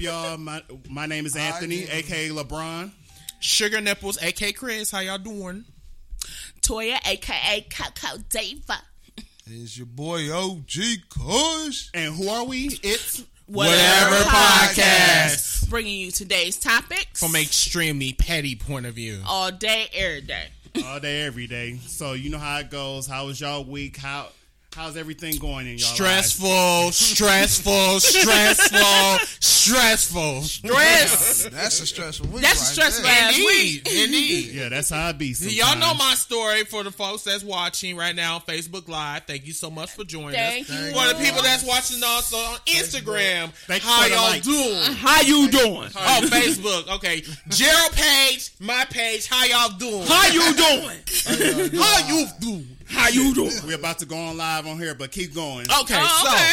y'all? My my name is Anthony, aka LeBron. Sugar Nipples, aka Chris. How y'all doing? Toya, aka Coco Diva. It's your boy OG Kush. And who are we? It's Whatever podcast. Bringing you today's topics. From an extremely petty point of view. all day, every day. all day, every day. So you know how it goes. How was y'all week? How how's everything going in y'all? Stressful, stressful, stressful, stressful. Stress. That's a stressful week. That's a stressful there. ass Indeed, indeed. Yeah, that's how I be. Sometimes. Y'all know my story for the folks that's watching right now on Facebook Live. Thank you so much for joining Thank us. you. For the people that's watching also on Instagram, Thank you how y'all likes. doing? How you doing? Oh, Facebook. Okay. Gerald page, my page. How y'all doing? How you doing? How you doing? How you doing? We're about to go on live on here, but keep going. Okay, Oh, so okay.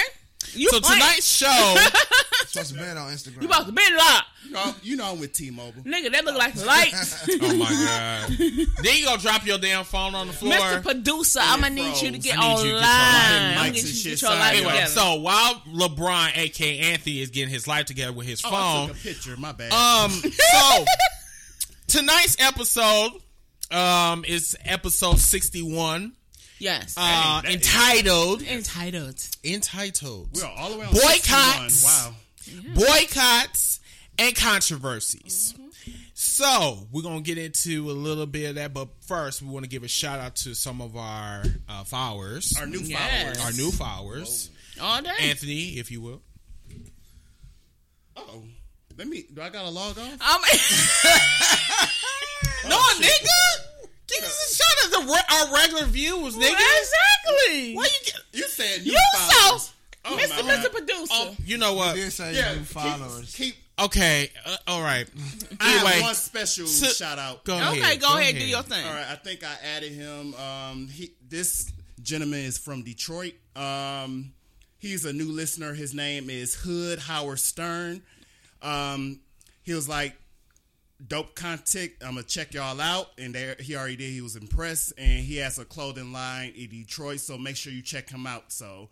You so playing. tonight's show. Supposed to be on Instagram. You about to be live. You know, you know I'm with T-Mobile. Nigga, that look like lights. oh my god! then you gonna drop your damn phone on the floor. Mr. Producer, I'm gonna need you to get I need you to online. get your I'm gonna need you to get your side. life Anyway, together. so while LeBron, aka Anthony, is getting his life together with his Oh, I phone, took a picture. My bad. um, so tonight's episode, um, is episode sixty-one, yes. uh, that is- entitled, Entitled. entitled We're all the way on boycotts. 61. Wow. boycotts and controversies. So we're gonna get into a little bit of that, but first we want to give a shout out to some of our uh, followers, Our new Yes. followers. our new followers. All day. Anthony, if you will. Oh, let me. Do I gotta log off? I'm, No, nigga. Give us a shout out re- our regular viewers, nigga. exactly. Why you get? You said new You followers. so, Oh, Mr. Mr. Producer. Oh, you know what? Did say Yeah, new keep- followers. Keep. Okay, uh, all right. I have one special so- shout out. go ahead. okay, ahead. go, ahead, do your thing. All right, I think I added him. Um, he this gentleman is from Detroit. Um, he's a new listener. His name is Hood Howard Stern. Um, he was like, "Dope content. I'm gonna check y'all out." And there, he already did. He was impressed, and he has a clothing line in Detroit. So make sure you check him out. So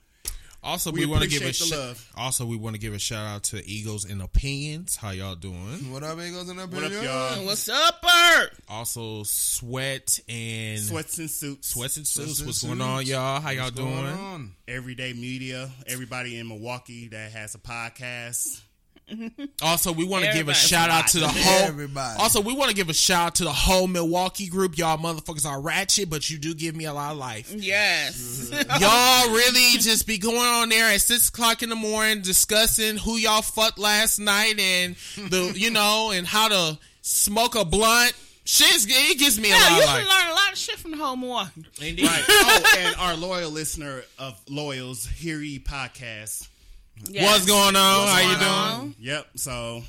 Also, We we, want to give a sh- love. also we want to give a shout out to Eagles and Opinions. How y'all doing? What up, Eagles and up what up, y'all? What's up, Bert? Also, Sweat and Sweats and suits. Sweats and Suits. Sweats and What's going on, y'all? How y'all What's doing? going on? Everyday media. Everybody in Milwaukee that has a podcast. Also, we want to give a shout out to the whole. Everybody. Also, we want to give a shout out to the whole Milwaukee group. Y'all motherfuckers are ratchet, but you do give me a lot of life. Yes. y'all really just be going on there at six o'clock in the morning discussing who y'all fucked last night and the you know and how to smoke a blunt. Shit's it gives me a lot you of can life. learn a lot of shit from the whole Milwaukee. Indeed. Right. oh, and our loyal listener of Loyals, Hear Ye Podcast. Yes. What's going on? What's how you doing? on? Yep. So,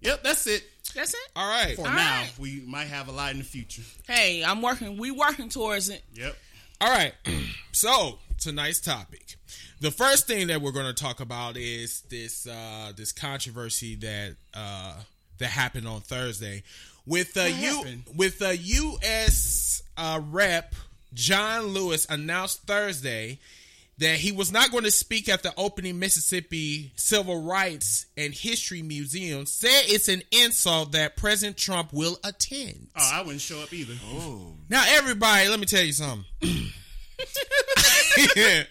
yep, that's it That's it. All right. for All now. right. We might have a lot in the future. Hey, I'm working. We working towards it. Yep. All right. So tonight's topic. The first thing that we're going to talk about is this uh, this controversy that uh, that happened on Thursday with the U with the U.S. Uh, rep John Lewis announced Thursday that he was not going to speak at the opening Mississippi Civil Rights and History Museum. Said it's an insult that President Trump will attend. Oh, I wouldn't show up either. Oh, Now, everybody, let me tell you something. I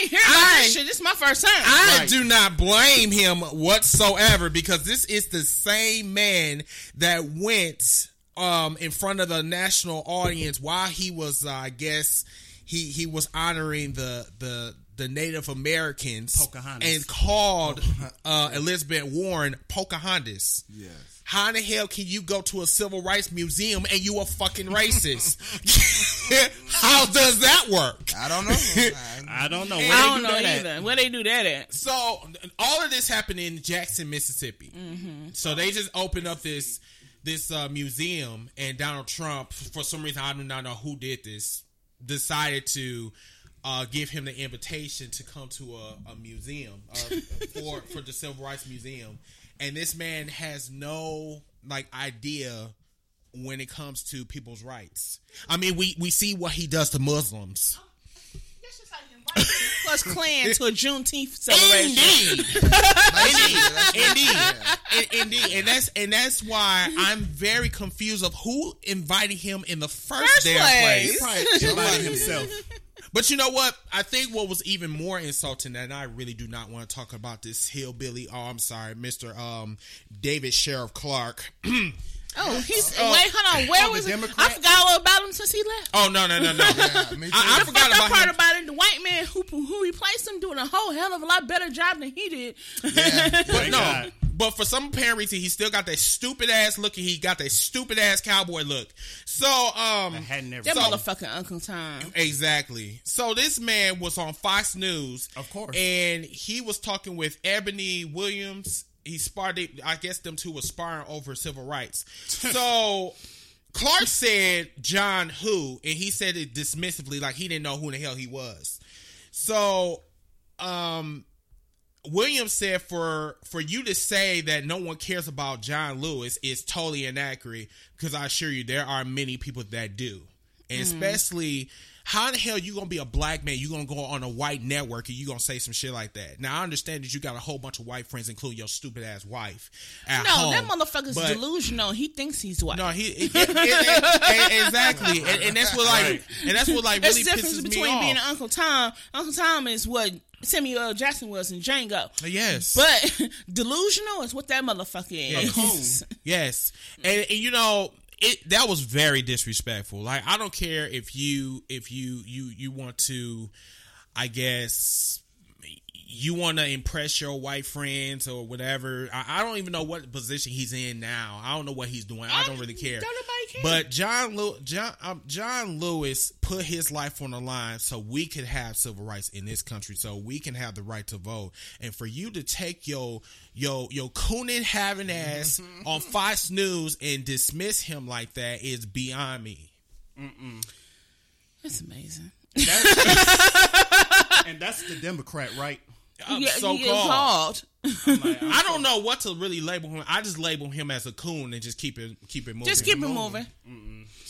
ain't hearing about I- this shit. This is my first time. I Right. do not blame him whatsoever because this is the same man that went um, in front of the national audience while he was, uh, I guess, he he was honoring the the the Native Americans Pocahontas. and called uh, Elizabeth Warren Pocahontas. yes. How in the hell can you go to a civil rights museum and you a fucking racist? How does that work? I don't know. I, I don't know. Where I they don't do know that at? either. Where they do that at? So all of this happened in Jackson, Mississippi. So they just opened up this this uh, museum, and Donald Trump, for some reason I do not know who did this, decided to uh, give him the invitation to come to a, a museum uh, for for the Civil Rights Museum, and this man has no like idea when it comes to people's rights. I mean, we we see what he does to Muslims. Klux Klan to a Juneteenth celebration. Indeed. Basically, that's what- Indeed, yeah. Indeed, and that's and that's why I'm very confused of who invited him in the first, First damn place. place. Probably invited himself. But you know what? I think what was even more insulting, and I really do not want to talk about this hillbilly. Oh, I'm sorry, Mister um, David Sheriff Clarke. Oh, he's Oh. wait, hold on. Where Oh, was it? Democrat? I forgot all about him since he left. oh no no no no! Yeah. I, I The forgot fucked about part him. about it, the white man who who replaced him doing a whole hell of a lot better job than he did. Yeah, But no, God. but for some apparent reason, he still got that stupid ass look, and he got that stupid ass cowboy look. So, um, I had never. That So- motherfucking Uncle Tom. Exactly. So this man was on Fox News, Of course. and he was talking with Eboni Williams. He sparred. I guess them two were sparring over civil rights. So Clarke said John who, and he said it dismissively, like he didn't know who the hell he was. So, um. Williams said for for you to say that no one cares about John Lewis is totally inaccurate because I assure you there are many people that do. And especially how the hell you gonna be a black man, you gonna go on a white network and you gonna say some shit like that. Now I understand that you got a whole bunch of white friends, including your stupid ass wife. At No, home, that motherfucker's but- delusional. He thinks he's white. No, he it- it- it- it- exactly, and, and that's what like, and that's what like That's really the difference pisses me between off. being an Uncle Tom. Uncle Tom is what Samuel L. Jackson was in Django. yes, But delusional is what that motherfucker is. Yes. Yes, and, and you know it. That was very disrespectful. Like I don't care if you if you you you want to, I guess you want to impress your white friends or whatever. I, I don't even know what position he's in now. I don't know what he's doing. I don't really care. Don't nobody care. But John Lew- John um, John Lewis put his life on the line so we could have civil rights in this country, so we can have the right to vote. And for you to take your your your cooning having ass on Fox News and dismiss him like that is beyond me. It's amazing. and that's the Democrat, right? I'm Yeah, so yeah, called. I'm like, I'm don't know what to really label him. I just label him as a coon and just keep it keep it moving. Just keep it moving.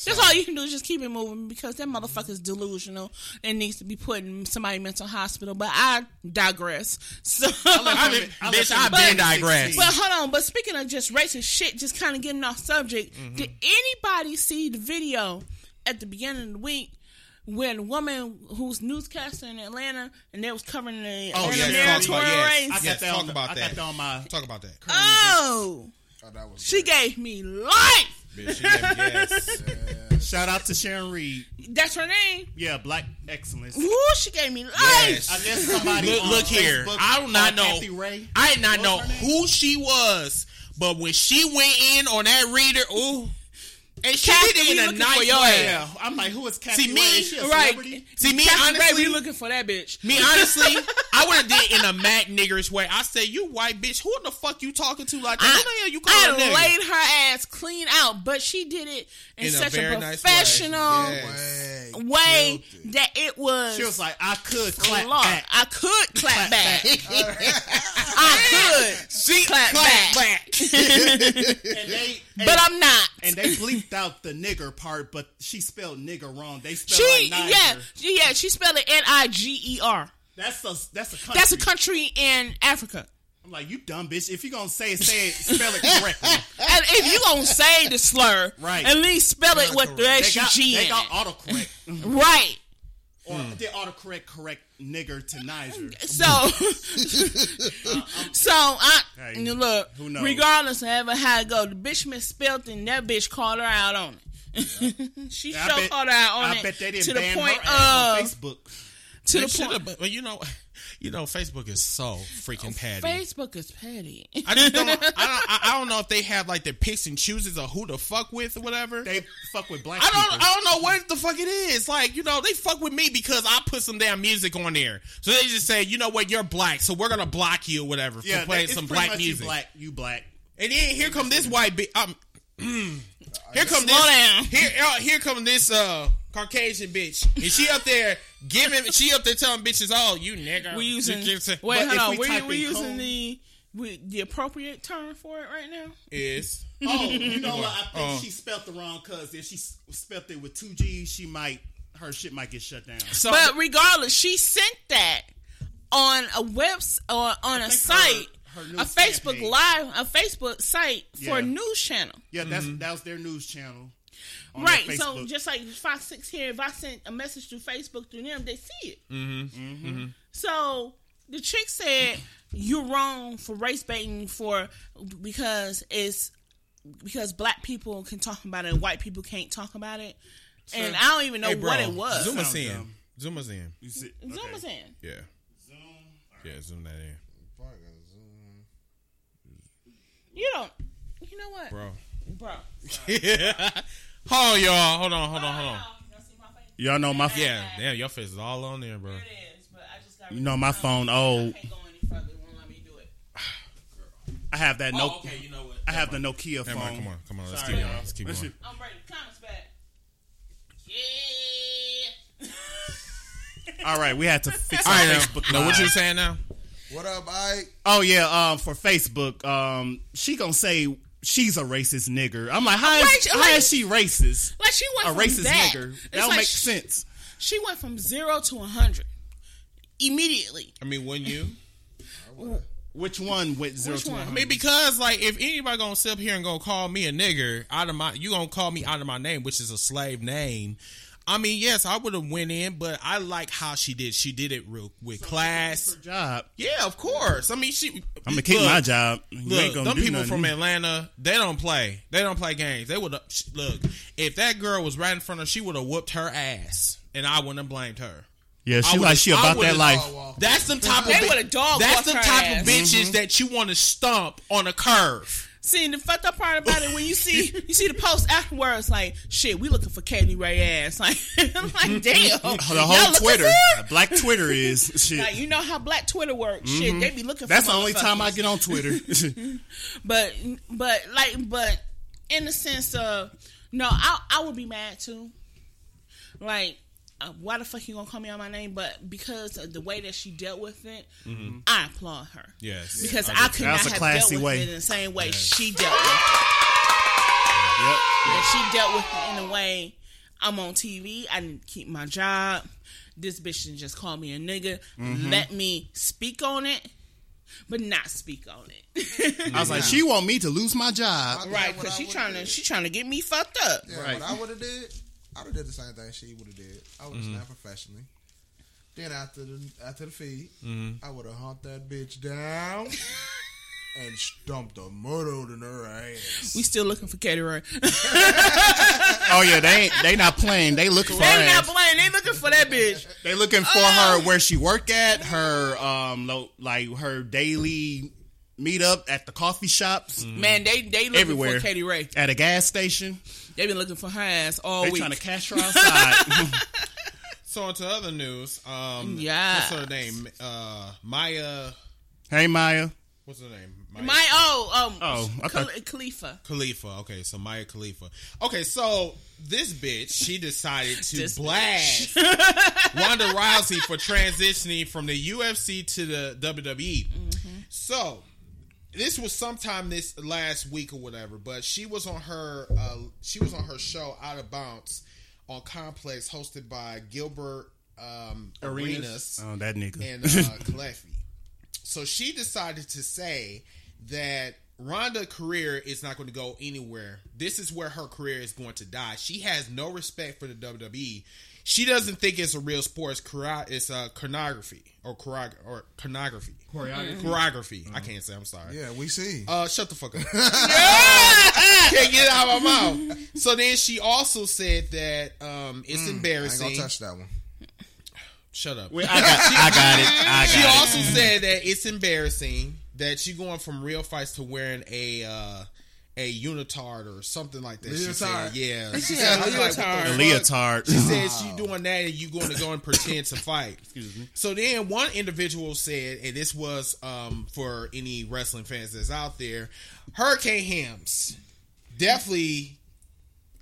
That's all you can do is just keep it moving because that motherfucker's delusional and needs to be put in somebody mental hospital. But I digress. So, I mean, bitch, I've been in digressed. 16. but hold on. But speaking of just racist shit, just kind of getting off subject. Mm-hmm. Did anybody see the video at the beginning of the week? When a woman who's newscaster in Atlanta and they was covering the Oh, Atlanta yes, mayoral talk about- yes. race. I got Yes, that talk on, about I that. got that on my. Talk about that. Oh, Oh, that was she great. gave me life. Bitch, yes. Shout out to Sharon Reed. That's her name. Yeah, Black Excellence. Woo, she gave me life. Yes. I guess somebody Look, on look here. Facebook I do not know. Kathy Ray. I did not know What's her name? who she was, but when she went in on that reader, ooh, and she Kathy, did it in a nice way. Yeah, I'm like, who is Kathy See, me- a Right. See, me Kathy Ray, honestly, we looking for that bitch. me honestly, I would have did it in a mad niggerish way. I say, you white bitch, who the fuck you talking to like that? Who the hell you I calling nigga? laid her ass clean out, but she did it in, In a such a, very nice way. professional Yes. Way. way it. that it was. She was like, I could clap back. I could clap, back. I could She clap, back, And they, and, but I'm not. and they bleeped out the nigger part, but she spelled nigger wrong. They spelled She, like Niger. yeah, she- yeah, she spelled it N I G E R. That's a that's a country. That's a country in Africa. I'm like, you dumb bitch. If you're gonna say it, say it, spell it correctly. And if you gonna say the slur, Right. at least spell it with the They got, G they got autocorrect, Right. Or hmm. they autocorrect correct nigger to Niger. So, so I Hey, look. who knows? Regardless of ever how it go, the bitch misspelled it, and that bitch called her out on it. she I sure bet- called her out on I it bet they didn't to the point her ass on of Facebook. to They the point. But you know, you know, Facebook is so freaking petty. Facebook is petty. I just don't. I don't. I, I don't know if they have like their picks and chooses of who to fuck with or whatever. They fuck with black I don't. people. I don't know what the fuck it is. Like you know, they fuck with me because I put some damn music on there. So they just say, you know what, you're black, so we're gonna block you or whatever for yeah, playing it's some black music. You black, you black. And then here come this white bitch. Um, here come Slow this. down. Here, uh, here come this uh Caucasian bitch, and she up there giving. She up there telling bitches, "Oh, you nigga." We using You get- wait, But hold on. we We, we using cone- the we, the appropriate term for it right now. is Oh, you know what? I think Oh. she spelt the wrong because if she s- spelt it with two G's, she might her shit might get shut down. so. But regardless, she sent that on a webs or on a site, her- her a Facebook page. live, a Facebook site for a news channel. Yeah, that's mm-hmm. that was their news channel. On Right. their So just like Fox Six here, if I sent a message through Facebook through them, they see it. Mm-hmm. So the chick said you're wrong for race baiting for because it's because black people can talk about it and white people can't talk about it. And I don't even know Hey, bro, what it was. Zoom us in. Zoom us in. You see- Zoom okay. was in. Yeah. Zoom. Yeah, zoom that in. You don't. You know what, Bro. bro? hold on, y'all. Hold on, hold on, hold on. Y'all know my Yeah, damn, your face is all on there, bro. It is, but I just got. You know my phone old. can't go any further. It won't let me do it. I have that no. Oh, okay, you know what? I have the Nokia Never phone. mind, come on, come on. Let's Sorry, keep going. Let's keep Let's going. I'm ready. Comments back. Yeah. All right, we had to fix All our right, Facebook. now what you saying now? What up, Ike? Oh yeah, um, for Facebook, um, she gonna say she's a racist nigger. I'm like, how is, Right, how like- is she racist? Like she went A from racist that. nigger. It's That don't like make she- sense. She went from zero to a hundred immediately. I mean, when you? Which one went zero Which to one? I mean, because like, if anybody gonna sit up here and gonna call me a nigger out of my, you gonna call me out of my name, which is a slave name. I mean, yes, I would have went in, but I like how she did. She did it real with class. job. Yeah, of course. I mean, she. I'm gonna keep my job. You Look, ain't gonna them people nothing. from Atlanta, they don't play. They don't play games. They would look. If that girl was right in front of her, she would have whooped her ass, and I wouldn't have blamed her. Yeah, she like she about that life. That's the type They of would've dog That's walked the type ass. of bitches Mm-hmm. that you want to stomp on a curve. See, the fucked up part about it when you see you see the post afterwards, like shit, we looking for Katie Ray ass. Like I'm like, mm-hmm. damn, The whole Twitter. Uh, Black Twitter is shit. Like you know how Black Twitter works. Shit, mm-hmm. they be looking. For That's the only time I get on Twitter. But but like but in the sense of no, I I would be mad too. Like. Uh, why the fuck you gonna call me on my name? But because of the way that she dealt with it, I applaud her. Yes, Because I could not a have classy dealt with way. it in the same way she dealt with it. yep. And she dealt with it in a way I'm on TV. I didn't keep my job. This bitch didn't just call me a nigga. Mm-hmm. Let me speak on it, but not speak on it. I was like, she want me to lose my job. right? Because she would've trying to did. she trying to get me fucked up. Yeah, Right. what I would have did, I would have did the same thing she would have did. I would have Mm-hmm. snapped professionally. Then after the after the feed, Mm-hmm. I would have humped that bitch down and stumped the mud out in her ass. We still looking for Katie Ray. Oh yeah, they ain't, they not playing. They looking for her. they not ass. playing. They looking for that bitch. They looking for her where she work at, her um lo- like her daily meetup at the coffee shops, Man, they they looking Everywhere. for Katie Ray. at a gas station. They been looking for her ass all They week. trying to cash her outside. So on to other news. Um, Yeah. What's her name? Uh, Maya. hey Maya, What's her name? Maya My oh um Oh, I Khal- thought- Khalifa. Khalifa. Okay, so Maya Khalifa. Okay, so this bitch, she decided to This blast Ronda Rousey for transitioning from the UFC to the WWE. So this was sometime this last week or whatever, but she was on her uh, she was on her show Out of Bounds on Complex, hosted by Gilbert um, Arenas Oh, that nigga. and uh. So she decided to say that Ronda's career is not going to go anywhere. This is where her career is going to die. She has no respect for the WWE. She doesn't think it's a real sport. It's, choreo- it's uh, choreography or choreo- or choreography. Choreography. Choreography. I can't say. I'm sorry. Yeah, we see. Uh, shut the fuck up. Can't get it out of my mouth. So then she also said that um, it's I ain't embarrassing. gonna touch that one. Shut up. Wait, I got, I got it. I She got also said that it's embarrassing that she going from real fights to wearing a uh, a unitard or something like that. She said, yeah. She Yeah, said, I was like, leotard. the A leotard. She says you doing that and you going to go and pretend to fight. Excuse me. So then one individual said, and this was um, for any wrestling fans that's out there, Hurricane Helms definitely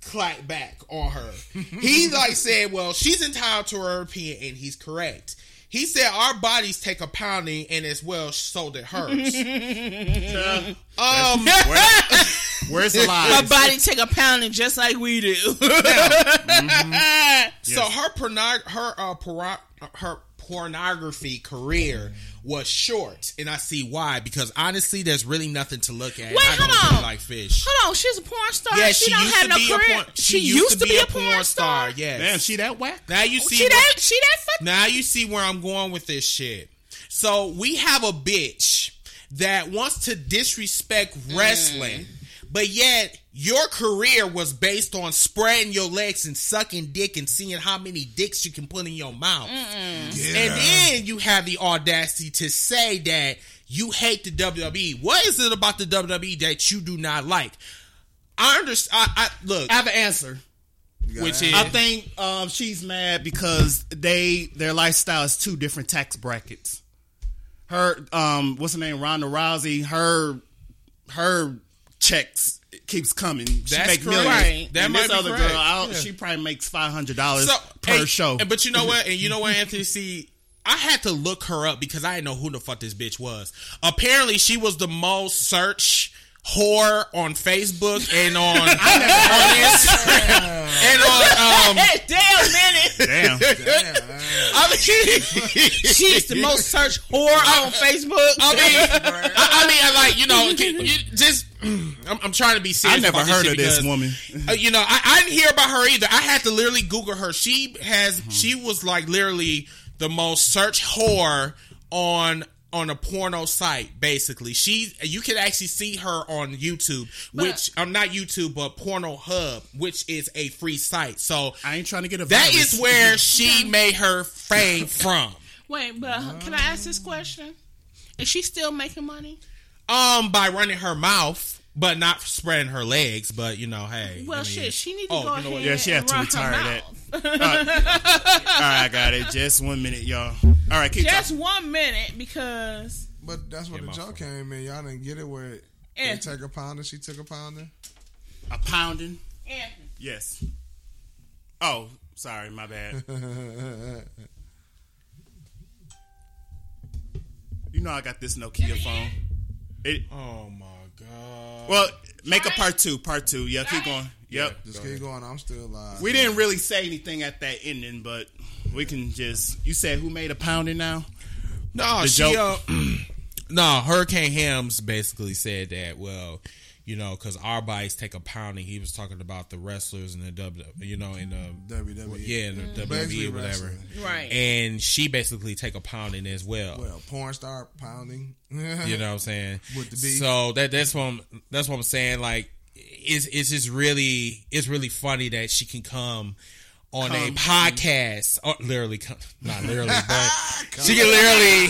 clapped back on her. he like said, well, she's entitled to her opinion, and he's correct. He said our bodies take a pounding, and as well so did hers. um, Where- where's the Her lies? body take a pounding just like we do. So her pornog- her uh, poro- her pornography career was short, and I see why. Because honestly, there's really nothing to look at. Wait, I don't hold on. like fish. Hold on, she's a porn star. Yeah, she, she, don't used have to no be a career. porn. she, used to be a porn star. Yes. Damn, she that whack? Now you oh, see. She where- that she that fuck. now you see where I'm going with this shit. So we have a bitch that wants to disrespect wrestling, but yet your career was based on spreading your legs and sucking dick and seeing how many dicks you can put in your mouth. And then you have the audacity to say that you hate the WWE. What is it about the WWE that you do not like? I understand. I, I look, I have an answer. which is I think um, she's mad because they their lifestyle is two different tax brackets. Her um, what's her name? Ronda Rousey. Her her checks keeps coming. She That's make correct. millions. Right. That and might this be other correct. girl, Yeah. she probably makes five hundred dollars So, per and- show. But you know what? And you know what, Anthony? See, I had to look her up because I didn't know who the fuck this bitch was. Apparently, she was the most search whore on Facebook and on, on Instagram and on um. Damn minute. Damn. I mean, She's the most searched whore on Facebook. I mean, I, I mean, I like you know, you just. I'm, I'm trying to be serious. I never about heard shit of this woman. Uh, you know, I, I didn't hear about her either. I had to literally Google her. She has, Mm-hmm. she was like literally the most searched whore on on a porno site. Basically, she you can actually see her on YouTube, which I'm not YouTube, but Porno Hub, which is a free site. So I ain't trying to get a that virus. is where she made her fame from. Wait, but can I ask this question? Is she still making money? Um, by running her mouth. But not spreading her legs, but you know, hey. Well, I mean- shit, she need to Oh, go you know ahead Yeah, she had and to retire that. mouth. All right, I got it. Just one minute, y'all. All right, keep Just talking. one minute because But that's what the joke came in. Y'all didn't get it where Yeah. they take a pounder, she took a pounder. A pounding. Anthony, Yes. Oh, sorry, my bad. you know I got this Nokia phone. It Oh my god. well, make a part two. Part two. Yeah, keep going. Yep. Just keep going. I'm still alive. We didn't really say anything at that ending, but we can just. You said who made a pounding now? No, The she. joke- Uh, no, Hurricane Helms basically said that. Well, you know, because our bodies take a pounding. He was talking about the wrestlers and the W, you know, in um, the WWE. yeah, in the Basically WWE, whatever. wrestling. right? And she basically take a pounding as well. Well, porn star pounding. you know what I'm saying? With the beef. So that that's what I'm that's what I'm saying. Like, it's it's just really it's really funny that she can come on a podcast. Or literally, come, not literally, but she can literally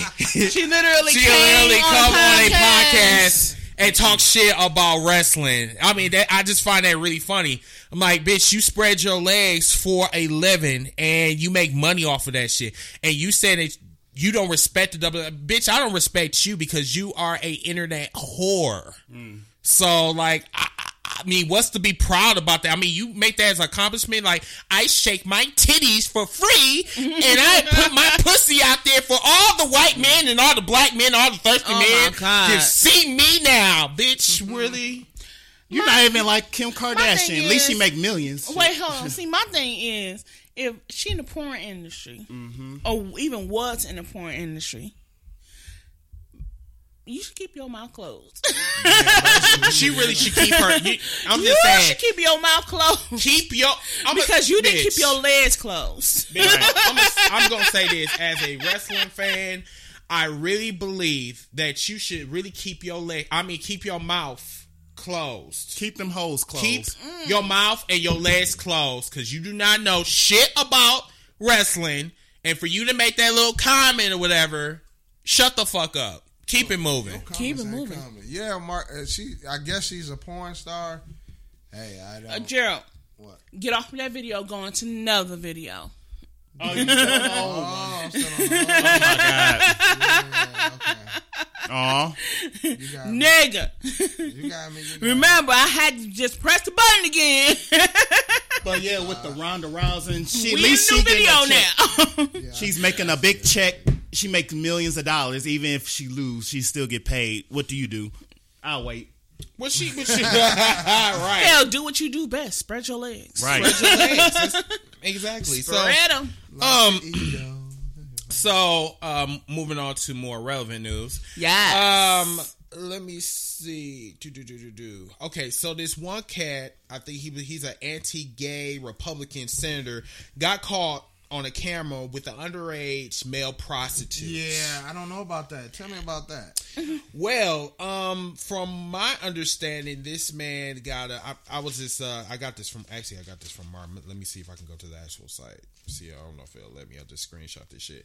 she literally she came can literally on come on a podcast. And talk shit about wrestling. I mean, that I just find that really funny. I'm like, bitch, you spread your legs for a living and you make money off of that shit, and you said that. You don't respect the W, bitch. I don't respect you because you are a internet whore. Mm. So, like, I, I- mean, what's to be proud about that? I mean, you make that as an accomplishment. Like, I shake my titties for free, and I put my pussy out there for all the white men and all the black men, all the thirsty Oh, men my to see me now, bitch. Mm-hmm. Really? You're not even like Kim Kardashian. At least she make millions. Wait, hold on. See, my thing is, if she in the porn industry, mm-hmm. or even was in the porn industry, you should keep your mouth closed. She really should keep her. You, I'm you just saying, should keep your mouth closed keep your I'm a- because you didn't bitch. keep your legs closed. Bitch, I'm, gonna- I'm gonna say this as a wrestling fan. I really believe that you should really keep your leg. I mean, keep your mouth closed. Keep them holes closed. Keep your mouth and your legs closed because you do not know shit about wrestling. And for you to make that little comment or whatever, shut the fuck up. Keep it moving. Keep it moving. coming. Yeah, Mark. Uh, she. I guess she's a porn star. Hey, I don't. Uh, Gerald, what? get off that video, go into another video. Oh, you still. Oh, I'm still on hold. Oh my god. Yeah, okay. You got me. Nigga, You got me. You got me. remember I had to just press the button again. But yeah, with the Ronda Rousey, she we at least a she new getting video a check. now. She's making a big check. She makes millions of dollars. Even if she lose, she still get paid. What do you do? I'll wait. What she? What she? right. Hell, do what you do best. Spread your legs. Right. Spread your legs. That's- exactly. So, Spread them. um, So, um, moving on to more relevant news. Yes. Um, let me see. Do, do, do, do, do. Okay, so this one cat, I think he he's an anti-gay Republican senator, got caught on a camera with an underage male prostitute. Yeah, I don't know about that. Tell me about that. Well, um, from my understanding, this man got a. I, I was just. Uh, I got this from. Actually, I got this from Martin. Let me see if I can go to the actual site. See, I don't know if it'll let me. I'll just screenshot this shit.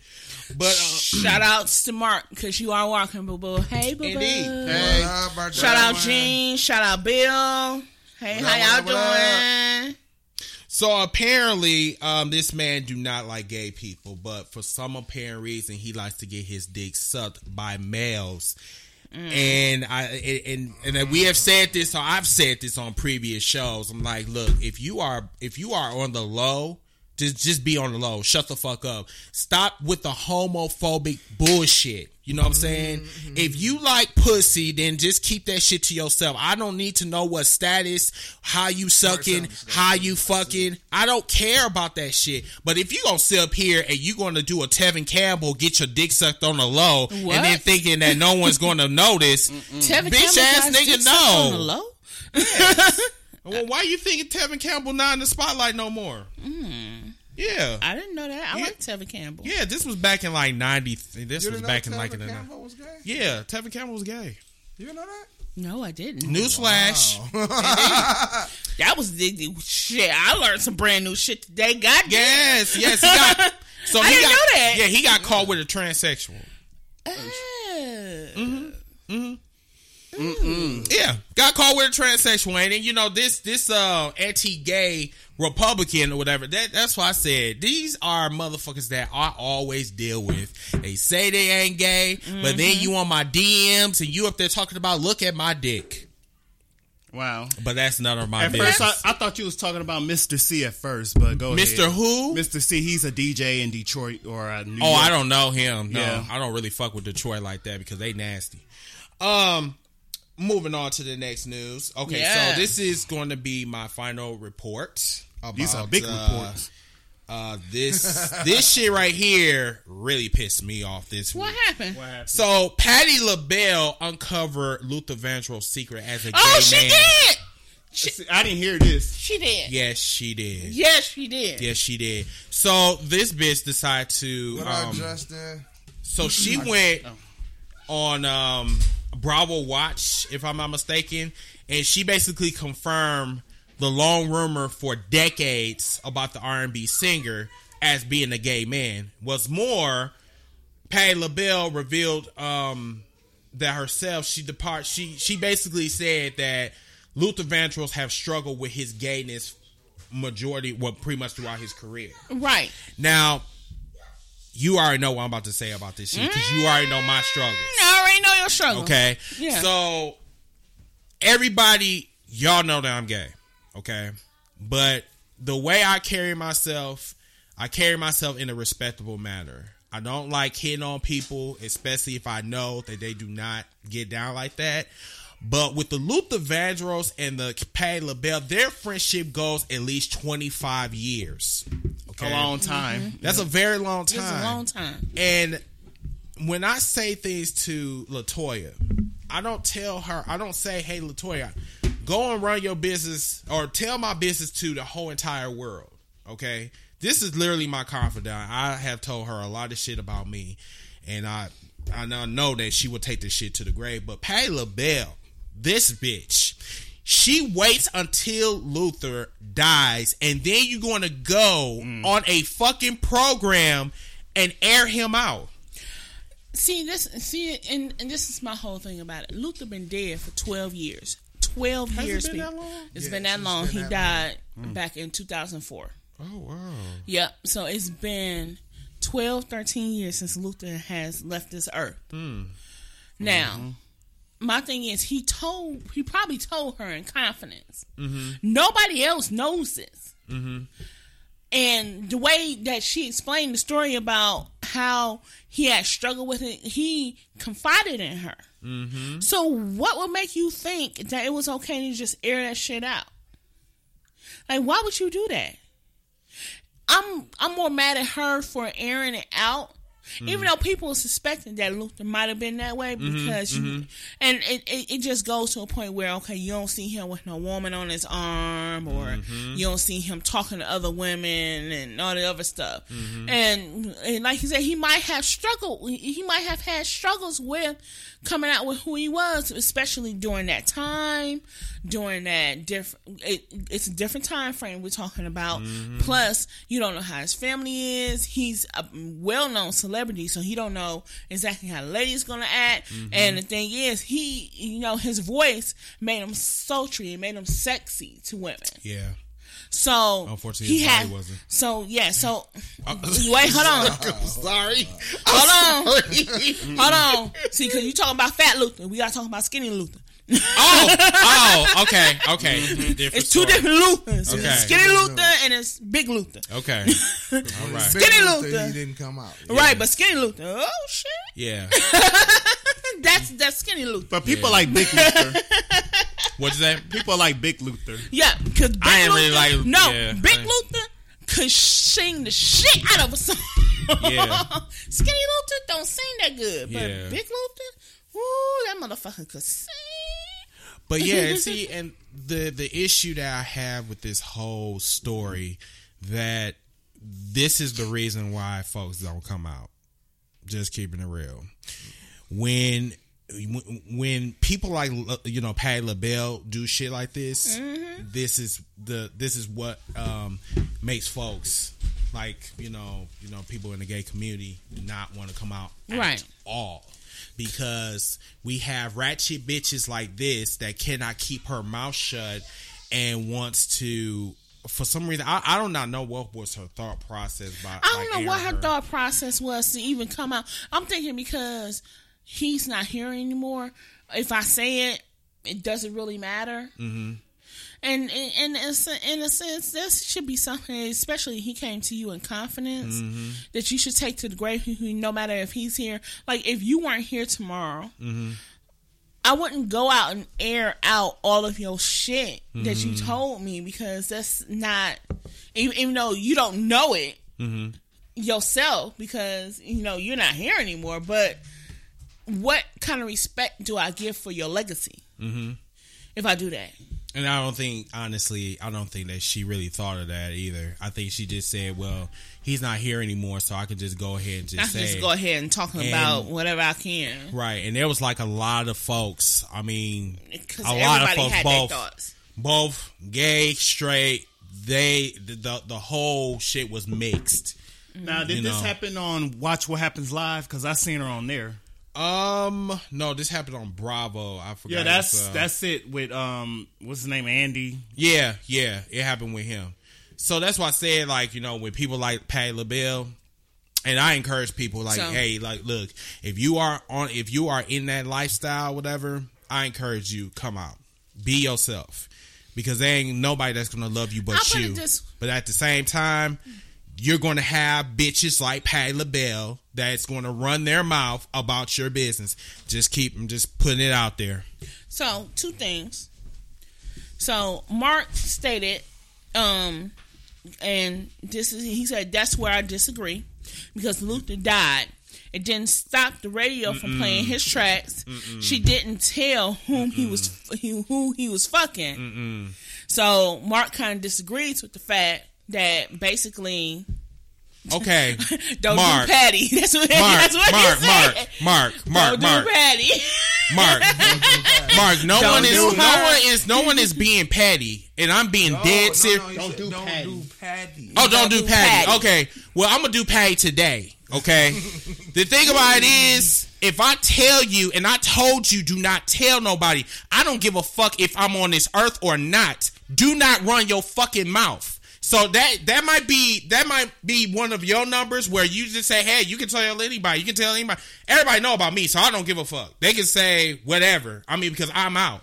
But uh, Shout outs to Mark because you are walking, boo boo. Hey, boo boo. Indeed. Hey, what up, Shout out man? Gene. Shout out Bill. Hey, What up, how y'all what up, doing? So apparently, um, this man do not like gay people, but for some apparent reason, he likes to get his dick sucked by males. And I and and and we have said this, or I've said this on previous shows. I'm like, look, if you are if you are on the low, just just be on the low. Shut the fuck up. Stop with the homophobic bullshit. You know what I'm saying? Mm-hmm. If you like pussy, then just keep that shit to yourself. I don't need to know what status, how you sucking, how you fucking. I don't care about that shit. But if you gonna sit up here and you gonna do a Tevin Campbell, get your dick sucked on the low, What? and then thinking that no one's gonna notice, Tevin bitch Campbell ass nigga, dick sucked on no. well, why you thinking Tevin Campbell not in the spotlight no more? Mm. Yeah. I didn't know that. I Yeah. like Tevin Campbell. Yeah, this was back in like ninety. This You was back in Tevin like in the Campbell was gay? yeah. Tevin Campbell was gay. You didn't know that? No, I didn't. Newsflash. That was the, the shit. I learned some brand new shit today. God damn. Yes, yes. He got, so I he didn't got, know that. Yeah, he got caught with a transsexual. Uh, Yeah, got caught with a transsexual, and then you know this this uh anti-gay Republican or whatever. That that's why I said these are motherfuckers that I always deal with. They say they ain't gay, but then Mm-hmm. you on my DMs and you up there talking about look at my dick. Wow. But that's none of my At business. first, I, I thought you was talking about Mr. C at first, but go Mr. ahead. Who? Mr. C, he's a DJ in Detroit or uh, New Oh, York. I don't know him. No, Yeah. I don't really fuck with Detroit like that because they nasty. Um, moving on to the next news. Okay, Yeah. so this is going to be my final report. About, These are big uh, reports. Uh, this this shit right here really pissed me off this what week. happened? So Patti LaBelle uncovered Luther Vandross's secret as a gay Oh, she man. did. See, I didn't hear this. She did. Yes, she did. Yes, she did. Yes, she did. So this bitch decided to What up, um, Justin? So she went on um, Bravo Watch, if I'm not mistaken, and she basically confirmed the long rumor for decades about the R&B singer as being a gay man. Was more, Patti LaBelle revealed um, that herself she depart she she basically said that Luther Vandross have struggled with his gayness majority well pretty much throughout his career. Right. Now, you already know what I'm about to say about this shit because you already know my struggles. I already know your struggle. Okay, Yeah. So everybody, y'all know that I'm gay. Okay, but the way I carry myself, I carry myself in a respectable manner. I don't like hitting on people, especially if I know that they do not get down like that. But with the Luther Vandross and the Patti LaBelle, their friendship goes at least 25 years. Okay. A long time. Mm-hmm. That's a very long time. It's a long time. And when I say things to Latoya, I don't tell her. I don't say, "Hey, Latoya, go and run your business," or tell my business to the whole entire world. Okay, this is literally my confidant. I have told her a lot of shit about me, and I I now know that she will take this shit to the grave. But Patti LaBelle, this bitch. She waits until Luther dies, and then you're going to go mm. on a fucking program and air him out. See this. See, and, and this is my whole thing about it. Luther been dead for twelve years. Twelve Has it years. been that long? It's Yes, been that it's long. been he that died hmm. back in two thousand four. Oh wow! Yep. So it's been 12, 13 years since Luther has left this earth. Hmm. Now, mm-hmm. my thing is, he told, he probably told her in confidence. Mm-hmm. Nobody else knows this. Mm-hmm. And the way that she explained the story about how he had struggled with it, he confided in her. Mm-hmm. So, what would make you think that it was okay to just air that shit out? Like, why would you do that? I'm I'm more mad at her for airing it out Even mm-hmm. though people are suspecting that Luther might have been that way mm-hmm, because you, mm-hmm. and it, it, it just goes to a point where okay, you don't see him with no woman on his arm, or you don't see him talking to other women and all the other stuff. And, and like you said, he might have struggled. He might have had struggles with coming out with who he was, especially during that time, during that different. It, it's a different time frame we're talking about. Plus, you don't know how his family is. He's a well-known celebrity, so he don't know exactly how the lady's gonna act. Mm-hmm. And the thing is, he, you know, his voice made him sultry. It made him sexy to women. Yeah. So Unfortunately, he had. wasn't. So yeah. So oh. wait, hold on. Sorry. Hold on. Hold on. See, because you talking about fat Luther. We got to talk about skinny Luther. Oh, oh, okay, okay. Mm-hmm. Different It's two story. different Luthers. Okay. It's skinny Luther and it's big Luther. Okay. All right. Skinny Luther, Luther. He didn't come out. Right, but skinny Luther. Oh, shit. Yeah. That's that's skinny Luther. But people like Big Luther. What's that? people like Big Luther. Yeah, because Big I ain't Luther. really like- no, yeah, Big I- Luther could sing the shit out of a song. Yeah. skinny Luther don't sing that good. But Yeah. Big Luther, woo, that motherfucker could sing. But yeah, see, and the the issue that I have with this whole story that this is the reason why folks don't come out. Just keeping it real. When when people like you know Patti LaBelle do shit like this, this is the this is what um, makes folks like you know you know people in the gay community not want to come out at Right. all because we have ratchet bitches like this that cannot keep her mouth shut and wants to for some reason I, I do not know what was her thought process by I don't like, know what airing her thought process was to even come out. I'm thinking because he's not here anymore. If I say it, it doesn't really matter. Mm-hmm. And and, and it's a- in a sense, this should be something, especially he came to you in confidence, mm-hmm. that you should take to the grave. No matter if he's here, like if you weren't here tomorrow. Mm-hmm. I wouldn't go out and air out all of your shit that you mm-hmm. told me because that's not, even, even though you don't know it yourself because you know you're not here anymore. But what kind of respect do I give for your legacy if I do that? And I don't think, honestly, I don't think that she really thought of that either. I think she just said, "Well, he's not here anymore, so I could just go ahead and I just can say." just go ahead and talk about whatever I can Right, and there was like a lot of folks. I mean, a lot of folks, both, both gay, straight. They the, the the whole shit was mixed. Now, did You this know. happen on Watch What Happens Live? Because I seen her on there. Um, no, this happened on Bravo. I forgot. Yeah, that's uh, that's it with um, what's his name, Andy. Yeah, yeah, it happened with him. So that's why I said, like, you know, when people like Patti LaBelle, and I encourage people, like, So- hey, like, look, if you are on, if you are in that lifestyle, whatever, I encourage you, come out, be yourself, because there ain't nobody that's gonna love you but I'll you. it this- But at the same time, you're gonna have bitches like Patti LaBelle that's gonna run their mouth about your business. Just keep them, just putting it out there. So two things. So Mark stated, um, and this is he said that's where I disagree because Luther died. It didn't stop the radio from playing his tracks. She didn't tell whom he was who he was fucking. So Mark kind of disagrees with the fact that basically Okay, don't Mark. do Patty. That's what Mark, that's what Mark, he Mark, said. Mark, Mark, don't Mark, do Patty. Mark, Mark. No Don't one is, do no her. one is, no one is being Patty. and I'm being dead serious. don't do don't Patty. do Patty. Oh, don't do do patty. patty. Okay. Well, I'm gonna do patty today. Okay. the thing about it is, if I tell you and I told you, do not tell nobody. I don't give a fuck if I'm on this earth or not. Do not run your fucking mouth. So that that might be that might be one of your numbers where you just say, hey, you can tell anybody, you can tell anybody. Everybody know about me, so I don't give a fuck. They can say whatever. I mean, because I'm out.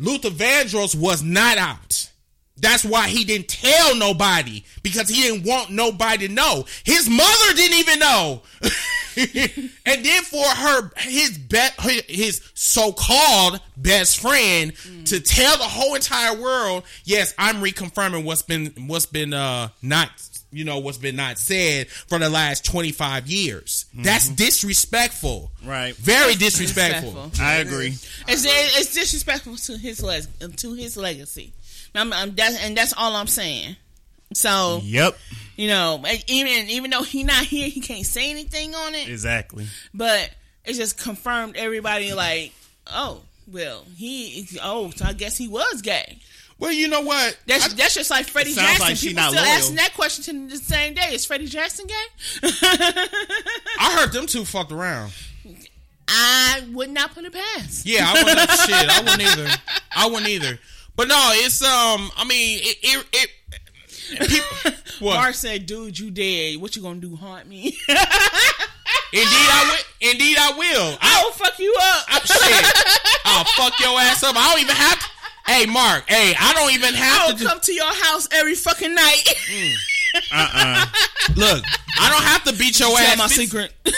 Luther Vandross was not out. That's why he didn't tell nobody because he didn't want nobody to know. His mother didn't even know. and then for her, his be- his so-called best friend to tell the whole entire world, yes, I'm reconfirming what's been what's been uh not you know what's been not said for the last 25 years. That's disrespectful. Right. Very disrespectful. Disrespectful. I agree. It's it's disrespectful to his leg to his legacy. I'm, I'm, that's, and that's all I'm saying. So Yep. you know, even even though he not here, he can't say anything on it. Exactly. But it just confirmed everybody like, oh well, he oh, so I guess he was gay. Well, you know what? That's that's just like Freddie Jackson. like People not still loyal. asking that question to the same day. Is Freddie Jackson gay? I heard them two fucked around. I would not put it past. Yeah, I wouldn't. shit, I wouldn't either. I wouldn't either. But no, it's um. I mean, it. it, it people, what? Mark said, "Dude, you dead. What you gonna do? Haunt me? Indeed, I will. Indeed, I will. I, I will fuck you up." I, shit, I'll fuck your ass up. I don't even have to. Hey, Mark. Hey, I don't even have I have will to. do- come to your house every fucking night. Uh, uh. Look, I don't have to beat your Tell ass. my phys- secret. I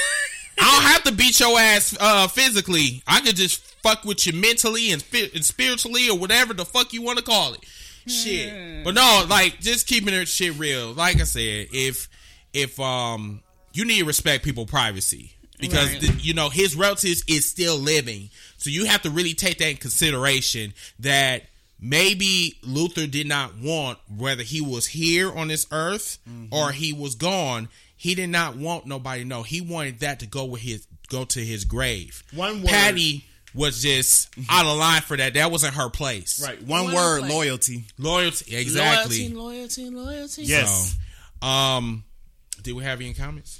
don't have to beat your ass uh, physically. I could just fuck with you mentally and, spi- and spiritually or whatever the fuck you want to call it. Shit. But no, like just keeping it shit real. Like I said, if if um you need to respect people privacy because Right. the- you know his relatives is still living. So you have to really take that in consideration that maybe Luther did not want whether he was here on this earth or he was gone. He did not want nobody to know. He wanted that to go with his go to his grave. One word. Patti was just out of line for that. That wasn't her place. Right. One What word, I'm loyalty. Loyalty. Exactly. Loyalty, loyalty, loyalty. Yes. So, um, do we have any comments?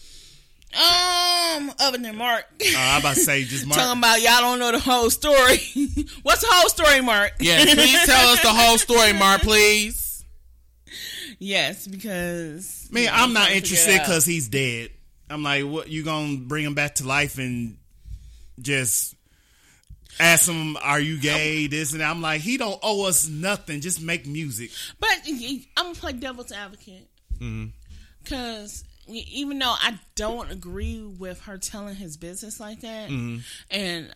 Um, other than Mark. Uh, I about to say just Mark. Talking about y'all don't know the whole story. What's the whole story, Mark? Yeah, please tell us the whole story, Mark, please. yes, because Man, yeah, I'm not interested figure it out. because he's dead. I'm like, what? You gonna bring him back to life and just ask him, "Are you gay?" This and that. I'm like, he don't owe us nothing. Just make music. But I'm gonna play devil's advocate mm-hmm. because even though I don't agree with her telling his business like that, mm-hmm. and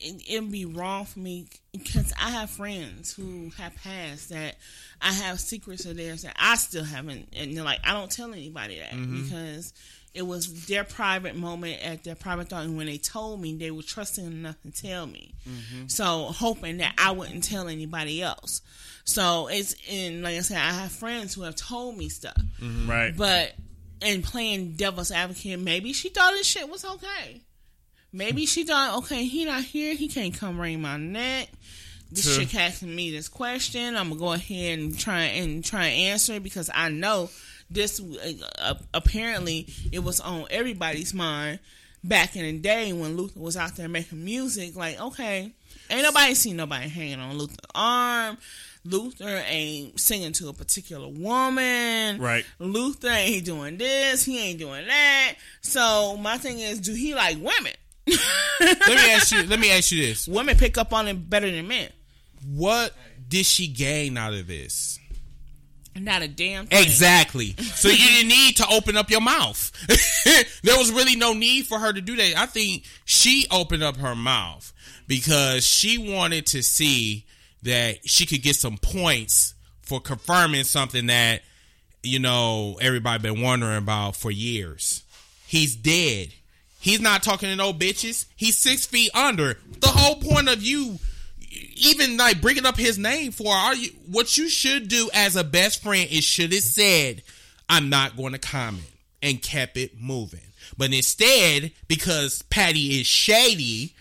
it, it'd be wrong for me because I have friends who have passed that I have secrets of theirs that I still haven't, and they're like, I don't tell anybody that mm-hmm. because. It was their private moment at their private thought, and when they told me, they were trusting enough to tell me. Mm-hmm. So hoping that I wouldn't tell anybody else. So it's in like I said, I have friends who have told me stuff, mm-hmm. Right. but in playing devil's advocate, maybe she thought this shit was okay. Maybe she thought, okay, he not here, he can't come wring my neck. This True. chick asking me this question. I'm gonna go ahead and try and try and answer it because I know this. Uh, apparently, it was on everybody's mind back in the day when Luther was out there making music. Like, okay, ain't nobody seen nobody hanging on Luther's arm. Luther ain't singing to a particular woman. Right. Luther ain't doing this. He ain't doing that. So my thing is, do he like women? Let me ask you. Let me ask you this: women pick up on him better than men. What did she gain out of this? Not a damn thing. Exactly. So you didn't need to open up your mouth. there was really no need for her to do that. I think she opened up her mouth because she wanted to see that she could get some points for confirming something that you know everybody been wondering about for years. He's dead. He's not talking to no bitches. He's six feet under. The whole point of you even like bringing up his name for are you what you should do as a best friend is should have said i'm not going to comment and kept it moving. But instead because Patti is shady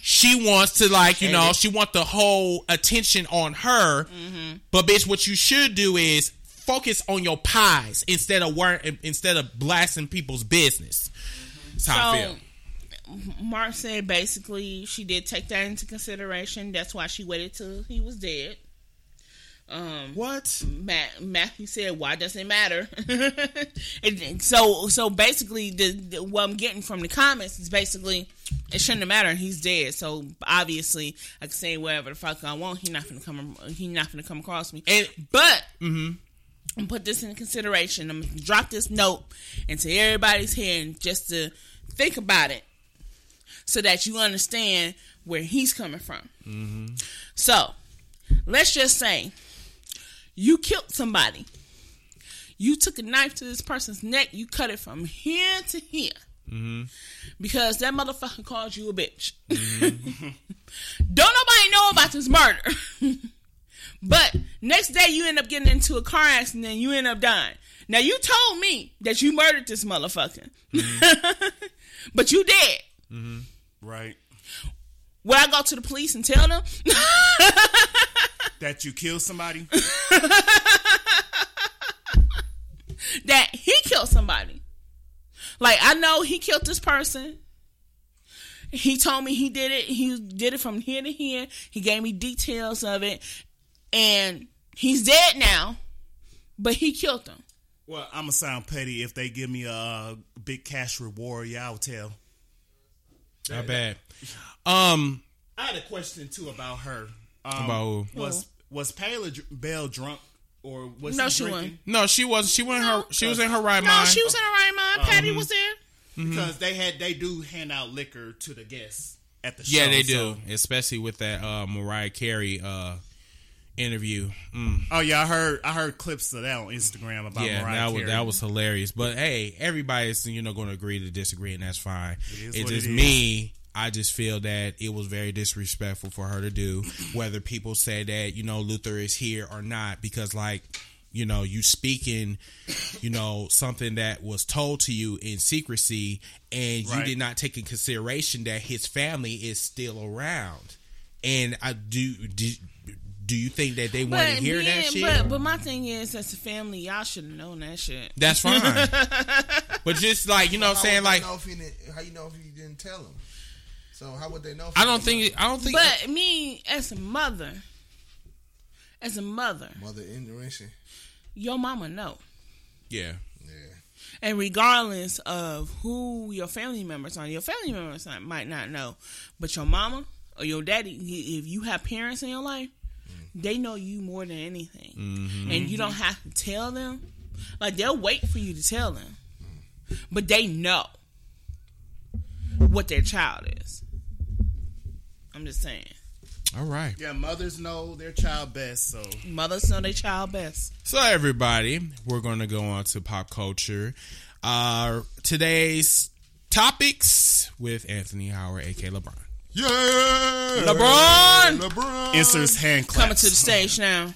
she wants to like you know she want the whole attention on her. Mm-hmm. But bitch what you should do is focus on your pies instead of wor- instead of blasting people's business. That's how i So, feel Mark said basically she did take that into consideration. That's why she waited till he was dead. Um, what Matt, Matthew said, "Why does it matter?" it, so, so basically, the, the, what I'm getting from the comments is basically it shouldn't matter. mattered. He's dead, so obviously I can say whatever the fuck I want. He's not gonna come. He's not gonna come across me. And- but and put this in consideration. I'm gonna drop this note into everybody's head just to think about it, so that you understand where he's coming from. Mm-hmm. So, let's just say you killed somebody. You took a knife to this person's neck. You cut it from here to here. Mm-hmm. Because that motherfucker called you a bitch. Mm-hmm. Don't nobody know about this murder. but next day you end up getting into a car accident and you end up dying. Now you told me that you murdered this motherfucker. but you dead. Right. Would I go to the police and tell them? That you killed somebody. that he killed somebody. Like I know he killed this person. He told me he did it. He did it from here to here. He gave me details of it, and he's dead now. But he killed him. Well, I'm gonna sound petty if they give me a uh, big cash reward. Yeah, I'll tell. Not bad. Um, I had a question too about her. Um, about who? was was Payla Dr- Bell drunk or was No, he she drinking? No, she was. She went her. She was in her right No, mind. No, she was in her right mind. Patti was there. Because they had they do hand out liquor to the guests at the show. yeah, they so- do, especially with that uh, Mariah Carey uh, interview. Mm. Oh yeah, I heard I heard clips of that on Instagram about Yeah, Mariah that was that was hilarious. But hey, everybody's you know going to agree to disagree, and that's fine. it's just it me. I just feel that it was very disrespectful for her to do. Whether people say that you know Luther is here or not, because like you know you speaking, you know something that was told to you in secrecy, and you Right. did not take in consideration that his family is still around. And I do. do do you think that they want to hear yeah, that shit? but but my thing is, as a family, y'all should have known that shit. That's fine. but just like you know, what I'm saying like know if he how you know if he didn't tell him? So how would they know? If I don't didn't think I don't think. But me, as a mother, as a mother, know? mother ignorance. your mama know. yeah, Yeah. And regardless of who your family members are, your family members might not know, but your mama or your daddy, if you have parents in your life, they know you more than anything, and you don't have to tell them. Like they'll wait for you to tell them, but they know what their child is. I'm just saying, all right. Yeah, mothers know their child best, so mothers know their child best. So everybody, we're going to go on to pop culture. Uh, today's topics with Anthony Howard, aka LeBron. Yeah. LeBron! LeBron. Inserts hand claps. Coming to the stage now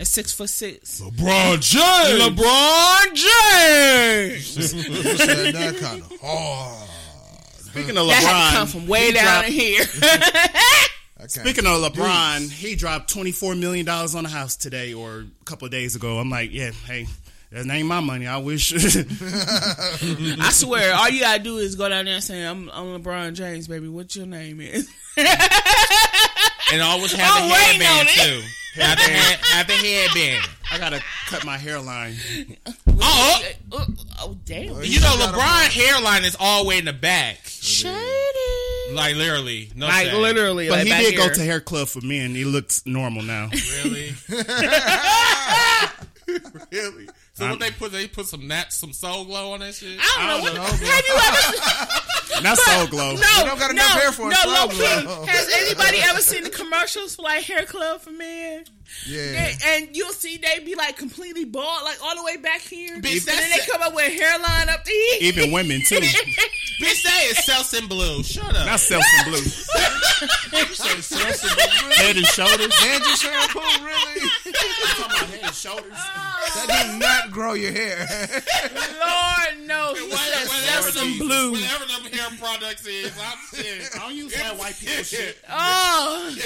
at six foot six. LeBron James. LeBron James. That kind of hard. Speaking of LeBron, That had to come LeBron, from way he down dropped- here. Speaking of LeBron, he dropped twenty four million dollars on the house today or a couple of days ago. I'm like, yeah, hey, that ain't my money. I wish. I swear, all you gotta do is go down there and say, "I'm, I'm LeBron James, baby. What your name is?" and always have I'm the waiting headband too. Have the, head, have the headband. I gotta cut my hairline. Uh, oh, oh, uh, oh, damn, you know LeBron hairline is all the way in the back, shady. like literally, no Like shade. literally, But like he back did go to hair club for men. He looks normal now. Really? really? So what they put they put some nat some soul glow on that shit? I don't know. What, have you ever? Not Soul Glow. No, don't got no, enough hair for a no. soul glow. key, has anybody ever seen the commercials for like hair club for men? Yeah. And, and you'll see they be like completely bald, like all the way back here. Bitch, and then they come up with hairline up to. Even women too. Bitch, that is Selsun Blue. Shut up. Not self and blue. Head and shoulders. Hand your shampoo, really? talking about head and shoulders. Oh. That did not grow your hair. Lord knows. He said whatever, Selsun them, blue. whatever them hair products is, I'm shit. I don't use that white people shit. Oh,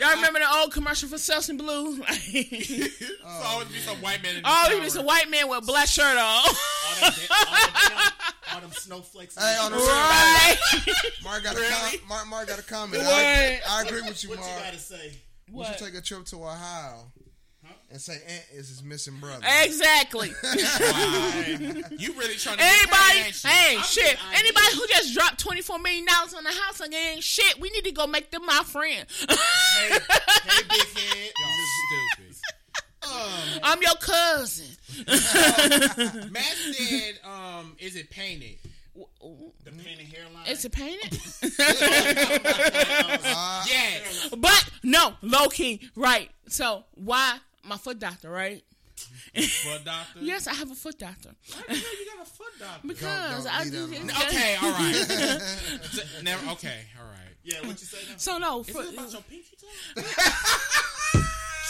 y'all remember the old commercial for Selsun Blue? It's always be some white man in the oh, shower. he was a white man with a black shirt on. All them, all them, all them snowflakes. Hey, on the right. Mark got a Really? com- Mark, Mark got a comment. What? I, I agree with you, what Mark. you gotta say? We should take a trip to Ohio and say Aunt is his missing brother. Exactly. You really trying to Anybody, get that hey, shit. Anybody who just dropped twenty four million dollars on the house like ain't shit. We need to go make them my friend. Hey, hey, big head. Stupid. I'm your cousin. Matt said, um, is it painted? The painted hairline. It's a painted, yes. but no, low key, right? So why my foot doctor, right? Foot doctor. yes, I have a foot doctor How do you know you got a foot doctor? because don't I do. that. Okay, all right. Never. Okay, all right. Yeah, what you say now? So no, Is foot, it about your pinky toe?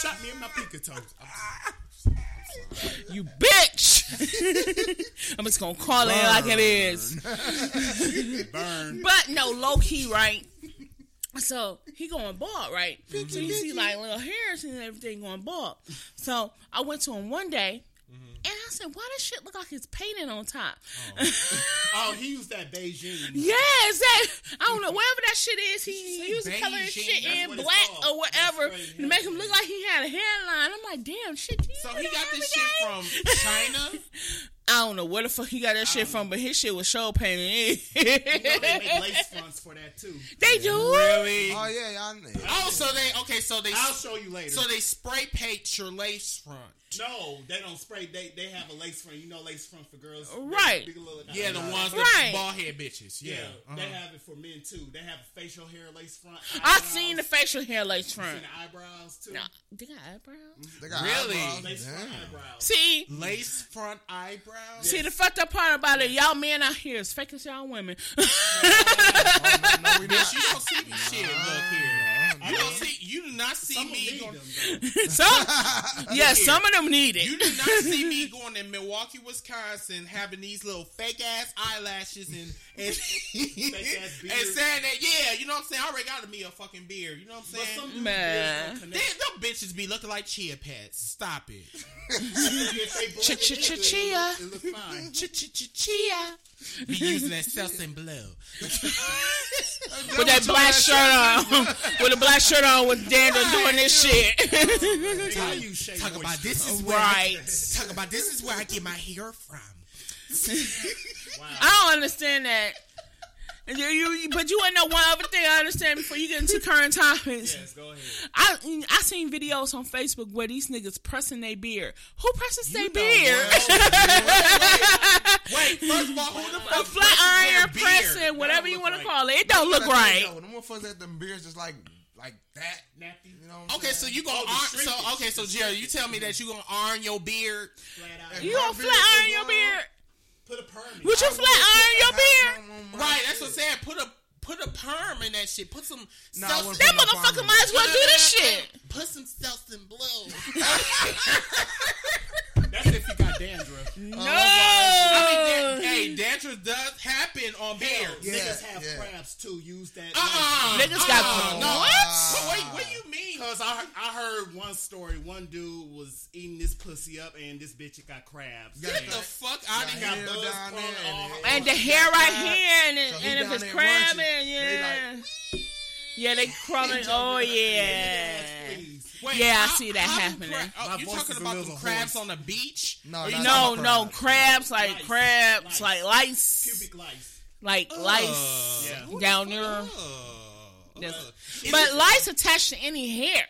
Shot me in my pinky toes. you bitch. I'm just gonna call it like it is. Burn. But no, low key, right? So he going bald, right? So you see like little hairs and everything going bald. So I went to him one day. Mm-hmm. And I said, "Why does shit look like it's painted on top?" Oh. oh, he used that Beijing. Yes, that I don't know whatever that shit is. He used to color Beijing? shit in black or whatever to make him look like he had a hairline. I'm like, damn, shit. So he got this shit from China. I don't know where the fuck he got that shit from, but his shit was show painted. You know they make lace fronts for that too. they do. Really? Oh yeah, y'all know. Oh, so they okay. So they I'll show you later. so they spray paint your lace front. no, they don't spray. They they have a lace front. You know, lace front for girls. Right. Big little- Yeah, the ones Right. the bald head bitches. Yeah, Yeah. they Uh-huh. have it for men too. They have a facial hair lace front. I eyebrows. seen the facial hair lace front. Seen front. the eyebrows too. Nah, they got eyebrows. They got Really? eyebrows. Lace front eyebrows. See, Lace front eyebrows. See the fucked up part about it, y'all men out here is fake as y'all women. No, we Bitch, not. you don't see me. Shit, look here. You don't see. You do not see Some me. need Going, them, some, yeah, some of them need it. you do not see me going to Milwaukee, Wisconsin, having these little fake ass eyelashes and and, and saying that yeah, you know what I'm saying. I already got to me a fucking beard. You know what I'm But saying? some dudes Man. beards don't them bitches be looking like chia pets. Stop it. If they blend Ch- ch- it, ch- it chia. look- It look fine. Ch ch ch chia. Be using that Selsun Blue. With that black shirt on, with a black shirt on, with Daniel doing this shit. How you Talk about this is where Right. I, talk about this is where I get my hair from. I don't understand that. And you, you, but you want to know one other thing I understand before you get into current topics. Yes, go ahead. I I seen videos on Facebook where these niggas pressing their beard. Who presses their know beard? Wait, first of all, who the A fuck flat presses iron pressing, whatever you look want to right. call it. It don't look right. No, the motherfuckers that them beards just like like that. Nappy. You know what I'm Okay, so saying? you gonna Oh, iron, so shrinkage. okay, so Jerry, you tell me that you gonna iron your beard? Flat out. You My gonna flat iron your long. beard? Put a perm in. Would you flat iron your beard? half on my Right, that's what I'm saying. Put a put a perm in that shit. Put some Nah, self- That motherfucker might in as well do this shit. Put some Selsun Blue. That's if you got dandruff. No. Oh, I mean, dan- hey, dandruff does happen on beards. Yeah, Niggas have yeah. crabs too. Use that. Uh-uh. Niggas uh-uh. got uh-uh, no. Uh, what? Wait, wait, what do you mean? Cause I I heard one story. One dude was eating this pussy up, and this bitch got crabs. Got Get the fuck out of Got here. hair buzz down there crawling all and, And the hair right crab. here, and, it- So he and if it's crabbing, yeah. They yeah, they crumbling. Oh, yeah. Wait, Yeah, I how- see that how happening. cra- oh, you talking about the crabs on the beach? No, Or No, not no, crabs like Lice. crabs, Lice. like lice, Pubic lice. like Uh, lice Yeah. down there. uh, uh. But it- lice attached to any hair.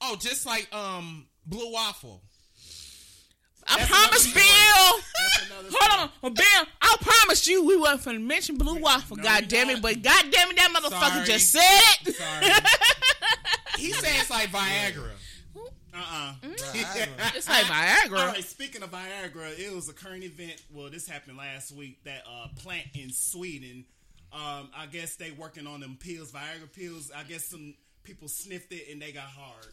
oh, just like um blue waffle. I promise, Bill. Hold on, Bill. I promise you, we wasn't finna mention Blue Waffle. No, God we damn it! But God damn it, that motherfucker Sorry. just said it. Sorry. he said it's like Viagra. Uh-uh. It's like Viagra. All right. Speaking of Viagra, it was a current event. Well, this happened last week. That uh, plant in Sweden. Um, I guess they working on them pills, Viagra pills. I guess some people sniffed it and they got hard.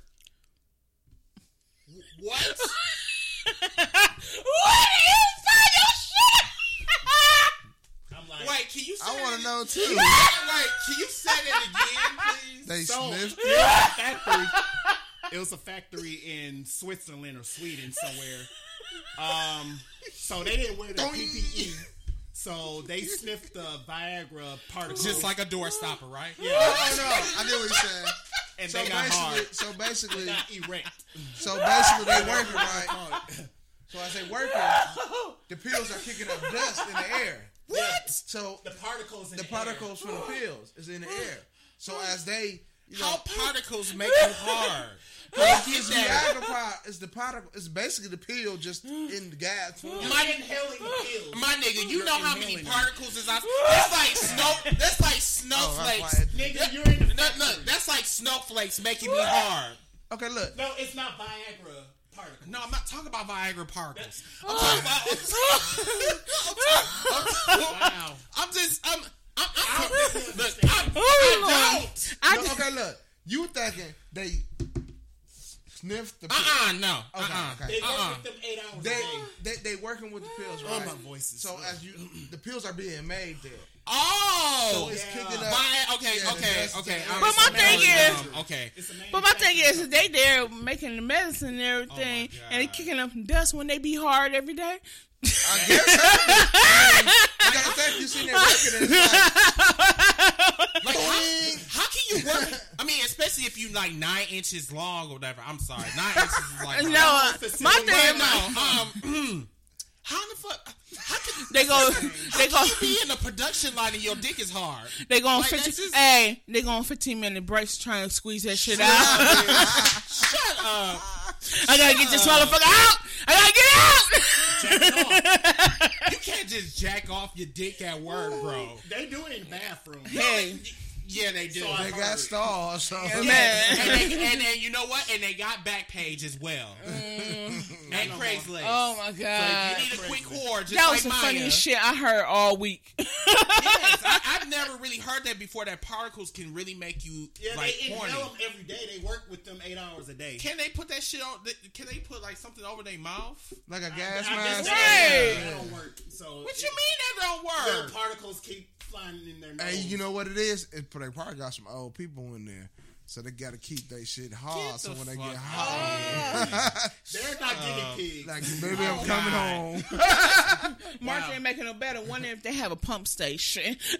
What? what is that? Your shit? I'm like, Wait, can you? Say I want to know too. Wait, can you say that again, please? They So, sniffed. it was a factory. It was a factory in Switzerland or Sweden somewhere. Um, so they didn't wear their PPE. So they sniffed the Viagra particles. Just like a door stopper, right? yeah, Oh no, I get what you're saying. and So they got basically, hard. so basically, Got erect. so basically, they working right. So as they working, the pills are kicking up dust in the air. What? So The particles in the the, air. particles from the pills is in the air. So as they, you know, How particles make you hard? It's Get. Viagra part is the particle. It's basically the pill just in the gas. You're My- inhaling the pills. My nigga, you You're know how many particles is out? That's like snow. That's like Oh, that's why snowflakes. it- Nigga, you're in the No, factory. no, that's like snowflakes making me hard. Okay, look. No, it's not Viagra particles. No, I'm not talking about Viagra particles. I'm Oh. talking about. I'm, talking- Wow. I'm just. I'm. I'm, I'm, look, understand. I'm, Oh, I Lord. don't. I No, just, okay, look. You thinking they sniff the Uh uh no. Uh Okay, uh okay. They work Uh-uh. with them eight hours They, a day. they they working with the pills, Oh, my voice is So as you, the pills are being made there. Oh. So it's Yeah. kicking up. Vi- okay, Yeah, okay, that's- okay. that's- But my sorry. thing is- Um, okay. But my thing is, manufacturing they there making the medicine and everything, Oh and they kicking up dust when they be hard every day. I guess. I gotta think you seen that record and it's like, Like how, how can you work? I mean, especially if you like nine inches long or whatever. I'm sorry, nine inches is like No, uh, my But thing, no, um, how the fuck? How can they go, they go, you be in the production line and your dick is hard? they go on Like, 15. just- Hey, they go on 15 minute breaks trying to squeeze that shit out. Shut up! I gotta get this motherfucker out. I gotta get out. You can't just jack off your dick at work, bro. They do it in the bathroom. hey, Yeah, they do. So I they got stars. So. man. and, they, and then you know what? And they got Backpage as well, mm. and Craigslist. Oh my So god. if you need a quick whore, just That like was the Maya, funniest shit I heard all week. Yes, I, I've never really heard that before. That particles can really make you Yeah, like they horny. inhale them every day. They work with them eight hours a day. Can they put that shit on? Can they put like something over their mouth? like a gas guess mask. that- Right. that don't work. So What you mean that don't Little work? particles keep flying in their nose. Hey, you know what it is? It, they probably got some old people in there. So they got to keep their shit hard. Get So the when they get hot, They're not guinea pigs. like baby, I'm coming God. home. Mark ain't making no better. Wonder if they have a pump station.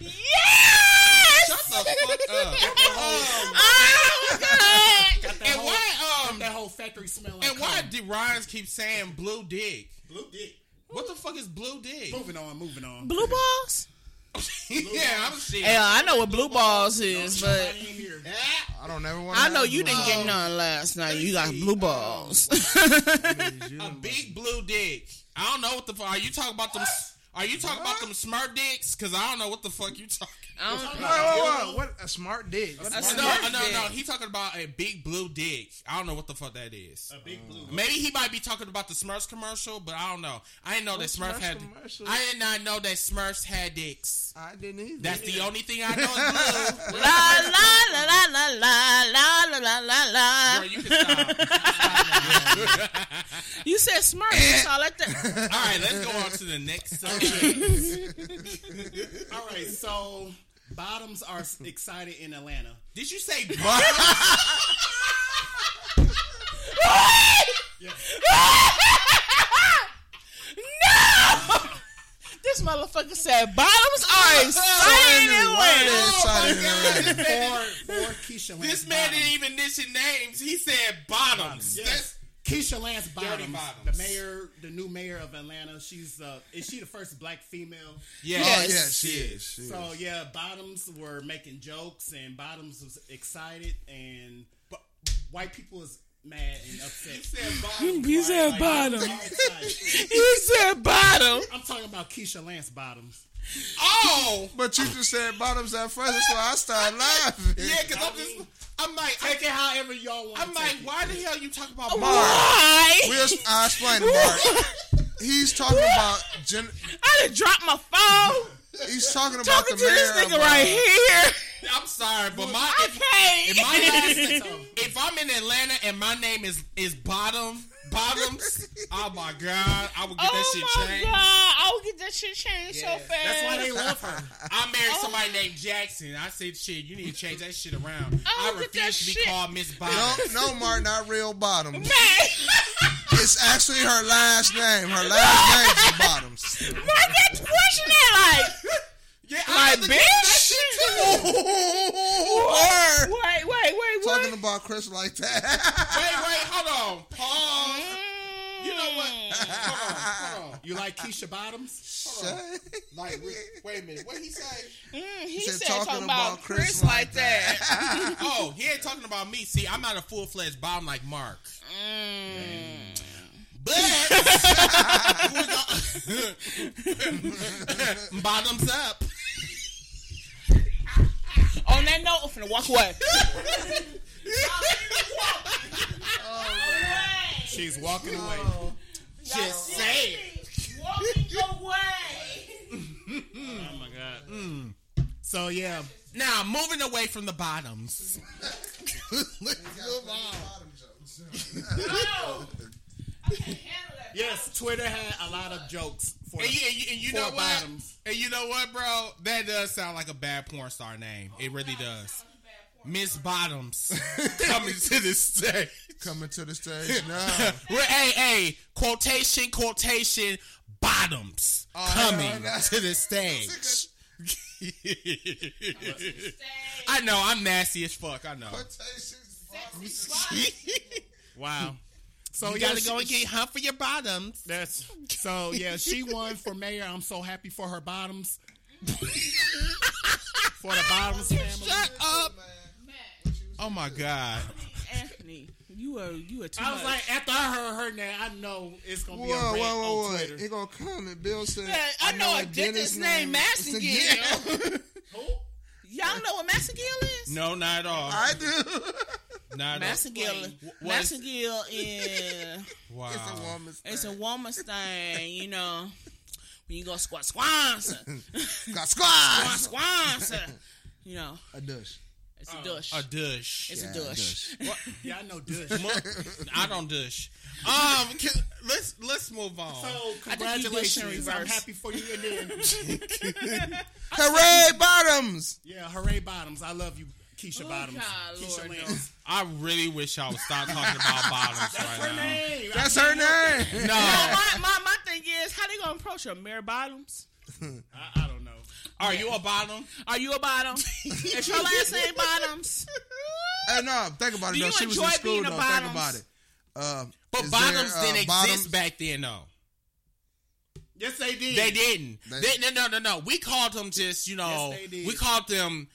yes. Shut the fuck up. Oh god. Got that and whole, why um that whole factory smell like and why cum. did Ryan's keep saying blue dick? blue dick? What the fuck is blue dick? Moving on, moving on. Blue balls. yeah, I'm shit. Yeah, I know what blue balls is, but Somebody in here. I don't ever want. I know you didn't get none last night. You got blue um, balls. a big blue dick. I don't know what the fuck. Are you talking about them? Are you talking about them smart dicks? Because I don't know what the fuck you talking. I don't- Whoa, whoa, whoa. What a smart dick. What A No, smart no, no, no. He talking about a big blue dick. I don't know what the fuck that is. A big blue. Maybe he might be talking about the Smurfs commercial, but I don't know. I didn't know that Smurfs Smurfs had. commercial? I did not know that Smurfs had dicks. I didn't either. That's the only thing I know is blue. La la la la la la la la la la Bro, you can stop. You said smart. That's all I think. All right, let's go on to the next subject. All right, so bottoms are excited in Atlanta. Did you say? Bottoms? no! This motherfucker said bottoms are exciting and Why win. they excited in Atlanta? Oh for, for Keisha This man didn't even mention names. He said bottoms. Yes. Keisha Lance Bottoms, Bottoms. the mayor, the new mayor of Atlanta. She's uh, is she the first black female? Yeah. Oh, Yes. yeah, she is. She So is. yeah, Bottoms were making jokes, and Bottoms was excited, and but white people was mad and upset. He said bottoms. You said Like, bottom. I'm. You said bottom. I'm talking about Keisha Lance Bottoms. Oh, But you just said bottoms at first, so I started laughing. yeah. Because I'm just. I'm like. Take it however y'all want. I'm to like, take it. why the hell you talking about bottoms? Why? We'll, I'll explain it, Mark. He's talking about gen- I done dropped my phone. he's talking about Talking the to this nigga of, right here. I'm sorry, but my if, if my last, if I'm in Atlanta and my name is is bottom bottoms, oh my god, I would get oh that shit my changed. god! I will get that shit changed so fast. That's why they love her. I married oh. somebody named Jackson. I said, shit, you need to change that shit around. I I don't get that refuse to be shit. called Miss No, Bottom. no, Mark, not real bottoms. Man, It's actually her last name. Her last name is Bottoms. Mark got to question that like, Yeah, like I had to get bitch. Word. Wait, wait, wait, Talking what? about Chris like that. Wait, wait, hold on. Pause. Mm. You know what? Hold on, hold on. You like Keisha Bottoms? Hold on. Like, wait, wait a minute. What he say? Mm, he said said, talking talking, about about Chris Chris, like like that. Oh, he ain't talking about me. See, I'm not a full fledged bottom like Mark. Mm. But bottoms up bend out and walk away. She's walking away. Oh. Just say it. Walking away. oh my god. Mm. So yeah. Now moving away from the bottoms. Move on. Bottom jokes. no yes, Twitter had a lot of jokes for And the, you, and you, and you for know what? bottoms. And you know what, bro? That does sound like a bad porn star name. It really does. Miss Bottoms coming to the stage. Coming to the stage now. Well, hey, hey, quotation, quotation, bottoms Oh, coming yeah, that's- to the stage. I know, I'm nasty as fuck. I know. Wow. So you yeah, gotta go and get hunt for your bottoms. That's so yeah. She won for mayor. I'm so happy for her bottoms. for the bottoms family. Shut up. Oh my god. Anthony, you are you are too I was much. like, after I heard her name, I know it's gonna Whoa, be a whoa, whoa, on whoa. Twitter. He gonna come and Bill said, Yeah, I know a dentist named Massengill. Who? Y'all know what Massengill is? No, not at all. I do. Not at all. Massengill. Massengill is Wow. It's a woman's it's a thing. woman's thing, you know. When you go squat squans, Got squat squad. squans, you know, A douche. it's a dush. A dush. it's Yeah, a dush. Yeah, I know Dush. I don't dush. Um, can, let's let's move on. So I think you congratulations! I'm happy for you. And then, Hooray, bottoms! yeah, hooray, bottoms! I love you, Keisha Oh, Bottoms. God, Keisha Lord, Lance. I really wish I would stop talking about bottoms right Her now. name. That's her name. No, my, my my thing is, how they gonna approach her? Mary Bottoms? I, I don't know. are you a bottom? Are you a bottom? Is your last name Bottoms? Hey, no, think about it. Do though. you She was in enjoy school, being though. a Think about it. Uh, But bottoms there, uh, didn't bottoms? exist back then, though. Yes, they did. They didn't. They- They, no, no, no, no. We called them just, you know, Yes, they did. we called them,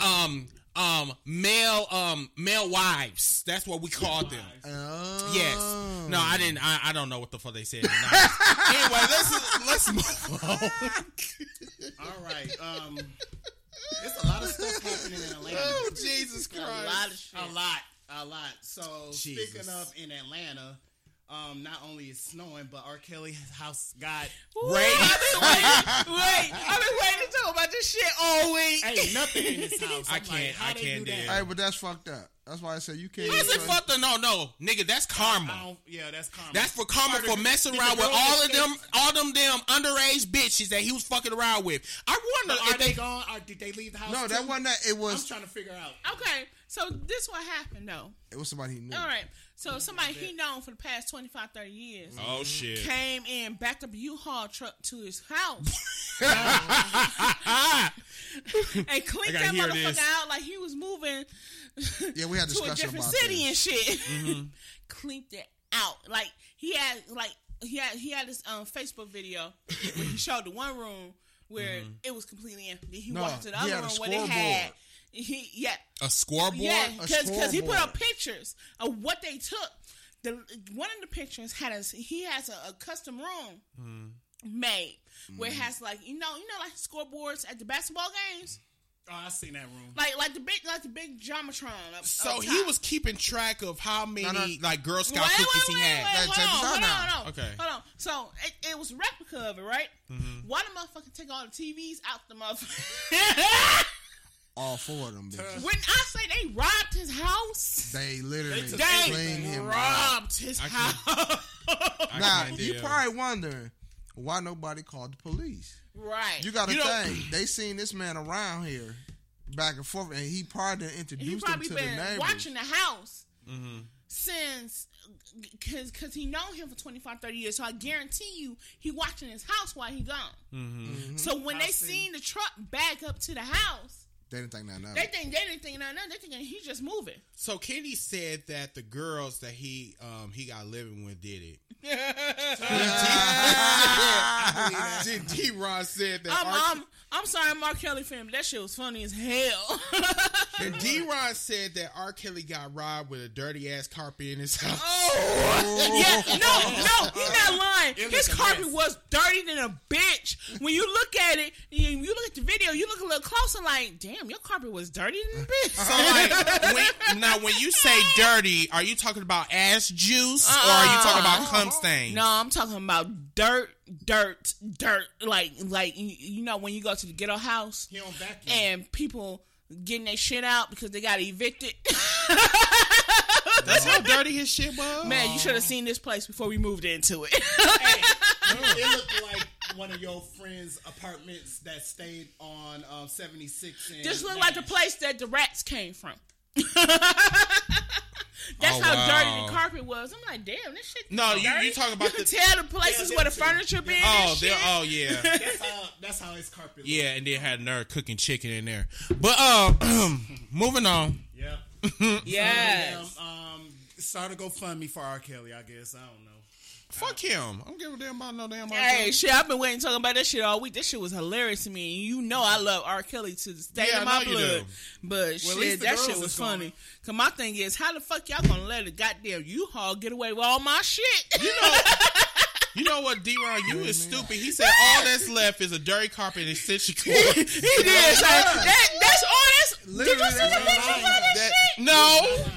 um, um, male, um, male wives. That's what we called them. Oh. Yes. No, I didn't. I, I don't know what the fuck they said. anyway, let's let's move on. All right. Um, there's a lot of stuff happening in Atlanta. oh Jesus A lot of shit. A lot, a lot. So Jesus. speaking of in Atlanta, um, not only is snowing, but R. Kelly's house got Ooh, Ray- I've been waiting. Wait, I've been waiting to talk about this shit all week. ain't nothing in his house. I I'm like, can't- how I can't do do that? Hey, but that's fucked up. That's why I said you can't. Is it trust- fucked? up? No, no, nigga, that's karma. yeah, that's karma. That's for karma Part of for messing around with all of them, all them damn underage bitches that he was fucking around with. I wonder Are if they they. gone? Or did they leave the house? No, that too? wasn't that. It I'm was. trying to figure out. Okay, so this what happened though. It was somebody he knew. All right, so somebody he known for the past 25, 30 years Oh mm-hmm. shit! came in, backed up a U-Haul truck to his house, and cleaned that hear motherfucker this. out like he was moving Yeah, we had to a discussion different about city this. and shit. Mm-hmm. Cleaned it out like he had like he had he had this um Facebook video where he showed the one room where mm-hmm. it was completely empty. He No, walked to the he other had a room where they had scoreboard. He yeah A scoreboard. yeah A because he put up pictures of what they took. The one of the pictures had a he has a, a custom room made where it has like you know you know like scoreboards at the basketball games. Oh, I seen that room. Like like the big like the big Jumbotron up, So up he was keeping track of how many no. like Girl Wait, Scout wait, cookies wait, he wait, had. wait, hold on, hold on, hold on. Okay. Hold on. So it, it was a replica of it, right? Mm-hmm. Why the motherfucker take all the TVs out the motherfucker? All four of them bitches. when I say they robbed his house, They literally They they cleaned him out. robbed his I house. I Now you probably wondering why nobody called the police. right. You got to You think they seen this man around here back and forth, and he probably done he introduced them probably to the been neighbors. watching the house Mm-hmm. since because cause he known him for 25 30 years so i guarantee you he watching his house while he gone Mm-hmm. so when they see. seen the truck back up to the house They didn't think nothing of they it. think they didn't think nothing they thinking he's just moving So Kenny said that the girls that he um he got living with did it. D. Ron said that. I'm, R- I'm, I'm sorry mark kelly fan but that shit was funny as hell And D. Ron said that R. Kelly got robbed with a dirty ass carpet in his house. Oh, yeah, no, no, he's not lying. It His carpet mess. was dirtier than a bitch. When you look at it, you, you look at the video, you look a little closer, like, damn, your carpet was dirtier than a uh-huh. bitch. So like, when, now when you say dirty, are you talking about ass juice or are you talking about cum uh-uh. stains? No, I'm talking about dirt, dirt, dirt. Like, like you, you know, when you go to the ghetto house He don't vacuum. and people getting their shit out because they got evicted. That's how dirty his shit was. Man, you should have seen this place before we moved into it. it looked like one of your friends' apartments that stayed on um, 76. And this looked like the place that the rats came from. That's Oh, how wow. dirty the carpet was. I'm like, damn, this shit. No, you- dirty. you talking about You the- tell the places Yeah, where the too. furniture been. Oh, and there. shit. Oh, yeah, That's how, that's how his carpet looked. yeah, and they had nerve cooking chicken in there. But uh, moving on. Yeah. Yes. Um, um, start a GoFundMe for R. Kelly, I guess. I don't know. Fuck him. I don't give a damn about no damn. R. Hey, Kelly. shit! I've been waiting talking about that shit all week. This shit was hilarious to me. And you know I love R. Kelly to the state Yeah, of my blood. But least shit, that shit was funny. Cause my thing is, how the fuck y'all gonna let a goddamn U-Haul get away with all my shit? You know, you know what, D-Ron, you is stupid. He said all that's left is a dirty carpet and stitchy cord. he did. So that, that's all. That's Literally, did you see that's the what pictures I'm of that That- shit? no,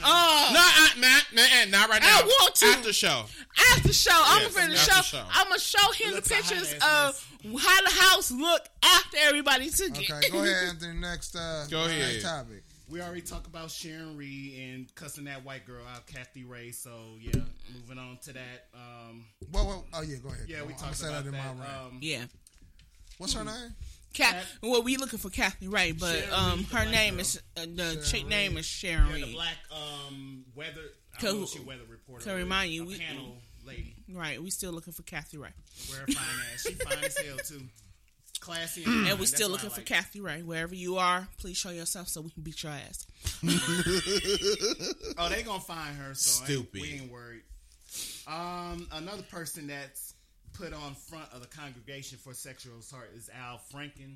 Uh, no, I, not, not, not right now. I want to. after show. after show, I'm Yes, gonna after show. show. I'm gonna show him the looks a hot pictures ass of how the house looked after everybody took it. Okay, go ahead, Anthony. Next, uh, Go ahead. Next topic. We already talked about Sharon Reed and cussing that white girl out, Kathy Ray. So yeah, moving on to that. Um, Whoa, whoa. Oh yeah, go ahead. yeah, we talked I'ma say about in that. my rant. Um, Yeah. What's her name? Cat, well, we looking for Kathy Ray, but Sharon um, Reed, her name girl. is uh, the chick Reed. name is Sharon yeah, the black um, weather. I don't know if Co- she weather reporter. to remind you, a we- panel lady. Right, we still looking for Kathy Ray, Wear her fine ass. She fine as hell too. Classy. And, and we That's still what I looking for like. Kathy Ray. Wherever you are, please show yourself so we can beat your ass. Oh, they gonna find her. So I ain't- Stupid. we ain't worried. Um, another person that's put on front of the congregation for sexual assault is Al Franken.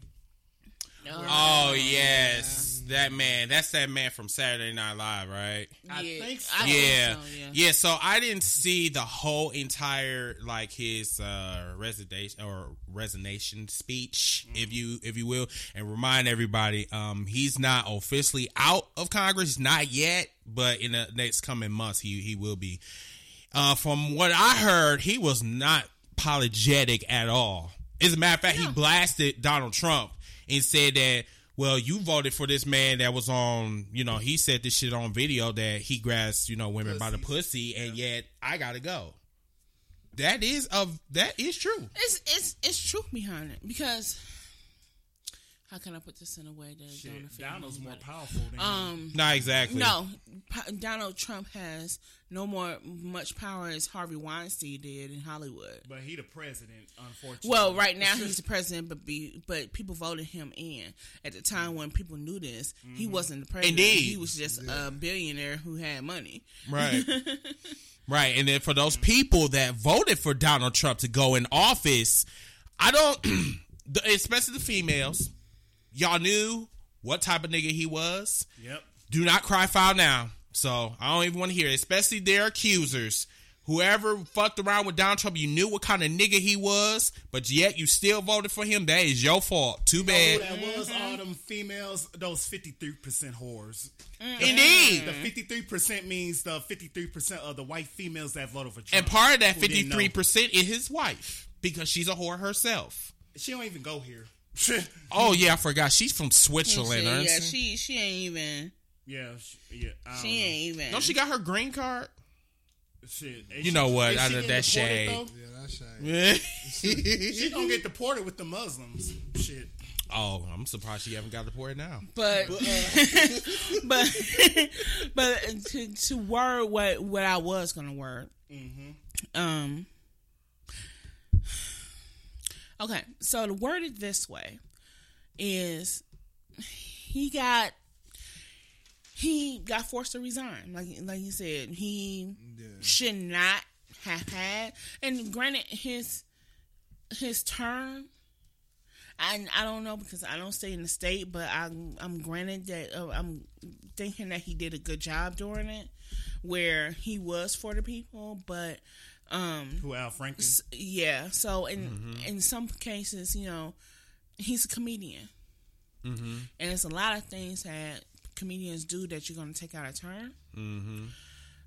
Oh yes, that man. That's that man from Saturday Night Live, right? I Yeah, think so. I Yeah. so, yeah. yeah. So I didn't see the whole entire like his uh resignation or resignation speech, if you if you will, and remind everybody, um, he's not officially out of Congress, not yet, but in the next coming months, he he will be. Uh, from what I heard, he was not apologetic at all. As a matter of fact, he blasted Donald Trump and said that, well, you voted for this man that was on, you know, he said this shit on video that he grabs, you know, women by the pussy, and yet I gotta go. That is of that is true. It's it's it's truth behind it because how can I put this in a way that don't Shit, offend Donald's more powerful than him. Um, Not exactly. no, Pa- Donald Trump has no more much power as Harvey Weinstein did in Hollywood. but he the president, unfortunately. Well, right now he's the president, but be but people voted him in. At the time when people knew this, he wasn't the president. Indeed. he was just a billionaire who had money. Right. right. And then for those people that voted for Donald Trump to go in office, I don't, especially the females, y'all knew what type of nigga he was. Yep. Do not cry foul now. So I don't even want to hear it, especially their accusers. Whoever fucked around with Donald Trump, you knew what kind of nigga he was, but yet you still voted for him. That is your fault. Too Who bad. that was all mm-hmm. them females, those fifty three percent whores. Mm-hmm. Indeed. The fifty three percent means the fifty three percent of the white females that voted for Trump. And part of that who didn't know. 53% is his wife because she's a whore herself. She don't even go here. Oh yeah, I forgot. She's from Switzerland. yeah, aren't she? she she ain't even yeah, she, yeah. I don't she know. ain't even. No, she got her green card. Shit. Is You she- know what? is I she know getting that deported, shade. though? Yeah, that's shame. She gonna get deported with the Muslims. Shit. oh, I'm surprised she haven't got deported now. but but but to to word what what I was gonna word. Um. Okay, so to word it this way is he got he got forced to resign. Like like you said, he should not have had. And granted, his his term I I don't know because I don't stay in the state, but I'm I'm granted that uh, I'm thinking that he did a good job during it, where he was for the people, but um Who Al Franken? s- yeah. So in in some cases, you know, he's a comedian, and it's a lot of things that comedians do that you're going to take out of turn.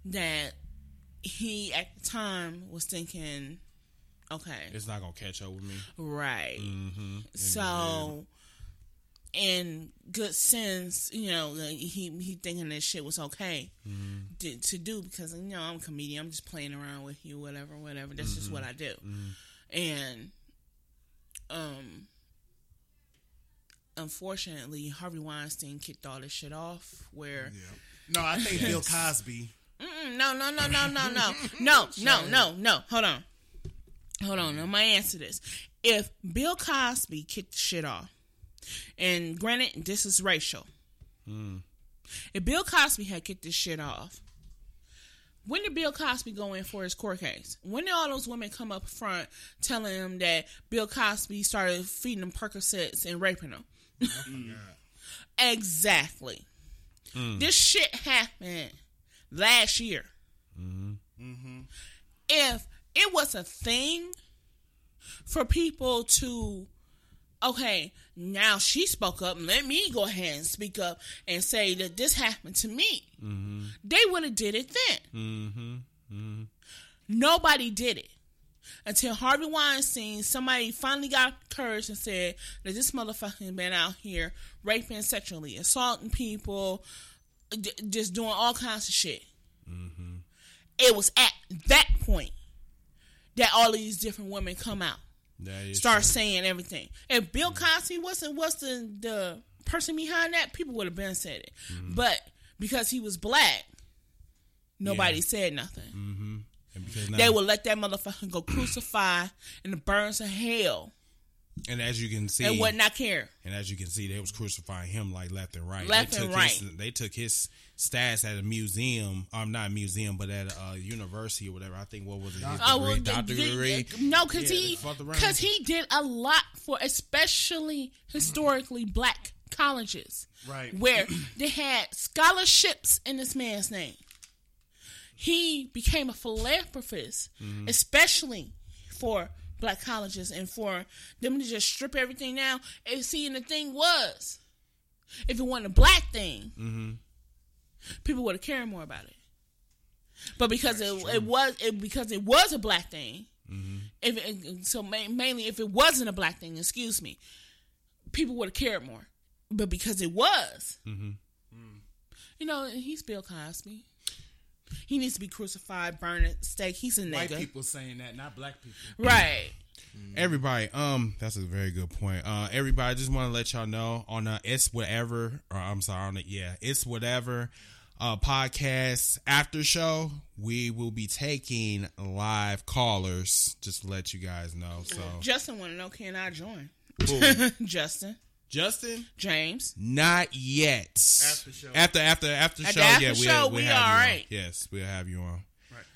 That he at the time was thinking, okay, It's not gonna catch up with me. Right. Mm-hmm. So, in good sense, you know, like, he he thinking this shit was okay Mm-hmm. to, to do because you know I'm a comedian. I'm just playing around with you, whatever, whatever. That's just Mm-hmm. what I do. And, um, unfortunately, Harvey Weinstein kicked all this shit off. Where No, I think Bill Cosby. Mm, no, no, no, no, no, no, no, no, no, no. Hold on, hold on. I'm gonna answer this. If Bill Cosby kicked the shit off, and granted, this is racial. Hmm. If Bill Cosby had kicked this shit off, when did Bill Cosby go in for his court case? When did all those women come up front telling him that Bill Cosby started feeding them Percocets and raping them? exactly. Hmm. This shit happened last year. Mm-hmm. If it was a thing for people to, okay, now she spoke up, let me go ahead and speak up and say that this happened to me, mm-hmm. they would have did it then. Mm-hmm. Mm-hmm. Nobody did it. Until Harvey Weinstein, somebody finally got courage and said that this motherfucker been out here raping, sexually assaulting people, d- just doing all kinds of shit. It was at that point that all these different women come out, start true. saying everything. If Bill mm. Cosby wasn't was the the person behind that, people would have been said it. Mm-hmm. But because he was black, nobody Yeah. said nothing. Mm-hmm. And because now, They would let that motherfucker go crucify in the burns of hell and as you can see, and would not care. and as you can see, they was crucifying him like left and right. Left they and took right. His, they took his stats at a museum. Um, not a museum, but at a university or whatever. I think what was it? His Oh, degree, the- doctor the- degree. no, because Yeah, he they fucked around. because he did a lot for especially historically black colleges, Right. Where they had scholarships in this man's name. He became a philanthropist, Mm-hmm. especially for black colleges and for them to just strip everything down. And see, and the thing was, if it wasn't a black thing, Mm-hmm. people would have cared more about it. But because it, it was it, because it was a black thing, Mm-hmm. if it, so ma- mainly if it wasn't a black thing, excuse me, people would have cared more. But because it was, Mm-hmm. you know, he's Bill Cosby. He needs to be crucified, burned at stake. He's a nigga. White people saying that, not black people. right? Everybody, um, that's a very good point. Uh, everybody, I just want to let y'all know on uh, it's whatever, or I'm sorry, on the yeah, it's whatever. Uh, podcast after show, we will be taking live callers. Just to let you guys know. So, Justin want to know, can I join? Justin, Justin, James, not yet. After show. after after after At show, the after yeah, we'll, show, we'll we have you on. right. Yes, we'll have you on.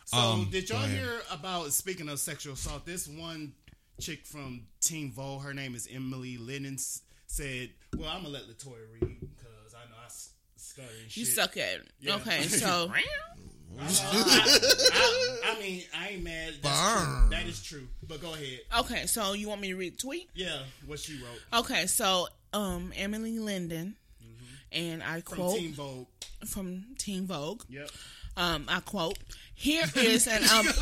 So Um, did y'all hear about speaking of sexual assault? This one chick from Team Vogue, her name is Emily Lennon, said, "Well, I'm gonna let Latoya read because I know I stutter and shit." you suck at it. Yeah. Okay, so I, I mean, I ain't mad. That's true. Burn. That is true. But go ahead. okay, so you want me to read the tweet? Yeah, what she wrote Okay, so um, Emily Lindin, and I from quote Team Vogue. from Teen Vogue. Yep. Um, I quote: "Here is an um,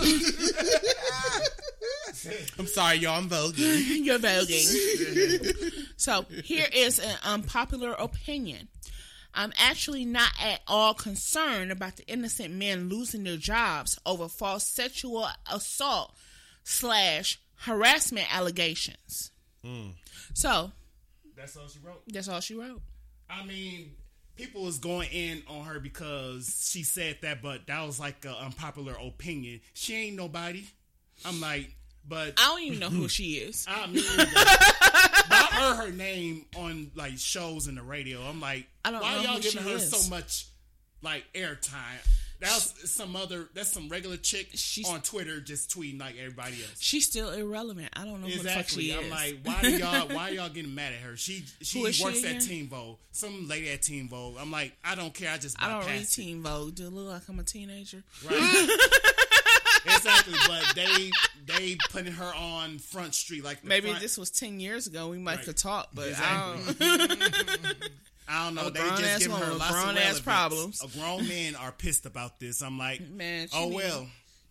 I'm sorry, y'all. I'm voguing. you're voguing." so here is an unpopular opinion. I'm actually not at all concerned about the innocent men losing their jobs over false sexual assault slash harassment allegations. So That's all she wrote. that's all she wrote. I mean, people was going in on her because she said that, but that was like an unpopular opinion. She ain't nobody. I'm like, but I don't even know who she is. I mean, I heard her name on like shows in the radio. I'm like, I don't why know y'all giving her is. so much like airtime? That was some other. That's some regular chick She's- on Twitter just tweeting like everybody else. She's still irrelevant. I don't know who the fuck Exactly. she is. I'm like, why do y'all? Why are y'all getting mad at her? She she works she at? Team Vogue. Some lady at Team Vogue. I'm like, I don't care. I just I don't read it. Teen Vogue. Do it look like I'm a teenager? Right. exactly. But they they putting her on Front Street like Maybe front- this was ten years ago. We might Right. could talk, but Exactly. Mm-hmm. I don't. Know. A They just giving her lots of grown-ass problems. A grown men are pissed about this. I'm like, Man, oh need- well.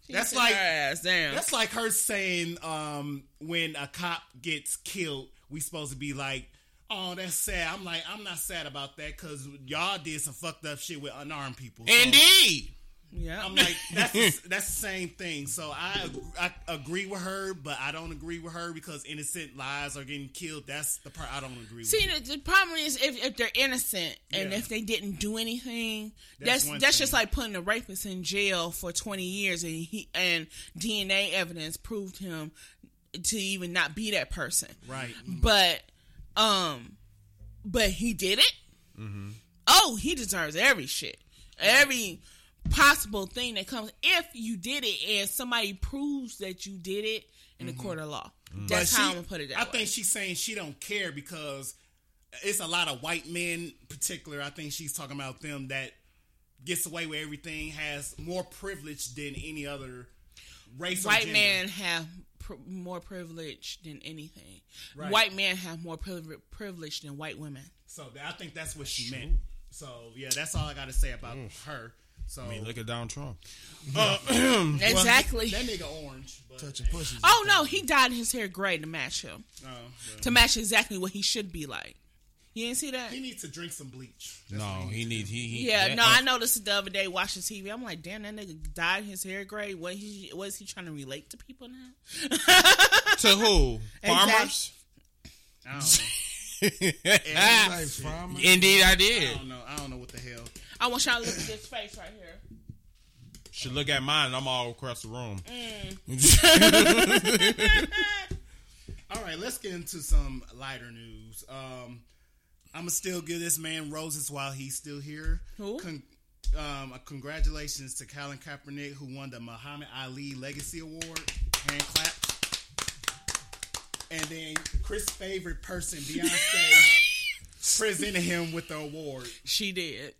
That's like ass. That's like her saying, um, when a cop gets killed, we supposed to be like, "Oh, that's sad." I'm like, I'm not sad about that because y'all did some fucked up shit with unarmed people. So Indeed. Yeah. I'm like, that's the, that's the same thing. So I I agree with her, but I don't agree with her because innocent lives are getting killed. That's the part I don't agree See, with. the, the problem is if, if they're innocent and Yeah. if they didn't do anything, That's that's that's, just like putting a rapist in jail for twenty years and he and DNA evidence proved him to even not be that person. Right. But um, but he did it. Mm-hmm. Oh, he deserves every shit, every possible thing that comes. If you did it and somebody proves that you did it in the court of law, that's Mm-hmm. But how I'm gonna put it. That I way. think she's saying she don't care because it's a lot of white men, particular. I think she's talking about them that gets away with everything, has more privilege than any other race. white gender. men have pr- more privilege than anything. Right. White men have more priv- privilege than white women. So I think that's what she meant. So yeah, that's all I got to say about her. So I mean, look at Donald Trump. Exactly. that nigga orange. But, Touching pushes. oh no, he dyed his hair gray to match him, oh, well. to match exactly what he should be like. You didn't see that? he needs to drink some bleach. That's No, he needs he. he Yeah, that- no, uh, I noticed the other day watching TV. I'm like, damn, that nigga dyed his hair gray. What he was he trying to relate to people now? To who? Farmers. I don't know. Like. Indeed, I did. I don't know. I don't know what the hell. I want y'all to look at this face right here. Should look at mine. I'm all across the room. All right, let's get into some lighter news. Um, I'm gonna still give this man roses while he's still here. Who? um, uh, congratulations to Colin Kaepernick who won the Muhammad Ali Legacy Award. Hand clap. And then Chris' favorite person, Beyonce, presented him with the award. She did.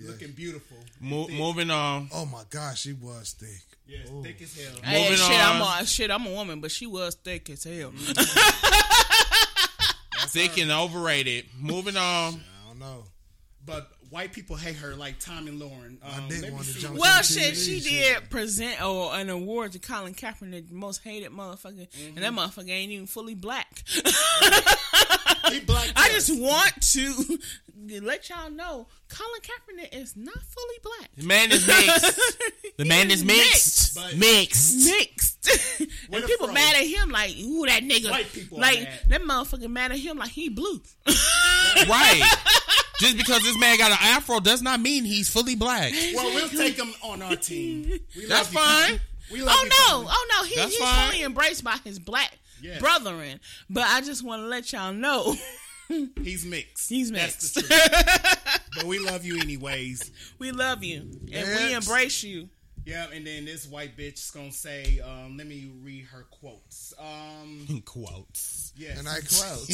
Looking beautiful. Mo- moving on. Oh my gosh, she was thick. Yes, thick as hell. Hey, Moving shit, I'm a shit. I'm a woman, but she was thick as hell. Thick and overrated. Moving on. I don't know. But white people hate her like Tomi Lahren. Um, dick let me wanted to see jump what- Well, shit, she shit. did present or an award to Colin Kaepernick, the most hated motherfucker, and that Mm-hmm. motherfucker ain't even fully black. He black I just want to let y'all know Colin Kaepernick is not fully black. The man is mixed. The man is mixed. But- Mixed. Mixed. Where and people fro? mad at him like, ooh, that nigga. White people are like mad. that motherfucker mad at him like he blue. Right. Just because this man got an afro does not mean he's fully black. Well, we'll take him on our team. We That's love fine. Colin. We love Oh you, no, Colin. oh no, he, That's he's fine. fully embraced by his black Yes. brethren. But I just want to let y'all know He's mixed. He's That's mixed. the truth. but we love you anyways. we love you and we embrace you. Yeah, and then this white bitch is gonna say, um, let me read her quotes. Um, Quotes. yes. And I quote.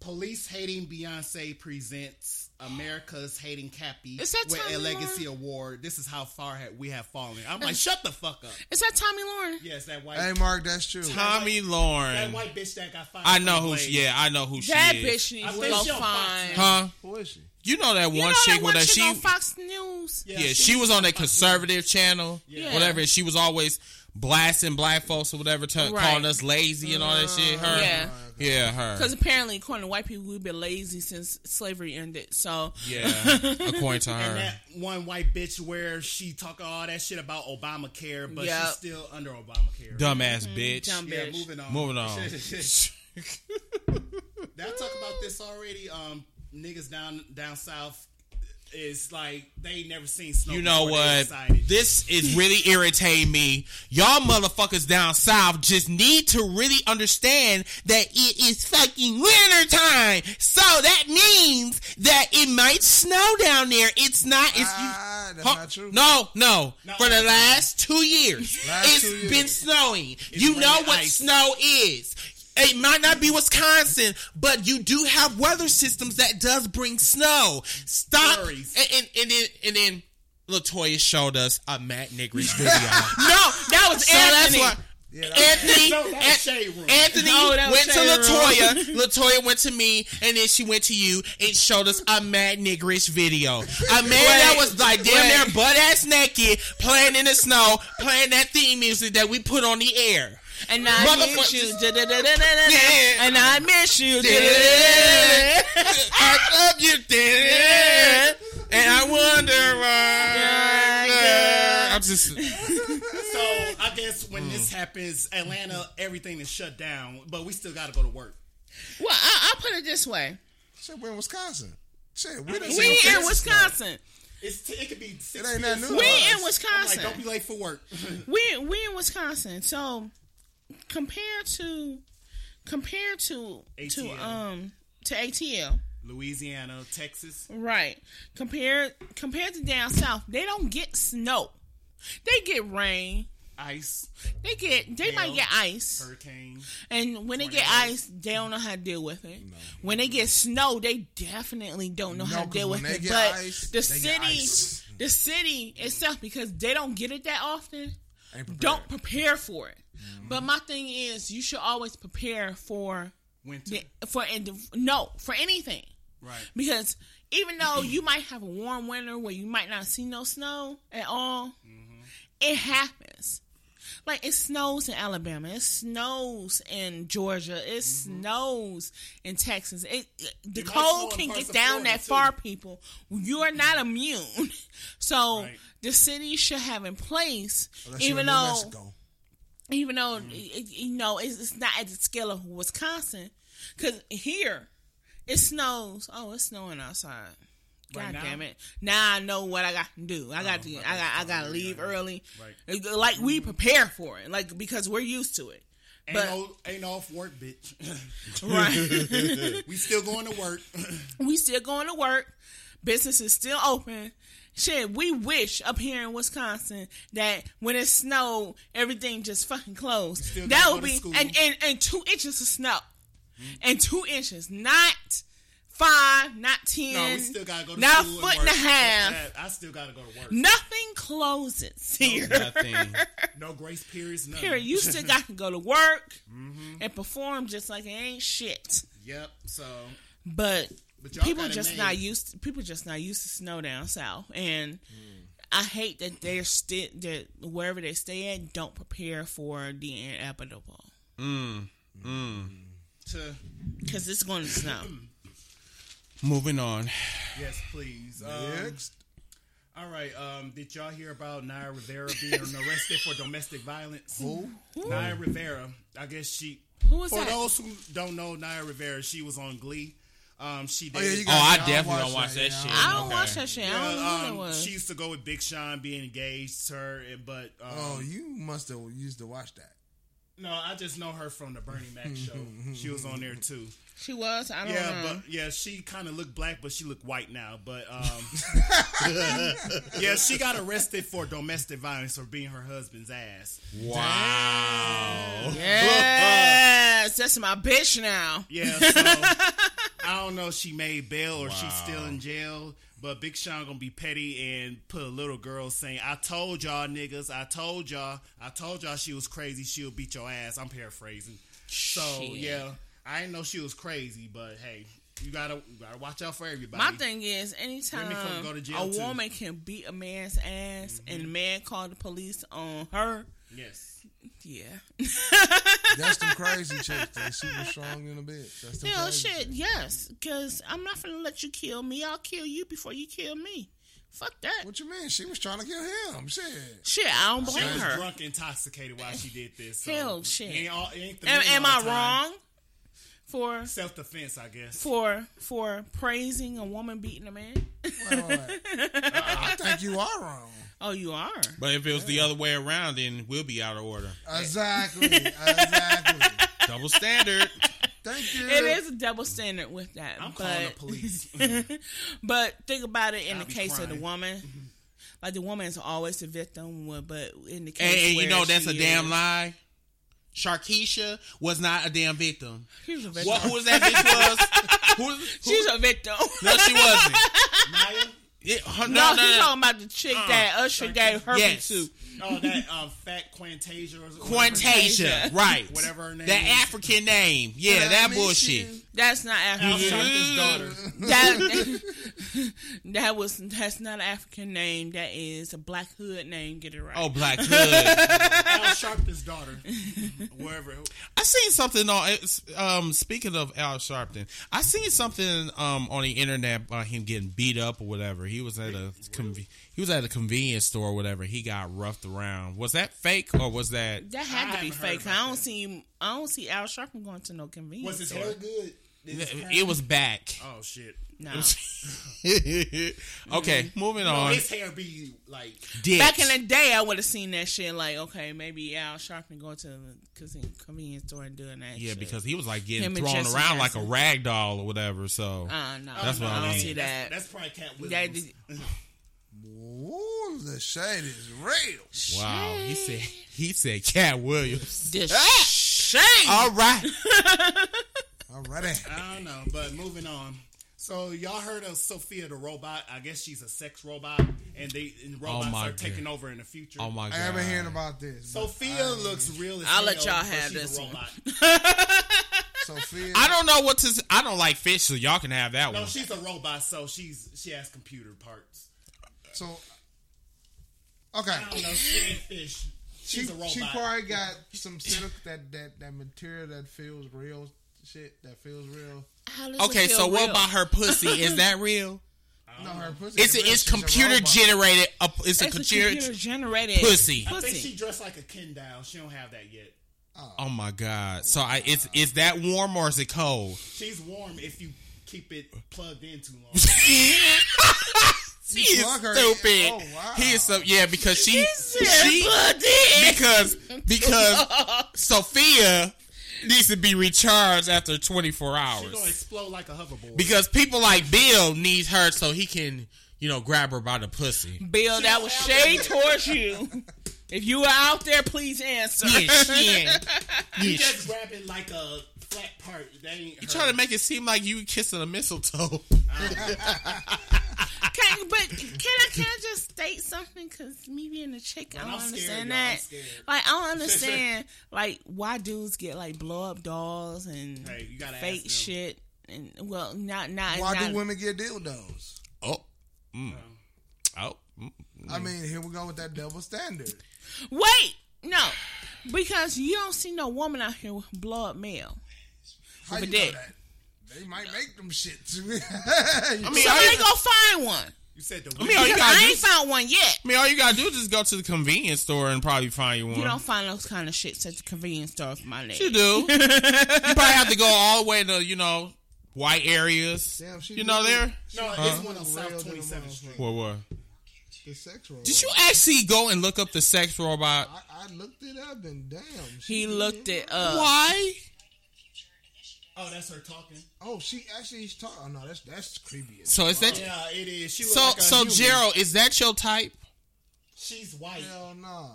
Police hating Beyonce presents America's hating Cappy Is that with a Tommy legacy award. This is how far ha- we have fallen. I'm like, shut the fuck up. Is that Tomi Lahren? Yes, that white hey, Mark, that's true. Tomi that Lahren. That white bitch that got fired. I know from who she. Yeah, I know who she That is. That bitch needs to go she on Fox fine. Huh? Who is she? You know that one You know chick that one that chick she. on Fox News? Yeah, Yeah, she was on that Fox conservative channel, Yeah. whatever. She was always blasting black folks or whatever, t- Right. calling us lazy and all that shit. Her, Yeah. yeah, her. Because apparently, according to white people, we've been lazy since slavery ended. So, Yeah, according to her, And that one white bitch where she talk all that shit about Obamacare, but Yep. she's still under Obamacare. Dumbass bitch. dumb Yeah, bitch. moving on. Moving on. Did I talk about this already? Um, niggas down down south is like they never seen snow. You know what? This is really irritating me. Y'all motherfuckers down south just need to really understand that it is fucking winter time. So that means that it might snow down there. It's not. It's Ah, that's Huh? not true. No, no. Not For the last two years, Last it's two years. been snowing. you know what ice. snow is. It might not be Wisconsin, but you do have weather systems that does bring snow. Stop. And, Flurries. and, and then and then Latoya showed us a Matt Niggers video. No, that was so that's Anthony. why. Yeah, that Anthony, No, that was An- shade room. Anthony No, that went to shade Latoya. Latoya went to me, and then she went to you and showed us a Mad Niggerish video. A man that was like damn wait. near butt ass naked, playing in the snow, playing that theme music that we put on the air. And I miss you. Yeah. And I miss you. I love you, Dad. And I wonder why. I'm just. So I guess when this mm. happens, Atlanta, everything is shut down, but we still got to go to work. Well, I, I'll put it this way. Shit, we're in Wisconsin. Shit, we didn't We in Texas Wisconsin. It's it could be six It ain't feet that new. We Us. in I'm Wisconsin. like, don't be late for work. we we in Wisconsin. So compared to compared to to um to ATL, Louisiana, Texas. right? Compared compared to down south, they don't get snow. They get rain. Ice, They get they might get ice. hurricane. And when they get ice, they don't know how to deal with it. When they get snow, they definitely don't know No, how to deal when with they it. get But ice, the they get city, ice. the city itself, because they don't get it that often, prepared. don't prepare for it. Mm-hmm. But my thing is, you should always prepare for Winter. the, for and no for anything Right. because even though mm-hmm. you might have a warm winter where you might not see no snow at all, mm-hmm. it happens. Like it snows in Alabama, it snows in Georgia, it snows in Texas. It, it- the It cold can get down that too. far, people. You are not immune. So Right. the city should have in place, Unless even though. Even though mm-hmm. it- you know it's, it's not at the scale of Wisconsin, because here it snows. Oh, it's snowing outside. God Right damn it! Now I know what I got to do. I got oh, to. I got. I got to leave early. Right. Like we mm-hmm. prepare for it, like because we're used to it. Ain't But no ain't off work, bitch. right, we still going to work. we still going to work. Business is still open. Shit, we wish up here in Wisconsin that when it snowed, everything just fucking closed. That would be and, and and two inches of snow, and two inches, not five, not ten, no, we still gotta go to not school. a foot and, and a work. half. I still gotta go to work. Nothing closes here. Nothing. No grace periods. Nothing. Here, you still got to go to work Mm-hmm. and perform just like it ain't shit. Yep. So But, people got it just made. not used. people just not used to snow down south, and I hate that they're still that wherever they stay at don't prepare for the inevitable to because it's going to snow. Moving on. yes, please. Um, Next. All right. Um, did y'all hear about Naya Rivera being arrested for domestic violence? Who? Naya Rivera. I guess she. Who was For that? those who don't know Naya Rivera, she was on Glee. Um, she Oh, yeah, Oh, I I'll definitely don't watch that, that shit. I don't Okay. watch that shit. I don't know who that um, was. she used to go with Big Sean, being engaged to her, but um, Oh, you must have used to watch that. no, I just know her from the Bernie Mac show. She was on there too. she was. I don't Yeah, know. Yeah, but yeah, she kind of looked black, but she looked white now. But um, yeah, she got arrested for domestic violence for being her husband's ass. Wow. yes, that's my bitch now. Yeah, so I don't know if she made bail or she's still in jail. But Big Sean gonna be petty and put a little girl saying, "I told y'all niggas, I told y'all, I told y'all she was crazy. She'll beat your ass." I'm paraphrasing. So Shit. yeah, I didn't know she was crazy, but hey, you gotta you gotta watch out for everybody. My thing is, anytime go to jail, a too. woman can beat a man's ass and the man called the police on her, yes, yeah. That's them crazy chicks. They super strong in a bitch. That's them Hell, crazy shit, chicks. yes. Because I'm not gonna let you kill me. I'll kill you before you kill me. Fuck that. What you mean? She was trying to kill him. Shit. Shit, I don't she was her. drunk, intoxicated while she did this. So Hell, shit. ain't all- ain't the Am, am all I the time. wrong for Self defense, I guess. for for praising a woman beating a man? Well, I think you are wrong. Oh, you are. But if it was the other way around, then we'll be out of order. Exactly. exactly. Double standard. Thank you. It is a double standard with that. I'm but, calling the police. but think about it in I'll the be case of the woman. Like the woman is always the victim, but in the case And, and you where know that's a she damn lie. Sharkeisha was not a damn victim. She's a victim. What? Who was that bitch? Was? Who? who She's a victim. no, she wasn't. Naya? It- her- No, no, he's no, no. talking about the chick that Usher gave her Yes. to. Oh, that um, fat Quantasia or whatever. Quantasia, right? Whatever her name That is. African name, yeah, I that miss bullshit. You. That's not Al African. Sharpton's daughter. that, that was that's not an African name. That is a black hood name. Get it right. Oh, Black Hood. Al Sharpton's daughter. Wherever. I seen something on. Um, speaking of Al Sharpton, I seen something um on the internet about him getting beat up or whatever. He was at a conve- he was at a convenience store or whatever. He got roughed around. Was that fake or was that? that had I to be fake. I don't that. see. I don't see Al Sharpton going to no convenience Was his store. hair good? Did It was back. Oh, shit. No. okay, moving No, on. his hair be like. Ditch. Back in the day, I would have seen that shit. Like, okay, maybe Al Sharpton going to the conven- convenience store and doing that. yeah, shit. because he was like getting Him thrown around like a rag doll or whatever. So uh, no, That's what I I don't mean. see That's, that. that's probably Katt That Williams. is- Ooh, the shade is real. wow, he said he said Katt Williams. This Ah! shame. All right. Alrighty. I don't know, but moving on. So y'all heard of Sophia the robot? I guess she's a sex robot, and they and oh robots Oh my are taking over in the future. Oh my god. I haven't heard about this. Sophia I- looks real. As I'll let y'all have she's this a one. robot. Sophia. I don't know what to. I don't like fish, so y'all can have that No, one. No, she's a robot, so she's she has computer parts. So. Okay. I don't know. She ain't fish. She, She's a robot. she probably got some silk that, that that material that feels real shit that feels real. Okay, it feel so what about her pussy? Is that real? No, her pussy. It's ain't real. it's She's a computer robot. generated. Uh, it's a It's a computer. computer generated pussy. I think she dressed like a Ken doll. She don't have that yet. Oh my god! So I, it's is that warm or is it cold? She's warm if you keep it plugged in too long. She is stupid. Oh, wow. He is so yeah because she said she plugged in. because because Sophia needs to be recharged after 24 hours. She's gonna hours explode like a hoverboard. because people like Bill needs her so he can you know grab her by the pussy. Bill, that was shade towards you. If you are out there, please answer. Yeah, shit. you Yeah, just grabbing like a flat part. That ain't. You trying to make it seem like you kissing a mistletoe. Can, but can I can I just state something? Because me being a chick, I don't scared, understand y'all. I'm that. scared. Like I don't understand like why dudes get like blow up dolls and Hey, you fake shit. And well, not not Why not, do women get dildos? Oh, mm. oh. mm. I mean, here we go with that double standard. Wait, no, because you don't see no woman out here with blood up male. How With you a know dick. that? They might make them shit too. I mean, Somebody go find one. You said the. I mean, all you gotta I do ain't is, found one yet. I mean, all you gotta do is just go to the convenience store and probably find you one. You don't find those kind of shit at the convenience store for my name. You do. you probably have to go all the way to you know white areas. Damn, she you know do. no, there. it's one on South Twenty Seventh. Street. What? What? The sex robot. Did you actually go and look up the sex robot? I, I looked it up and damn. He she- looked it up. Why? Oh, that's her talking. Oh, she actually is talking. Oh no, that's that's creepy. as- So is that Yeah, it is. She so? like so human. Gerald, is that your type? She's white. Hell no.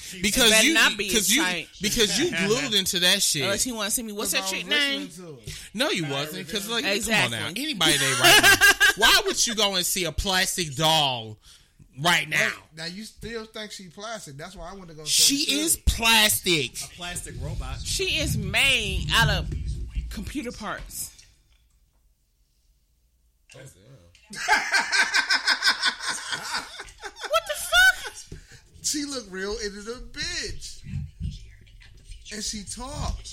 She's Because better you not be because you type. because you glued into that shit. Unless shit. he want to see me. What's that Because I chick name? listening to it. No, you wasn't. Because like, Exactly. come on now, anybody they right now. Why would you go and see a plastic doll right now? Now you still think she plastic? That's why I want to go. She is plastic. a plastic robot. She is made out of computer parts. what the fuck? She looked real into the bitch, and she talked.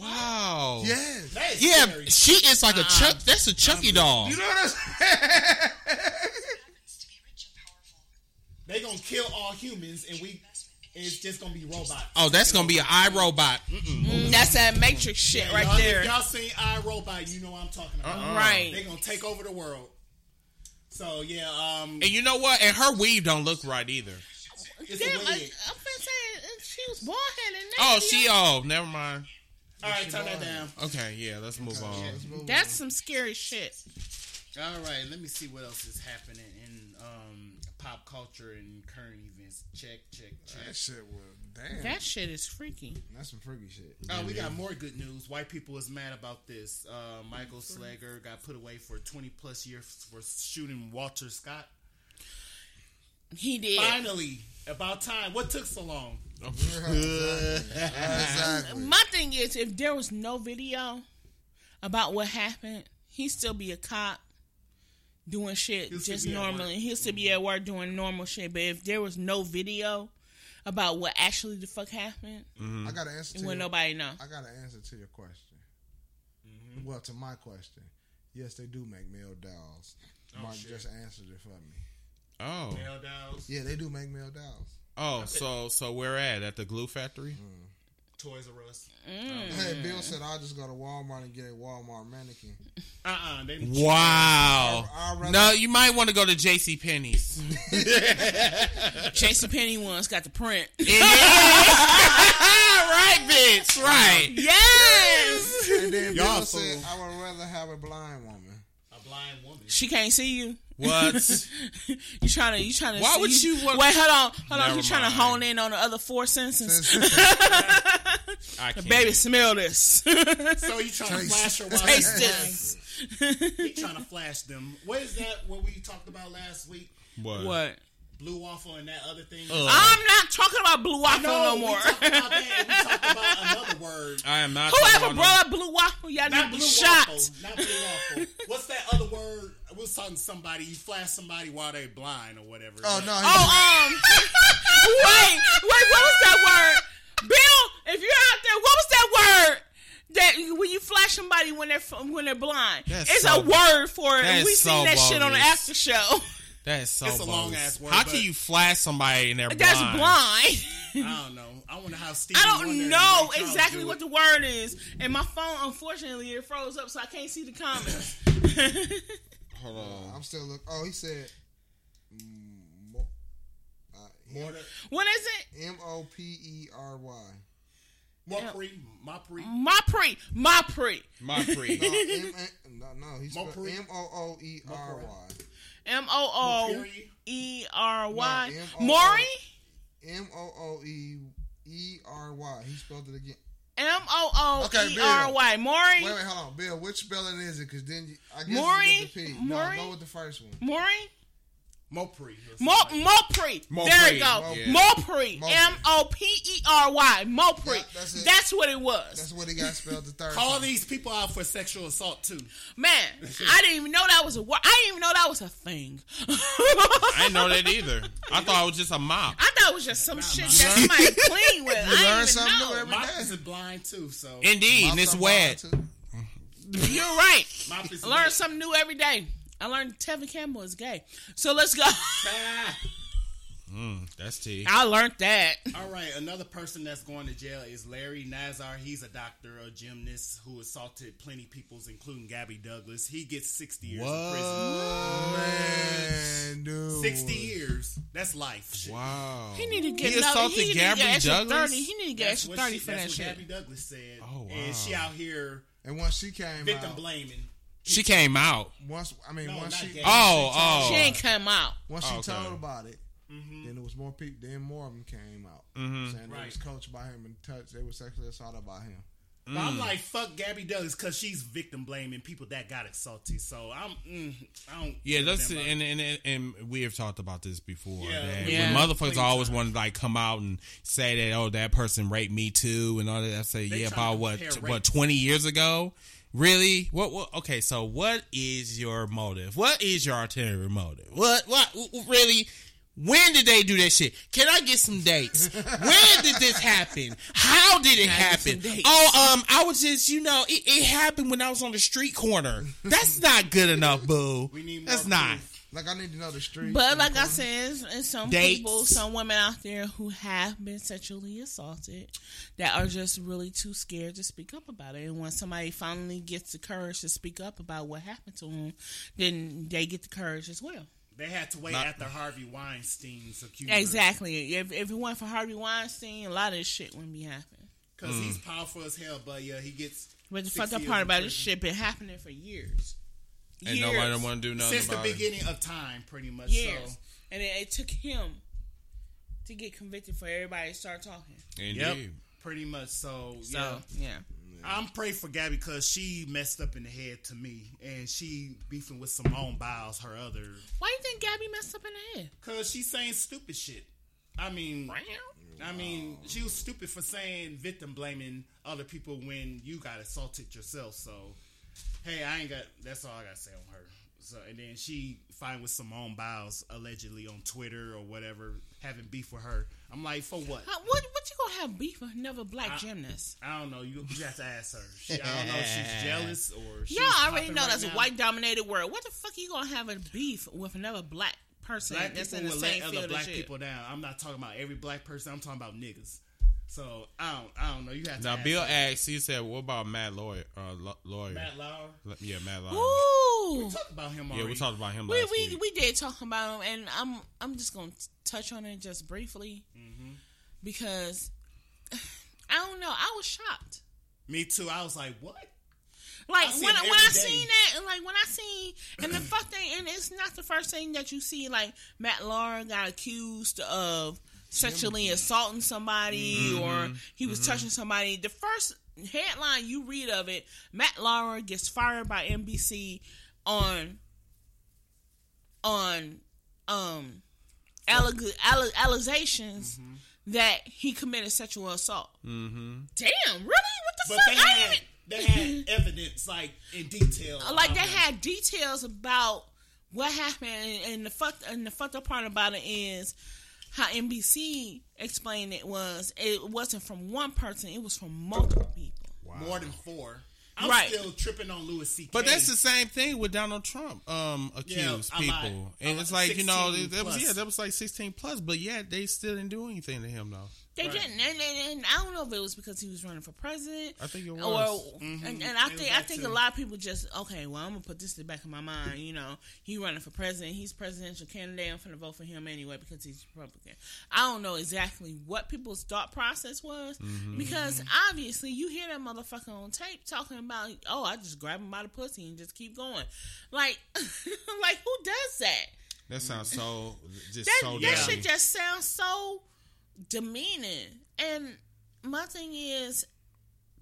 Wow. Yes. Yeah, scary. she is like a Chuck. That's a Chucky doll. You know what I'm saying? They gonna kill all humans, and we it's just gonna be robots. Oh, that's gonna be an iRobot. Mm, that's that Matrix shit right y'all, there. If y'all seen iRobot, you know what I'm talking about. Uh-uh. Right. They're gonna take over the world. So yeah, um, And you know what? And her weave don't look right either. it's Damn, a I, I'm wig. saying she was bald headed. Oh, she. Oh, never mind. All right, turn that down. Okay, yeah. Let's move on. That's some scary shit. All right, let me see what else is happening in pop culture and current events. Check, check, check. That shit was damn. That shit is freaky. That's some freaky shit. Oh, we got more good news. White people is mad about this. Uh, Michael Slager got put away for 20 plus years for shooting Walter Scott. He did. Finally, about time. What took so long? Exactly. My thing is, if there was no video about what happened, he'd still be a cop doing shit He'll just normally. He'll still be at work doing normal shit. But if there was no video about what actually the fuck happened, mm-hmm. I got to answer it wouldn't your, nobody know. I got to answer to your question. Mm-hmm. Well, to my question, yes, they do make male dolls. Oh, Mark just answered it for me. Oh, Male dolls, Yeah, they do make male dolls. oh. So, so where at? At the glue factory? Mm. Toys R Us. Hey, Bill said I'll just go to Walmart and get a Walmart mannequin. Uh uh They Wow. I'd No, you might want to go to J.C. Penney's. Jason Penny ones got the print. right, bitch. Right. yes, And then Y'all Bill said. I would rather have a blind woman. A blind woman. she can't see you. What? You trying to? You trying to? Why see, would you want- Wait, hold on, hold on. Never You trying to hone in on the other four senses? I can't. Baby, smell this. So you trying to flash her while Taste this. blind? You trying to flash them? What is that? What we talked about last week? What? What? Blue waffle and that other thing. Ugh. I'm not talking about blue waffle no, we more. talked about that. We talked about another word. I am not. talking Whoever about brought up blue waffle, y'all Not need blue shot. waffle. Not blue waffle. What's that other word? We was talking to somebody. You flash somebody while they blind or whatever. Oh no! Oh, um, wait, wait, what was that word? Bill, if you're out there, what was that word? That when you flash somebody when they're when they're blind, That's it's so- a word for it. And we seen so that shit on the bogus. after show. That is so. It's a bogus. long-ass word, How can you flash somebody and they're That's blind? blind. I don't know. I wonder how Stevie I don't know exactly do what it. the word is, and my phone unfortunately it froze up, so I can't see the comments. Hold on. I'm still look. Oh, he said. mm, mo- uh, More what is it? M O P E R Y. More pre, my pre. My pre, my pre, My pre. No, no, no. He spelled Mopri. M O O E R Y. M O O. E R Y. Maury, M O O E E R Y. He spelled it again. M O O E R Y. Maury, Wait, wait, hold on, Bill. Which spelling is it? Because then you, I guess Maury? it's with the P. Maury? No, go with the first one. Maury, Mopri. Mo Mopri. Mopri, There you go. yeah. Mopri. Mopri. M O P E R Y. Mopri. Yeah, that's. That's what it was. That's what he got spelled the third Call time. these people out for sexual assault too. Man, I didn't even know that was a word. I didn't even know that was a thing. I didn't know that either. I thought it was just a mop. I thought it was just some shit that somebody clean with. You I learn didn't something even new know. every Mop day. is blind too, so Indeed, and it's wet. You're right. Mop is I learn something new every day. I learned Tevin Campbell is gay. So let's go. Mm, that's T. I learned that. All right, another person that's going to jail is Larry Nassar. He's a doctor, a gymnast who assaulted plenty peoples, including Gabby Douglas. He gets 60 years in prison. Man, dude. 60 years. That's life. Wow. He need to get He another- assaulted he need to Gabby get extra Douglas? 30. He need to get That's extra 30 she- for that's that what shit. Gabby Douglas said. Oh, wow. And she out here And once she came victim out, blaming. She came out. once I mean, No, once not she, gay. Oh, she told- oh. She ain't come out. once she Oh, okay. told about it, Mm-hmm. then there was more people. Then more of them came out Mhm. saying they Right. was coached by him and touched. They were sexually assaulted by him. But Mm. I'm like, fuck Gabby Douglas because she's victim blaming people that got assaulted. So I'm, mm, I don't. Yeah, give a that's damn and, and and and we have talked about this before. Yeah, that Yeah. When motherfuckers Plenty always want to like come out and say that oh that person raped me too and all that. I say They yeah tryna about what compare t- rape. what twenty years ago. Really? What, what? Okay, so what is your motive? What is your ulterior motive? What? What? w- w- Really? When did they do that shit? Can I get some dates? when did this happen? How did it happen? Oh, um, I was just, you know, it, it happened when I was on the street corner. That's not good enough, boo. We need more That's not. Proof. Like I need to know the street. But like the I corner. said, and some Dates. people, some women out there who have been sexually assaulted that are just really too scared to speak up about it. And when somebody finally gets the courage to speak up about what happened to them, then they get the courage as well. They had to wait Not- after Harvey Weinstein's accused. Exactly. If, if it weren't for Harvey Weinstein, a lot of this shit wouldn't be happening. Because Mm. he's powerful as hell, but yeah, he gets. But the six fucked up part in about this shit been happening for years. And Years. nobody want to do nothing Since the about it. beginning of time, pretty much. Years. So. And it, it took him to get convicted for everybody to start talking. Indeed. Yep. Pretty much. So, So, yeah. yeah. I'm praying for Gabby because she messed up in the head to me, and she beefing with Simone Biles, her other, Why do you think Gabby messed up in the head? because she's saying stupid shit. I mean, I mean, she was stupid for saying victim blaming other people when you got assaulted yourself. So, hey, I ain't got. That's all I got to say on her. So, and then she fighting with Simone Biles allegedly on Twitter or whatever, having beef with her. I'm like, for what? How, what what you gonna have beef with another black I- gymnast? I don't know. You, you have to ask her. She, I don't know if she's jealous or she's Yeah, I already know right that's a white dominated world. What the fuck you gonna have a beef with another black person Black that's people in the will same let field other black people down. I'm not talking about every black person. I'm talking about niggas. So I don't, I don't know. You have to Now, ask Bill her. asked, he said, what about Matt Lawyer? Uh, lawyer. Matt Lauer. Yeah, Matt Lawyer. Ooh, Talk about him Already. Yeah, already. we talked about him we last we week. we did talk about him, and I'm I'm just gonna touch on it just briefly Mm-hmm. because I don't know. I was shocked. Me too. I was like, what? Like I when, when I every day. seen that, and like when I seen, and the fuck thing, and it's not the first thing that you see. Like Matt Lauer got accused of sexually assaulting somebody, or he was touching somebody. The first headline you read of it, Matt Lauer gets fired by NBC on on um alleg- alle- allegations that he committed sexual assault. Mm-hmm. Damn, really? What the But fuck? they had, didn't- they had evidence like in detail. like they had details about what happened, and, and the fuck and the fucked up part about it is how NBC explained it was it wasn't from one person, it was from multiple people. Wow. more than four. I'm Right. still tripping on Louis C.K. But that's the same thing with Donald Trump um accused Yeah, people. lot. And A it's like, you know, that was yeah, that was like 16 plus, but yeah, they still didn't do anything to him though. They Right. didn't, and, and, and I don't know if it was because he was running for president. I think it Or, was. and, and I think I think too. a lot of people just okay. Well, I'm gonna put this in the back of my mind. You know, he running for president. He's presidential candidate. I'm gonna vote for him anyway because he's Republican. I don't know exactly what people's thought process was mm-hmm. because obviously you hear that motherfucker on tape talking about, oh, I just grab him by the pussy and just keep going. Like, like who does that? That sounds so just That so that dirty. shit just sounds so demeaning. And my thing is,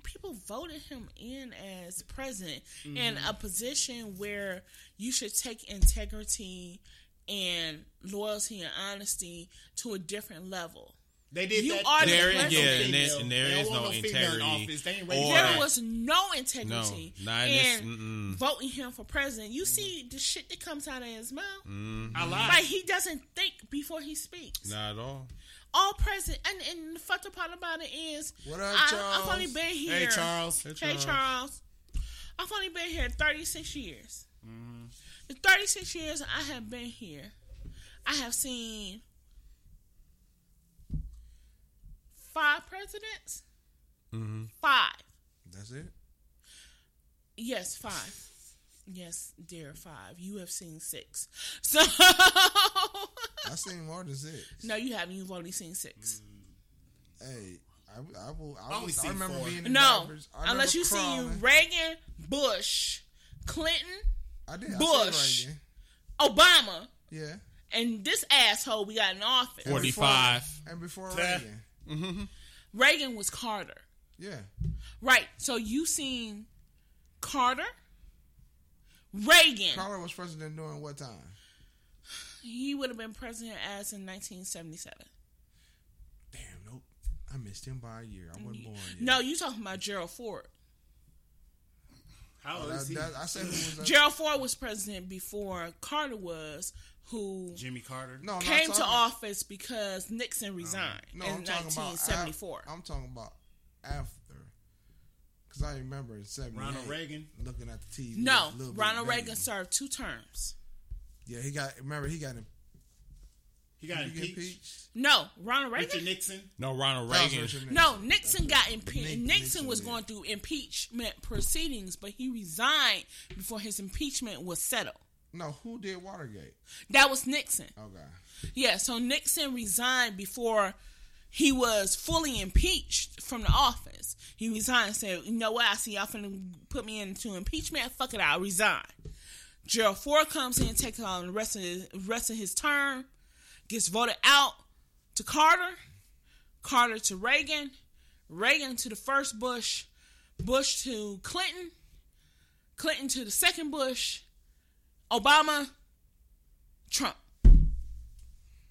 people voted him in as president in mm-hmm. a position where you should take integrity and loyalty and honesty to a different level. They did You that. are the There- president. yeah, and there- Female. and there They don't is want no female in integrity office. They ain't ready or- for There was no integrity No, not in in voting him for president. You mm. see the shit that comes out of his mouth. Mm-hmm. I lied. Like he doesn't think before he speaks. Not at all. All present. And, and the fucked up part about it is, What up, I, I've only been here. hey Charles. Hey, Charles. I've only been here 36 years. Mm-hmm. The 36 years I have been here, I have seen five presidents. Mm-hmm. Five. That's it. Yes, five. Yes, dear, five. You have seen six. So, I seen more than six. no, you haven't. You've only seen six. Hey, I, I will. I, I only was, I remember four. being in No, diapers. I unless remember you see. Reagan, Bush, Clinton, I did. Bush. seen Reagan. Obama, Yeah, and this asshole we got in office. 45. and before Yeah. Reagan. Mm-hmm. Reagan was Carter. Yeah, Right. So you seen Carter, Reagan. Carter was president during what time? He would have been president as in 1977. Damn, nope. I missed him by a year. I wasn't born yet. No, you talking about Gerald Ford. How Oh, old that, is he? that, I said who was that? Gerald Ford was president before Carter was, who Jimmy Carter. No, I'm came to talking- office because Nixon um, resigned No, in I'm talking about 1974. af- I'm talking about after. Because I remember in 78. Ronald Reagan. Looking at the TV. no, a little bit Ronald. Reagan served two terms. Yeah, he got. Remember, he got him. He got impeached. impeached. No, Ronald Richard Reagan. Nixon. No, Ronald Reagan. Nixon. No, Nixon got impeached. Nixon Nixon was going through impeachment proceedings, but he resigned before his impeachment was settled. No, who did Watergate? That was Nixon. Okay. Yeah, so Nixon resigned before he was fully impeached from the office. He resigned and said, You know what? I see y'all finna put me into impeachment. Fuck it, I'll resign. Gerald Ford comes in, takes on the rest of his, rest of his term, gets voted out to Carter, Carter to Reagan, Reagan to the first Bush, Bush to Clinton, Clinton to the second Bush, Obama, Trump.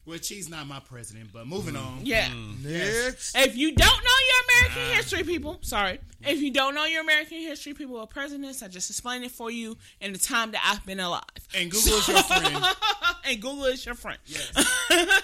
Which he's not my president, but moving mm. on. Yeah. Mm. Next. If you don't know your American ah. history, people, sorry. If you don't know your American history, people of presidents, I just explained it for you in the time that I've been alive. And Google is your friend. and Google is your friend. Yes.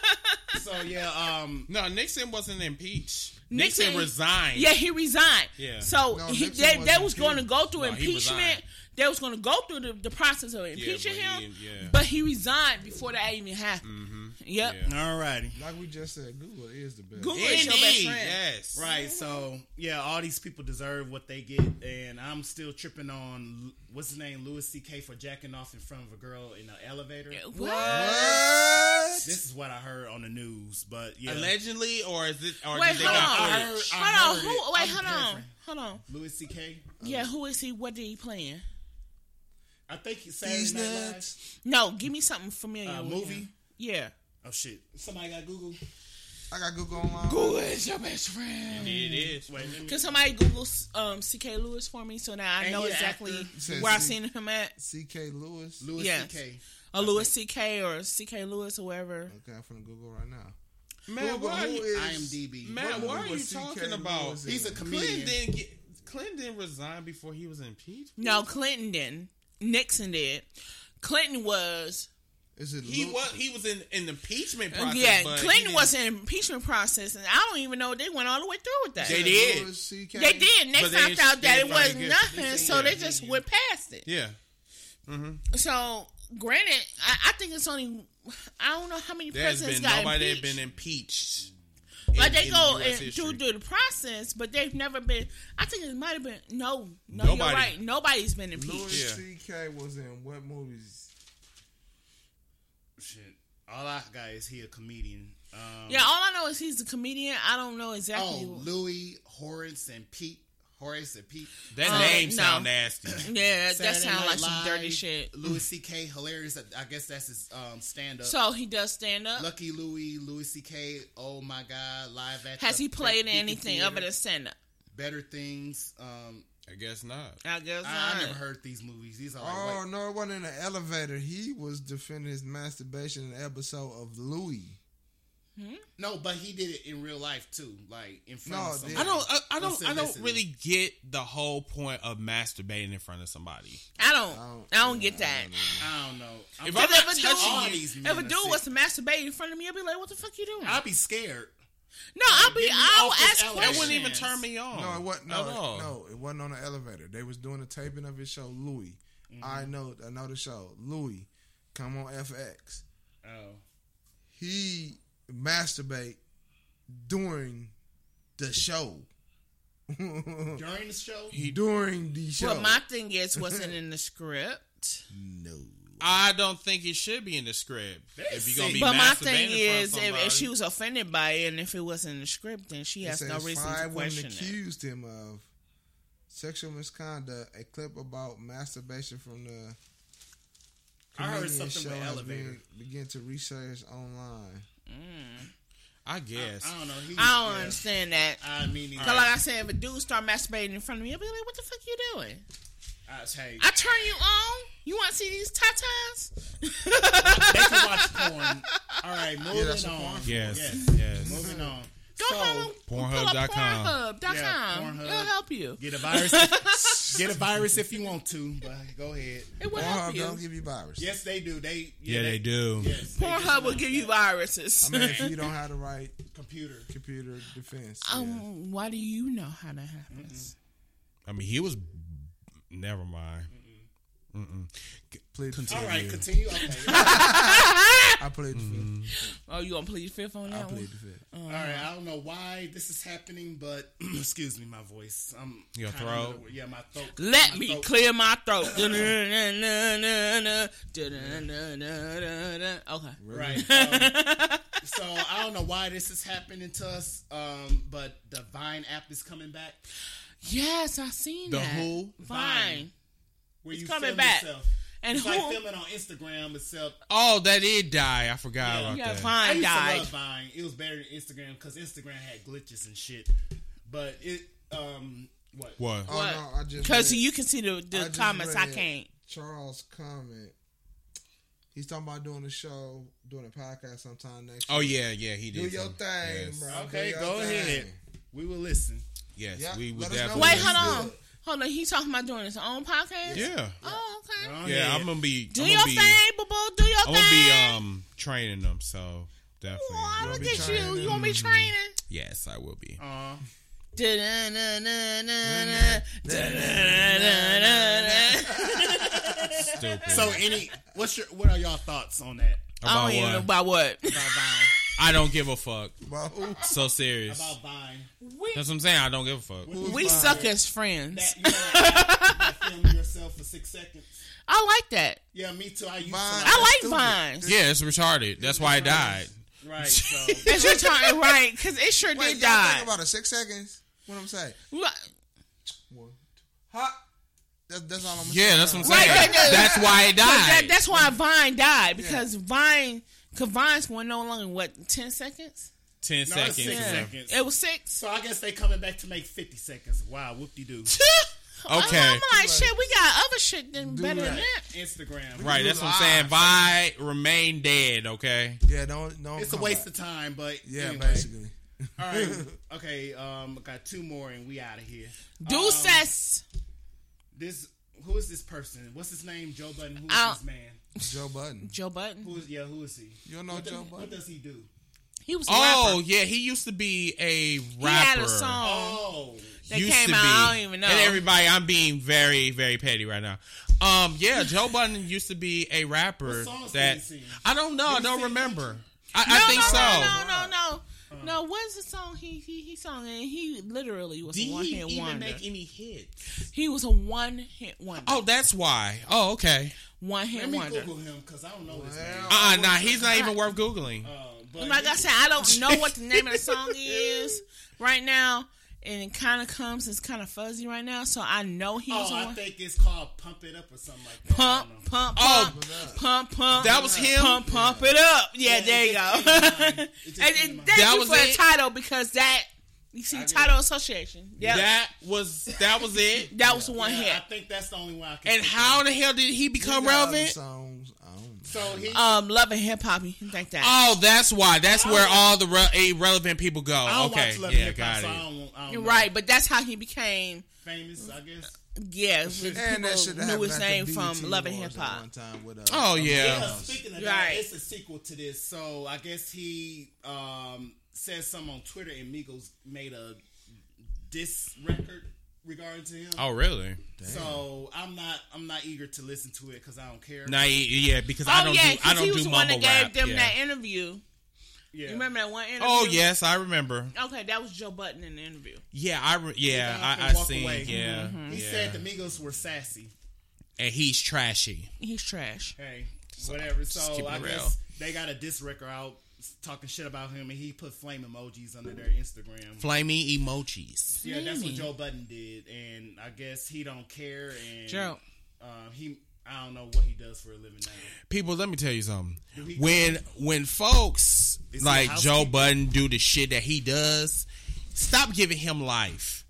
So yeah, um, No, Nixon wasn't impeached. Nixon- Nixon, resigned. Yeah, he resigned. Yeah. So No, he, they, they wasn't going to go through No, impeachment. They was going to go through the, the process of impeaching but he him, didn't- yeah. but he resigned before that even happened. Mm-hmm. Yep. Yeah. alrighty. Like we just said, Google is the best. Google is your best Indeed, friend. yes. Right, so yeah, all these people deserve what they get, and I'm still tripping on what's his name, Louis C.K. for jacking off in front of a girl in the elevator. What? What? This is what I heard on the news, but yeah, Allegedly, or is it? Or Wait, did they hold got on. I footage? heard- Hold on. Who, wait, I'm hold on. paraphrasing. Hold on. Louis C.K. Yeah, who is he? What did he playing? I think he's Saturday These Night Live. No, give me something familiar. Uh, movie? him. Yeah. Oh shit! Somebody got Google. I got Google online. Google is your best friend. It is. Wait, let me. Can somebody Google um, C.K. Lewis for me so now I Ain't know he an exactly actor? Says where I've C- seen him at? C.K. Lewis. Louis Yes. C.K. A Lewis C.K. or C.K. Lewis or whoever. Okay, I'm finna Google right now. Man, Google, why are who you, is- IMDb. man, why are you was C.K. talking about? Lewis He's a in? comedian. Clinton didn't get. Clinton didn't resign before he was impeached. No, Clinton didn't. Nixon did. Clinton was. Is it He Lew- was. He was in, an impeachment process. yeah, but Clinton was in impeachment process, and I don't even know they went all the way through with that. They did. They did. and They But found ain't- out that it wasn't nothing, they- so yeah. they just went past it. Yeah. Mm-hmm. So, granted, I, I think it's only I don't know how many There's presidents been got nobody that impeached. been impeached. Like in- they in go US and history. through through the process, but they've never been. I think it might have been no, no. Nobody. You're right. Nobody's been impeached. Louis Yeah. C.K. was in what movies? Shit. All I got is he a comedian. Um, Yeah, all I know is he's a comedian. I don't know exactly. Oh, Louis, Horace, and Pete. Horace and Pete. That Uh, name no. sound nasty. yeah, that sounds Night like some dirty shit. Louis C.K. hilarious. I guess that's his um, stand up. So he does stand up. Lucky Louis, Louis C.K. Oh my God, live at. Has the he played in Beacon anything Theater. other than stand up? Better Things? Um, I guess not. I guess I, I never heard these movies. These are Oh wait, no, it wasn't in the elevator. He was defending his masturbation in an episode of Louis. Hmm? no, but he did it in real life too, like in front No, of somebody. I don't. I, I don't. Listen, I don't listen. really get the whole point of masturbating in front of somebody. I don't. I don't- I don't get that. I don't know. I'm If just- I'm not If a touching all dude, these if a dude sick. was to masturbate in front of me, I'd be like, "What the fuck you doing?" I'd be scared. No, I'll be. I'll off ask elevator. That wouldn't even turn me on. No, it wasn't. No, at all. no, it wasn't on the elevator. They was doing a taping of his show, Louis. Mm-hmm. I know, I know the show, Louis. Come on, FX. Oh, He masturbate during the show. during the show. he during the show. But my thing is, wasn't in the script. no. I don't think it should be in the script. If you're gonna be But my thing in front of is, if, if she was offended by it, and if it wasn't in the script, then she has no says reason to five women question it. accused him of sexual misconduct. A clip about masturbation from the I heard comedian something show with has elevator. been- Begin to research online. I guess. I don't know. He, I don't yeah. understand that. I mean, Cause like I said, if a dude start masturbating in front of me, I'll be like, "What the fuck you doing?" I, hey, I turn you on. You want to see these tatas? they can watch porn. All right, moving that's a on. porn. yes. Yes. Yes. Moving on. Go so, home. Pornhub.com. Pull up Pornhub.com. Yeah, Pornhub. It'll help you. Get a virus. get a virus if you want to, but go ahead. It will help you. don't give you virus. Yes, they do. They Yeah, they do. Yes, Pornhub just will give you viruses. I mean, if you don't have the right computer. computer defense, yeah. um, why do you know how that happens? I mean, he was. Never mind. Plead the All fifth. right, continue. Okay. I played the Mm-hmm. fifth. Oh, you gonna plead fifth on I that one? plead the fifth. All right. I don't know why this is happening, but excuse me, my voice. I'm Your throat? under Yeah, my throat. Let my me throat- clear my throat. Okay. Right. Um, so I don't know why this is happening to us, um, but the Vine app is coming back. Yes, I seen The that. who? Vine. Where It's you coming back. yourself. And It's who? like filming on Instagram, itself. Oh, that did die. I forgot Yeah, about yeah, that. I Vine used to love Vine. It was better than Instagram because Instagram had glitches and shit. But it, um, what? What? Oh What? no, I just Because you can see the, the just comments. I can't. Charles comment. He's talking about doing a show, doing a podcast sometime next. Oh year. yeah, yeah, he did. do did. your thing, yes. bro. Okay, go thing. ahead. We will listen. Yes, Yeah, we would let definitely. Wait, hold on. Hold on. He's talking about doing his own podcast? Yeah, Oh, okay. Go yeah. I'm gonna be. Do I'm your be, thing, boo boo. Do your I'm thing. gonna be um training them. So definitely. Wow, gonna look be at you. training. You want to be training? Yes, I will be. Uh. Stupid. so, any what's your what are y'all thoughts on that I about don't even know what? about what. about Vine? I don't give a fuck. Bro, who- So serious. About Vine? That's what I'm saying. I don't give a fuck. We suck as friends. That you know, that, that film yourself for six seconds. I like that. Yeah, me too. I used Vine. to. I like stupid. vines. Yeah, it's retarded. That's why it died. Right. So It's your time, right? Because it sure Wait, did y'all die. think about it. Six seconds. What I'm saying? Right. One, hot. That's, that's all I'm. Saying. Yeah, saying. that's what I'm Right, saying. yeah, yeah. That's why it But that, died. that's why Vine died because Vine, cause Vines were no longer what ten seconds. Ten No, it's seconds. six yeah. seconds. It was six. So I guess they coming back to make fifty seconds. Wow, whoop de doo. Okay. I'm like, shit, we got other shit than better than that. Instagram. Right, that's what I'm saying. Vi remain dead, okay? Yeah, don't don't. It's a waste back. of time, but Yeah, anyway. basically. All right. Okay. Um, got two more, and we out of here. Deuces. This who is this person? What's his name? Joe Budden. Who is I'll- this man? Joe Budden. Joe Budden. Who is yeah? Who is he? You don't know what Joe does, Budden? What does he do? He was a Oh, rapper. yeah, he used to be a rapper. He had a song Oh, that Used came to out. be. I don't even know. And everybody, I'm being very, very petty right now. Um, yeah, Joe Budden used to be a rapper What songs that did he sing? I don't know. I Did he don't remember. I, no, I think no, so. No, no, no, no. No, what's the song he he he sung? And he literally was Did a one he hit even make any hits? he was a one hit wonder. Oh, that's why. Oh, okay. One hit let me wonder. Google him because I don't know his name. Uh, uh nah, he's not even worth googling. Uh, but Like I said, I don't know what the name of the song is right now, and it kind of comes. It's kind of fuzzy right now, so I know he was Oh, a I one. think it's called "Pump It Up" or something like that. I Pump, pump, Oh, pump, pump, pump. that was him? Pump, pump it up. Yeah, Yeah, there you go. came to mind. It and, just came to and thank That you was for the title because that you see I title association. Yeah, that, That was that was it. That was the one Yeah, hit. I think that's the only one I can. And think how of. the hell did he He become relevant? Songs. I don't know. So he. Um, love and hip hop. You think that? Oh, that's why. That's where all the re- irrelevant people go. Okay, yeah, and Hip Hop, got it. don't, I don't You're right, but that's how he became. Famous, I guess. Yeah, And people that shit knew his name BET from Love and Hip Hop. one time with, uh, Oh yeah. Yeah, speaking of that, it's a sequel to this. So I guess he um, said something on Twitter, and Migos made a diss record regarding to him. Oh really? So I'm not I'm not eager to listen to it because I don't care. Nah, yeah, because Oh I don't yeah, do I don't he was do the one mumble that rap. gave them yeah. that interview. yeah. You remember that one interview? Oh yes, I remember. Okay, that was Joe Budden in the interview. Yeah, I re- yeah, He got up I, I and walk seen away. yeah, mm-hmm. He yeah. said the Migos were sassy. and he's trashy. He's trash. Hey, whatever. just So I guess they got a diss record out talking shit about him, and he put flame emojis under their Instagram. Flamey emojis. Yeah, that's what Joe Budden did, and I guess he don't care. And Joe. uh, he, I don't know what he does for a living now. People, let me tell you something. Do he- When when folks Is like Joe housekeeper? Budden do the shit that he does, stop giving him life.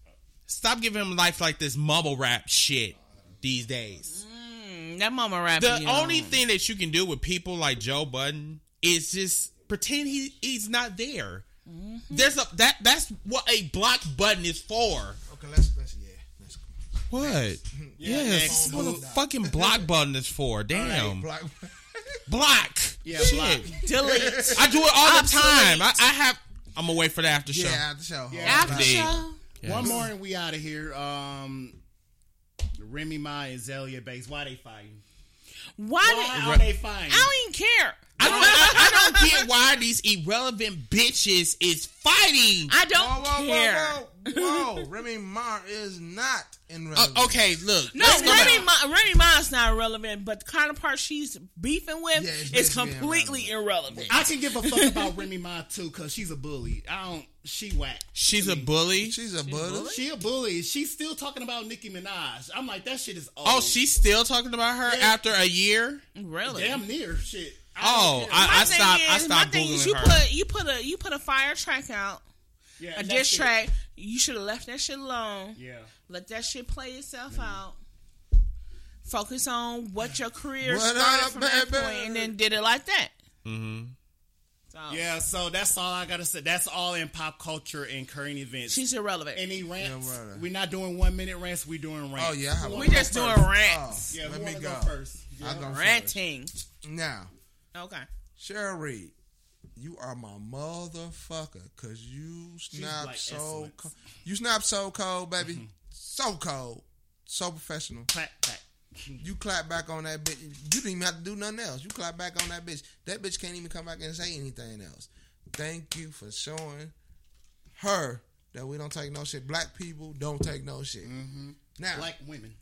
Stop giving him life like this mumble rap shit these days. Mm, that mama rap. The only know. thing that you can do with people like Joe Budden is just pretend he he's not there. Mm-hmm. There's a that that's what a block button is for. Okay, let's let's yeah. Let's go. What? yes, next. what a fucking block button is for. Damn, Black. block. Yeah, Shit. block. delete I do it all the time. I, I have. I'm gonna wait for the after show. Yeah, after show. Yeah. after Indeed. show. Yes. One more and we out of here. Um, Remy Ma and Zelia Bates. Why they fighting? Why, Why did, are they fighting? I don't even care. I don't, I, I don't get why these irrelevant bitches is fighting. I don't Whoa, whoa, care. whoa, whoa, whoa. Remy Ma is not in relevant. Uh, okay, look. No, let's go back. Remy, Ma, Remy Ma's not irrelevant, but the kind of part she's beefing with Yeah, is completely irrelevant. I can give a fuck about Remy Ma too, cause she's a bully. I don't. She whack. She's a bully. She's a bully. She a bully. She's still talking about Nicki Minaj. I'm like, that shit is old. Oh, she's still talking about her Yeah. after a year. Really? damn near shit. I Oh, don't. I, I My thing stopped. I is- stopped my thing is you her. put you put a you put a fire track out, yeah, a that's diss it. track. You should have left that shit alone. Yeah. Let that shit play itself out. Focus on what your career What started up, from that point, and then did it like that. Mm-hmm. So Yeah, so that's all I gotta say. That's all in pop culture and current events. she's irrelevant. Any rants? Yeah, right. We're not doing one minute rants. We're doing rants. Oh yeah, we one. just doing rants, Yeah, Let me go. go first? I go first. ranting. Now, Okay. Sherry, you are my motherfucker because you snap like so excellence. cold. You snap so cold, baby. Mm-hmm. So cold. So professional. Clap, clap. You clap back on that bitch. You didn't even have to do nothing else. You clap back on that bitch. That bitch can't even come back and say anything else. Thank you for showing her that we don't take no shit. Black people don't take no shit. Mm-hmm. Now, Black women.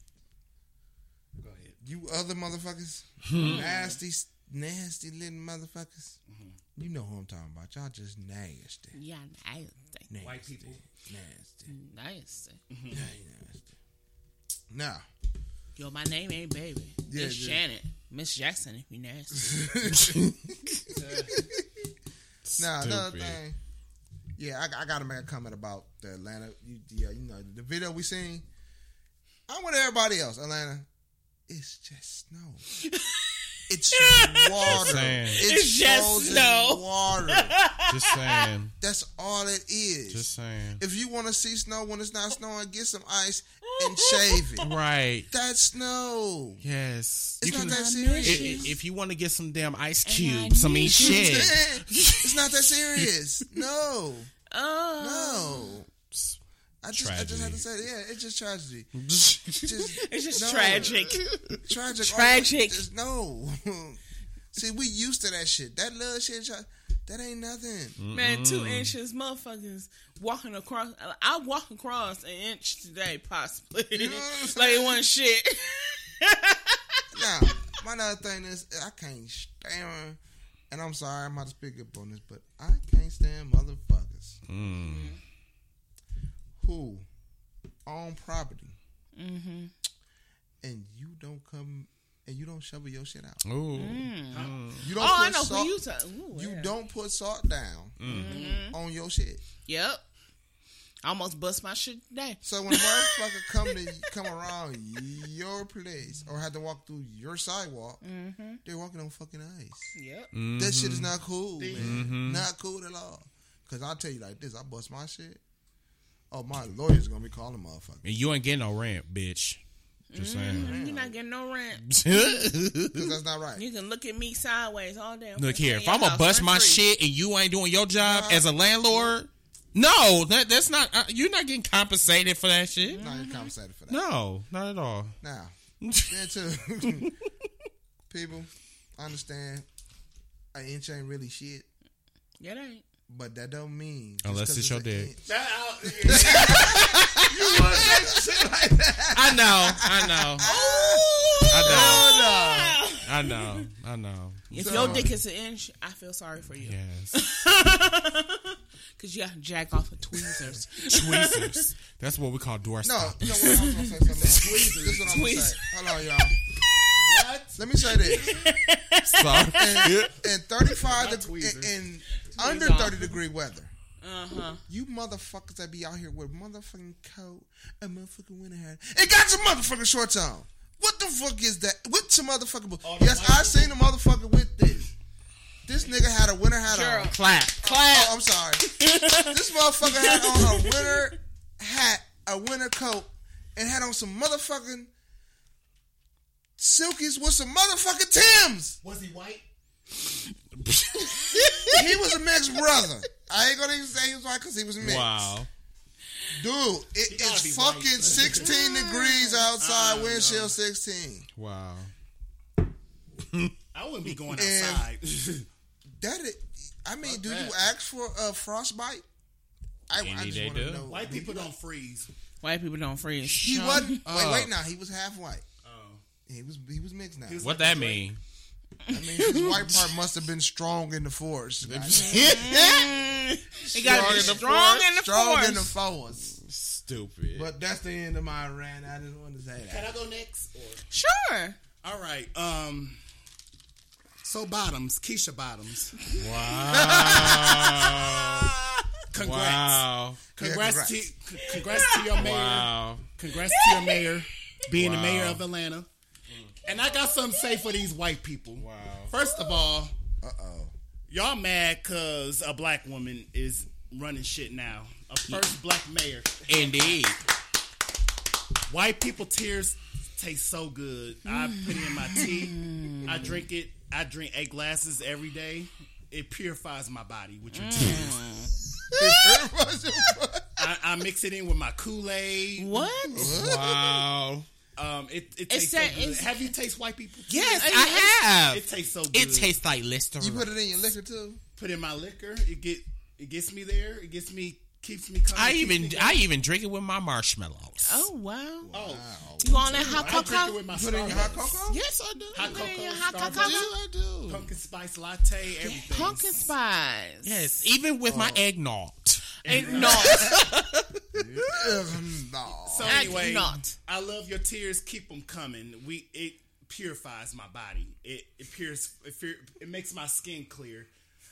Go ahead. you other motherfuckers, hmm. nasty, nasty little motherfuckers. Mm-hmm. You know who I'm talking about. Y'all just nasty. Yeah, nasty, nasty White people. Nasty. nasty. Mm-hmm. nasty. Now, Yo, my name ain't baby. Yeah, it's yeah. Janet. Miss Jackson, if you nasty. now another thing. Yeah, I, I got to make a comment about the Atlanta. You, yeah, you know the video we seen. I'm with everybody else. Atlanta, it's just snow. It's water. saying. It's, It's just frozen snow. water. Just saying. That's all it is. Just saying. If you want to see snow when it's not snowing, get some ice and shave it. Right. That's snow. Yes. It's you not can. that serious. i- If you want to get some damn ice And I cubes, I mean shit. it's not that serious. No, Oh, no. I just, I just have to say, yeah, it's just tragedy. Just, it's just no. tragic. tragic, Tragic. Just, no. See, we used to that shit. That little shit, that ain't nothing. Man, two inches, motherfuckers walking across. I walk across an inch today, possibly. know what I'm like it wasn't shit. Now, my other thing is, I can't stand. And I'm sorry, I'm about to speak up on this, but I can't stand motherfuckers Mm. Who own property mm-hmm. and you don't come and you don't shovel your shit out. Ooh. You don't Oh, put I know salt, who you talking. Ooh, You yeah. don't put salt down Mm-hmm. on your shit. Yep. I almost bust my shit today. So when a motherfucker come to come around your place or have to walk through your sidewalk, Mm-hmm. they're walking on fucking ice. Yep. That shit is not cool, man. Mm-hmm. Not cool at all. Cause I'll tell you like this, I bust my shit. Oh, my lawyer's gonna be calling motherfucker. And you ain't getting no rent, bitch. Just saying. You're not getting no rent. That's not right. You can look at me sideways all day. Look here, if I'm your gonna bust my rent-free. shit and you ain't doing your job Nah. as a landlord, no, that that's not. Uh, you're not getting compensated for that shit. Not even compensated for that. No, not at all. Now, too, people, I understand an inch ain't really shit, It ain't. But that don't mean unless Unless 'cause it's your an dick. inch- Shout out. I know, I know, I know, I know, I know. If So- your dick is an inch, I feel sorry for you. Yes, Because you got to jack off of tweezers. tweezers. That's what we call door No, stop. you know what? I was gonna say something. else. This is what I'm gonna say. Hold on, y'all. What? Let me say this: Sorry. in 35 Not deg- tweezers. in, in under off. 30 degree weather, Uh huh. you motherfuckers that be out here with motherfucking coat, and motherfucking winter hat, It got some motherfucking shorts on. What the fuck is that? With some motherfucking. Oh, yes, I seen a motherfucker with this. This nigga had a winter hat Sure. on. Clap. Oh, I'm sorry. this motherfucker had on a winter hat, a winter coat, and had on some motherfucking silkies with some motherfucking Tims. Was he white? He was a mixed brother. I ain't gonna even say he was white because he was mixed. Wow. Dude, it, it's fucking white. 16 degrees mm. outside, I wind chill know. 16. Wow. I wouldn't be going outside. That I mean, do you ask for a frostbite? I, I just they want to do. know. White people don't freeze. White people don't freeze. He Sean. wasn't. Oh. Wait, wait. Now he was half white. Oh. He was. He was mixed now. was What like that a Drake. mean? I mean, his white part must have been strong in the force. It got to be strong in the strong force. in the force. Stupid. But that's the end of my rant. I just wanted to say that. Can. I go next? Or? Sure. All right. Um. So bottoms, Keisha Bottoms. wow. Congrats. wow. Congrats, Yeah, to congrats. c- congrats to your mayor. Wow. Congrats to your mayor being the mayor of Atlanta. And I got something to say for these white people. Wow. First of all, Uh oh. y'all mad because a black woman is running shit now. A first black mayor. Indeed. White people tears taste so good. I put it in my tea. I drink it. I drink eight glasses every day. It purifies my body with your tears. I, I mix it in with my Kool Aid. What? Wow. Um, it, it It's tastes so good. Have you tasted white people? Yes, It- I have. It tastes so good. It tastes like Listerine. You put it in your liquor too. Put in my liquor. It get it gets me there. It gets me keeps me coming. I keeps even me I even drink it with my marshmallows. Oh wow. oh You on that hot I drink it cocoa? with my Put it in your hot cocoa. Yes, I do. Hot Put in cocoa, your hot Starbucks, cocoa? I do. pumpkin spice latte, everything. Pumpkin spice. Yes, even with my eggnog. Ain't no. no. So anyway, do not. I love your tears. Keep them coming. We it purifies my body. It it pures. It, pur- it makes my skin clear.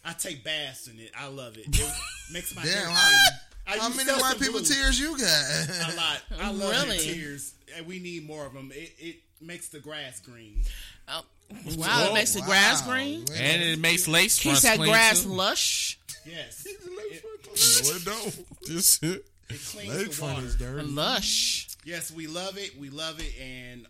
I take baths in it. I love it. It makes my Damn, hair how- clean. I How many Selsun white people Blue tears you got? A lot. I love Really? your tears, and we need more of them. It it makes the grass green. Oh, wow, it oh, makes the grass green. And it makes lace Keeps fronts that clean, grass too. lush. Yes, it, no, it don't. Just- it cleans the water. dirty. Lush. Yes, we love it. We love it, and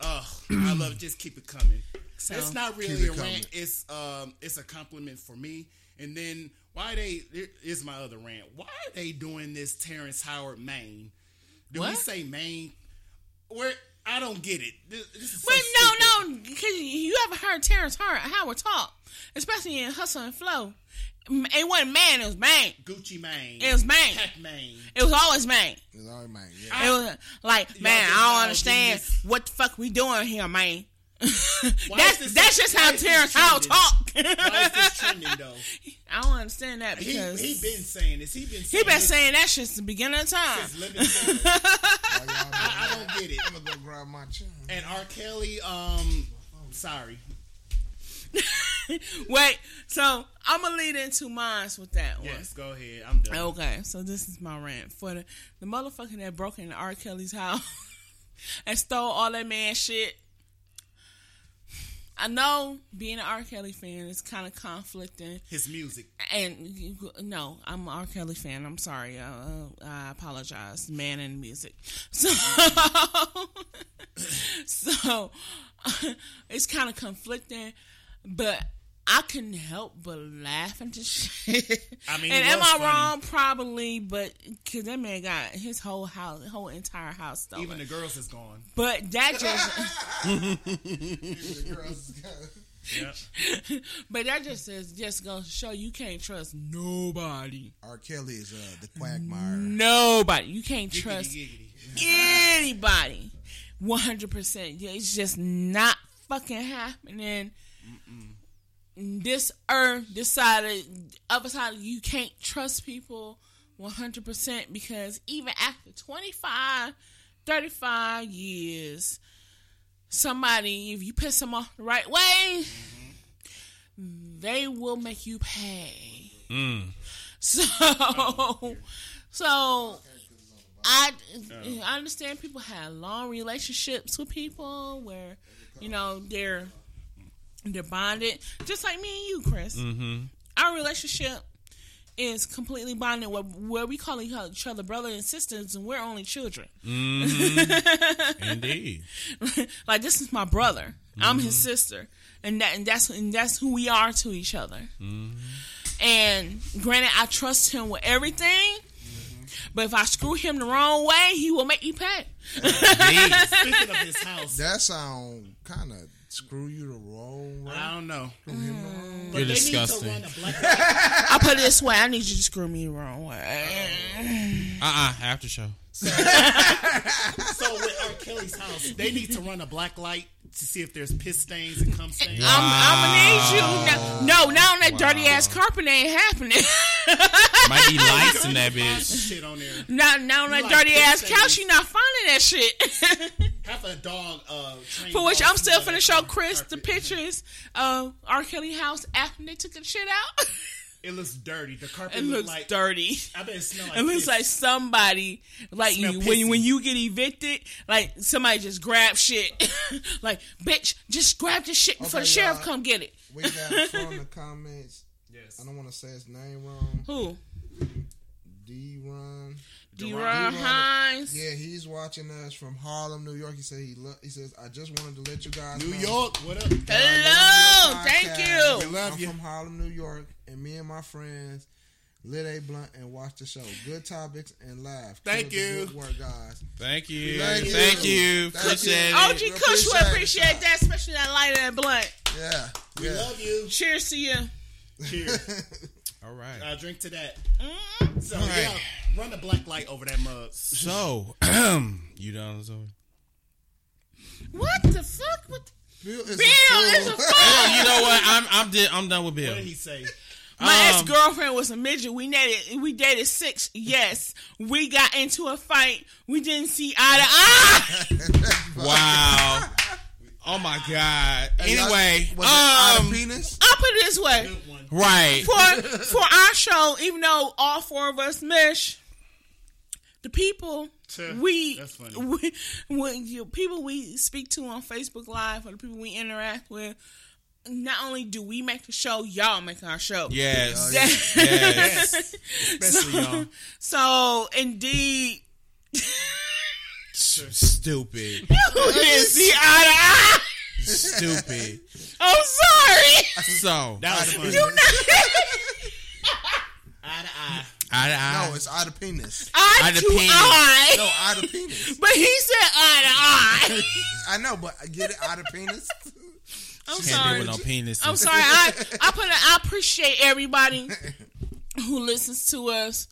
oh, I love it. Just keep it coming. it's not really it a coming. rant. It's um, it's a compliment for me. And then why they? There is my other rant. Why are they doing this Terrence Howard Maine? Do we say Maine? Where I don't get it. This, this is so Wait, stupid. no, no, because you ever heard Terrence Howard, Howard talk, especially in Hustle and Flow. M- It wasn't man, it was man. Gucci Mane. It was Maine. Pac Maine. It was always man. It's all right, man. Yeah. It was like, Y'all man, I don't understand do this. what the fuck we doing here, man. is that's this- that's just how how is this Terrence Howard trending? talk. Why is this trending though? I don't understand that because he been saying this. He been he saying been this saying that since the beginning of time. since living single. While y'all I, I don't get it. I'm gonna go grab my chair. And R. Kelly, um, sorry. Wait, so I'm gonna lead into mines with that one. Yes, go ahead. I'm done. Okay, so this is my rant for the the motherfucker that broke into R. Kelly's house and stole all that man shit. I know being an R. Kelly fan is kind of conflicting, His music. and no, I'm an R. Kelly fan. I'm sorry, uh, I apologize, man and music. So, so it's kind of conflicting, but I couldn't help but laugh at this shit. I mean, and it am was I funny. wrong? Probably, but because that man got his whole house, whole entire house stolen. Even the girls is gone. but that just, The girls got- Yep. but that just says just goes to show you can't trust nobody. R. Kelly is uh, the quagmire. Nobody. You can't Giggity, trust giggity. anybody. One hundred percent. Yeah, It's just not fucking happening. This earth, this side of other side, you can't trust people one hundred percent because even after 25, 35 years, somebody if you piss them off the right way, they will make you pay. Mm. So, so I I understand people have long relationships with people where you know they're they're bonded, just like me and you, Chris. Mm-hmm. Our relationship is completely bonded where, where we call each other brother and sisters, and we're only children. Mm-hmm. Indeed. like this is my brother. I'm his mm-hmm. sister, and that and that's and that's who we are to each other. Mm-hmm. And granted, I trust him with everything, But if I screw him the wrong way, he will make me pay. Jeez. Speaking of his house, That sound kind of screw you the wrong way. I don't know. You're disgusting. need to run a black. I put it this way: I need you to screw me the wrong way. Uh uh After show. so with R. Kelly's house, they need to run a black light to see if there's piss stains and cum stains. I'm, I'm gonna need you. No, no, not on that dirty ass carpet. It ain't happening. Might be lights in that bitch. some shit on there. not, not on that like dirty ass stains. couch. You not finding that shit. Half a dog. Uh, For which I'm still smell finna that show carpet. Chris the pictures of R. Kelly house after they took the shit out. It looks dirty. The carpet It looks like. dirty. I bet it smell like. It looks piss. like somebody, like you, when pissy. when you get evicted, like somebody just grab shit, like bitch, just grab this shit before the sheriff come get it. We got from the comments. Yes. I don't want to say his name wrong. Who? D Run. D-Ron Hines. Yeah, he's watching us from Harlem, New York. He said he lo- he says I just wanted to let you guys New know York. What up? Hello, I thank you. We love I'm you. from Harlem, New York, and me and my friends lit a blunt and watch the show. Good topics and laugh. Thank Keep you. Good work, guys. Thank you. Thank you. Thank you. Thank Appreciate you. it. OG Kush will appreciate it. appreciate that, especially that light and blunt. Yeah, We yeah. love you. Cheers to you. Cheers. All right. uh, drink to that. Mm. So All right. yeah, run the black light over that mug. So, you done, Zoe? What the fuck? What? Bill is Bill a is a fool. fool. You know what? I'm I'm di- I'm done with Bill. What did he say? My Um, ex girlfriend was a midget. We dated. We dated six. Yes, we got into a fight. We didn't see eye to eye. Wow. Oh my God. Hey, Anyway, was it out of um. I'll put it this way: right. for for our show, even though all four of us mesh, the people we, that's funny. we when you people we speak to on Facebook Live or the people we interact with, not only do we make the show, y'all make our show. Yes. That- Yes. Especially y'all. So indeed, Stupid. you didn't see eye to eye. Stupid. I'm sorry. So, That was funny. You not Eye to eye. I, I, No, it's out of penis. eye Eye to to penis. eye. No, out of penis. But he said eye to eye. I know, but I get it out of penis. I'm can't sorry. deal with no penis. I'm sorry. I I put. A, I appreciate everybody who listens to us,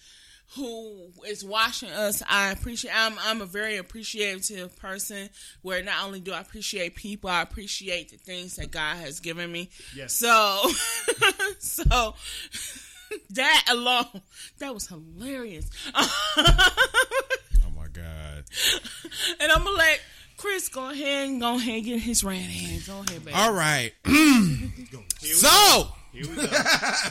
who is watching us. I appreciate. I'm I'm a very appreciative person. Where not only do I appreciate people, I appreciate the things that God has given me. Yes. So, so that alone, that was hilarious. Oh my God. and I'm gonna let Chris go ahead and go ahead and get his rant in. Go ahead, baby. All right. so, Here we go.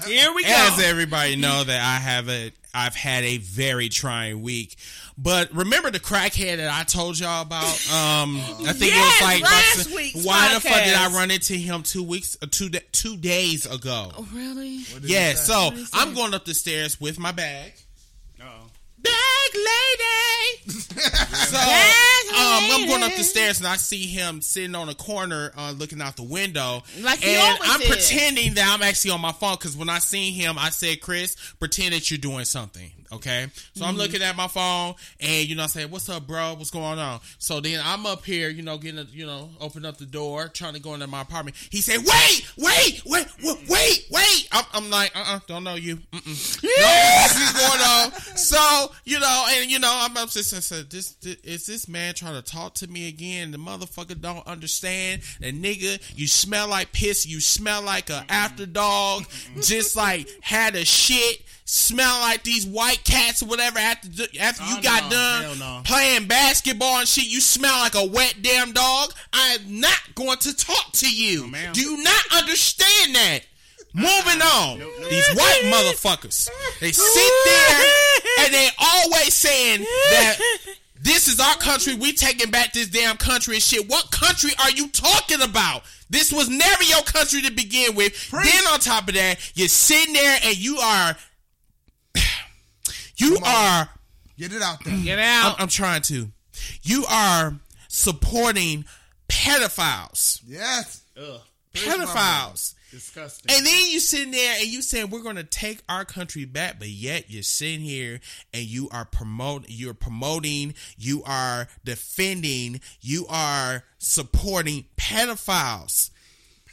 Here we go. as everybody know that I have a I've had a very trying week. But remember the crackhead that I told y'all about? Um, I think Yes, it was like last about- week's why the fuck did I run into him two weeks, uh, two two days ago? Oh, really? yeah, so did he say? I'm going up the stairs with my bag. So um, I'm going up the stairs and I see him sitting on a corner, uh, looking out the window. Like he and I'm pretending that I'm actually on my phone because when I seen him, I said, "Chris, pretend that you're doing something." Okay, so Mm-hmm. I'm looking at my phone and you know I say, "What's up, bro? What's going on?" So then I'm up here, you know, getting, a, you know, open up the door, trying to go into my apartment. He said, "Wait, wait, wait, wait, wait, wait." I'm, I'm like, "Uh, uh don't know you." Mm-mm. No, this is going on. So you know, and you know, I'm upset. I said, "This, this is this man trying to talk to me again?" The motherfucker don't understand. The nigga, you smell like piss. You smell like a after dog. Just like had a shit. Smell like these white cats or whatever after after you Oh, got no. done no. playing basketball and shit. You smell like a wet damn dog. I am not going to talk to you. No. Do you not understand that? Moving on. These white motherfuckers. They sit there and they always saying that this is our country. We taking back this damn country and shit. What country are you talking about? This was never your country to begin with. Then on top of that, you're sitting there and you are you are Get it out there. Get I'm, out. I'm trying to. You are supporting pedophiles. Yes. Ugh. Pedophiles. Disgusting. And then you sitting there and you saying we're going to take our country back, but yet you're sitting here and you are promote, you're promoting, you are defending, you are supporting pedophiles.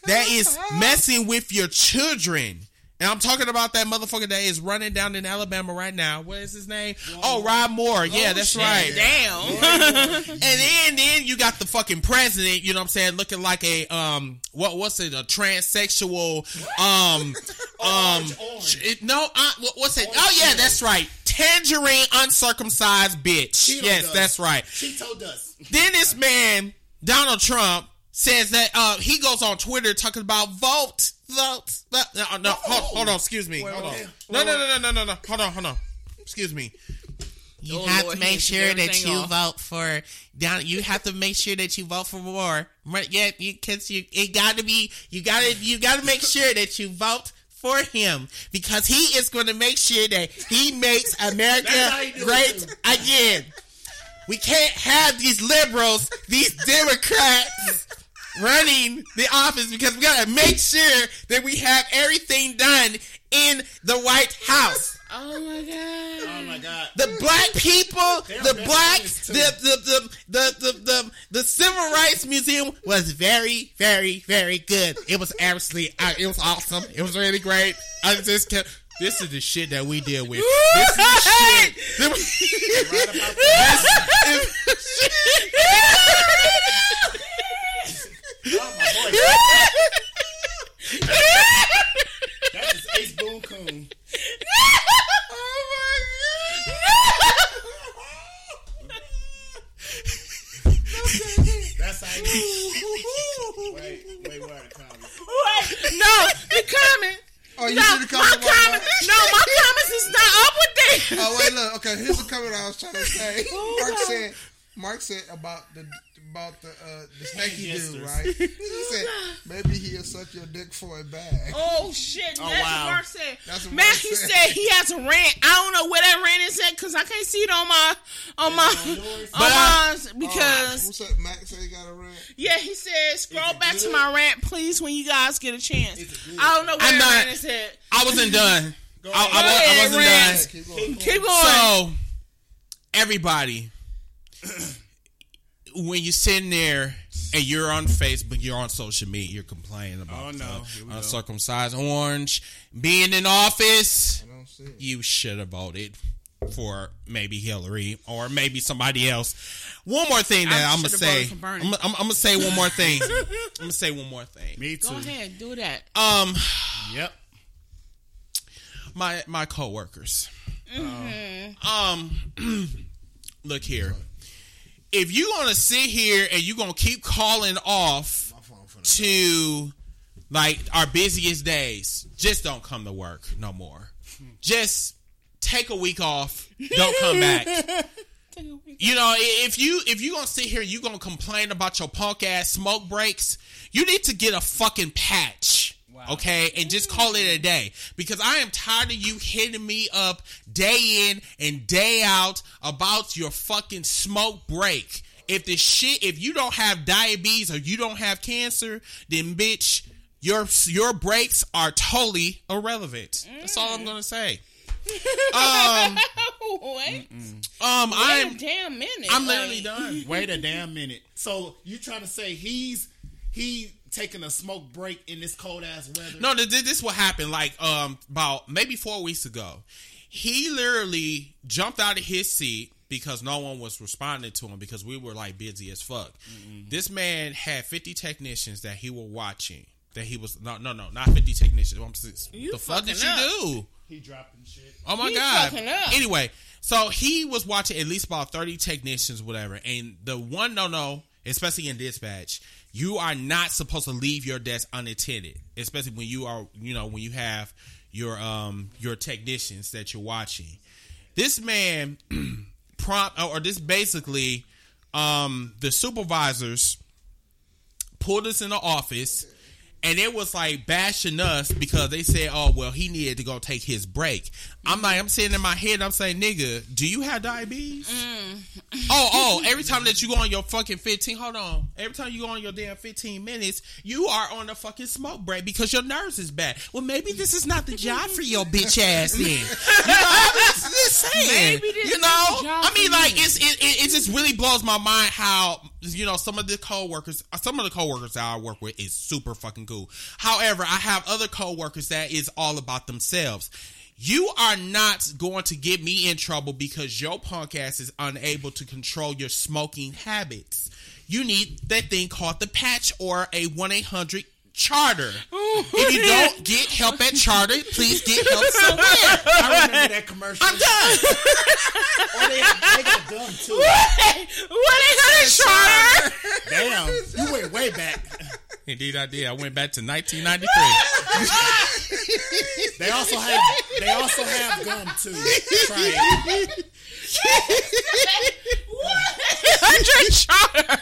That is messing with your children. And I'm talking about that motherfucker that is running down in Alabama right now. What is his name? Oh, Roy Moore. Yeah, that's right. Damn. And then then you got the fucking president, you know what I'm saying, looking like a um what what's it, a transsexual um um orange. it- no uh, what- what's it? Oh yeah, that's right. Tangerine uncircumcised bitch. Cheeto yes, dust. that's right. Cheeto dust. Then this man, Donald Trump, says that uh he goes on Twitter talking about vote, vote, vote. No, no, hold, hold on, excuse me. Hold on. wait, No, no, no, no, no, no, no. Hold on, hold on. Excuse me. You Oh, have Lord, to make sure that you off. vote for down. You have to make sure that you vote for Moore. Right, Yeah, you cause you it got to be. You got to you got to make sure that you vote for him because he is going to make sure that he makes America That's how he do it, great again. We can't have these liberals, these Democrats running the office because we got to make sure that we have everything done in the White House. Oh my god. Oh my god. The black people, the They're black, the the, the the the the the Civil Rights Museum was very, very, very good. It was absolutely, uh, it was awesome. It was really great. I just kept. This is the shit that we deal with. This is the shit. that we- Oh my boy. That is Ace Boone Coon. That's how you. Wait, wait, where are the comments? Wait, no, the comment. Oh, you No, see the my comment? No, my comments is not up with this. Oh wait, look. Okay, here's the comment I was trying to say. Oh, Mark said, Mark said about the about the uh, the snaky dude, right? He said maybe he'll suck your dick for a bag. Oh shit! That's wow. what Mark said. That's what Matthew Mark said. said he has a rant. I don't know where that rant is at because I can't see it on my on my on But I- mine because What's up, Max? Say he got a rant. yeah, he said scroll it back to my rant, please, when you guys get a chance. Is? I don't know where I'm that not- rant is at. I wasn't done. I, I, Go I ahead, wasn't Rand. done. Keep going. Keep going. So, everybody, when you're sitting there and you're on Facebook, you're on social media, you're complaining about Oh, no. the Here uncircumcised orange being in office. I don't see. You should have voted for maybe Hillary or maybe somebody else. One more thing that I I'm gonna say. voted for Bernie. I'm, I'm, I'm gonna say one more thing. I'm gonna say one more thing. Me too. Go ahead, do that. Um, Yep. my my coworkers. Mm-hmm. Um, look here. If you're gonna sit here and you're gonna keep calling off My phone to like our busiest days, just don't come to work no more. Just take a week off. Don't come back. You know, if you if you gonna sit here, and you gonna complain about your punk ass smoke breaks. You need to get a fucking patch, okay, and just call it a day. Because I am tired of you hitting me up day in and day out about your fucking smoke break. If the shit, if you don't have diabetes or you don't have cancer, then bitch, your your breaks are totally irrelevant. That's all I'm gonna say. Um, Wait, um, wait a I'm damn minute. I'm Like, literally done. Wait a damn minute. So you trying to say he's he taking a smoke break in this cold ass weather? No, th- th- this what happened. Like um, about maybe four weeks ago, he literally jumped out of his seat because no one was responding to him because we were like busy as fuck. This man had fifty technicians that he were watching. That he was no no no not fifty technicians. I'm s- You the fuck did fucking you do? He dropping shit. Oh my You god! up. Anyway, so he was watching at least about thirty technicians, whatever. And the one no no, especially in dispatch, you are not supposed to leave your desk unattended, especially when you are you know when you have your um your technicians that you're watching. This man prompt or this basically um the supervisors pulled us in the office and it was like bashing us because they said, "Oh, well, he needed to go take his break." I'm like, I'm sitting in my head, I'm saying, "Nigga, do you have diabetes?" Oh, oh, every time that you go on your fucking 15, hold on. Every time you go on your damn 15 minutes, you are on a fucking smoke break because your nerves is bad. Well, maybe this is not the job for your bitch ass then. You know, I'm just, saying. Maybe this you know, I mean, like, it's, it, it, it just really blows my mind how, you know, some of the coworkers, some of the coworkers that I work with is super fucking cool. However, I have other coworkers that is all about themselves. You are not going to get me in trouble because your punk ass is unable to control your smoking habits. You need that thing called the patch or a 1 800 charter. if you don't get help at charter, please get help somewhere. I remember that commercial. I'm done. They, they got dumb too. what is that, Charter? Damn, you went way back. Indeed, I did. I went back to 1993. They also have they also have gum too. Try it. Hundred charter.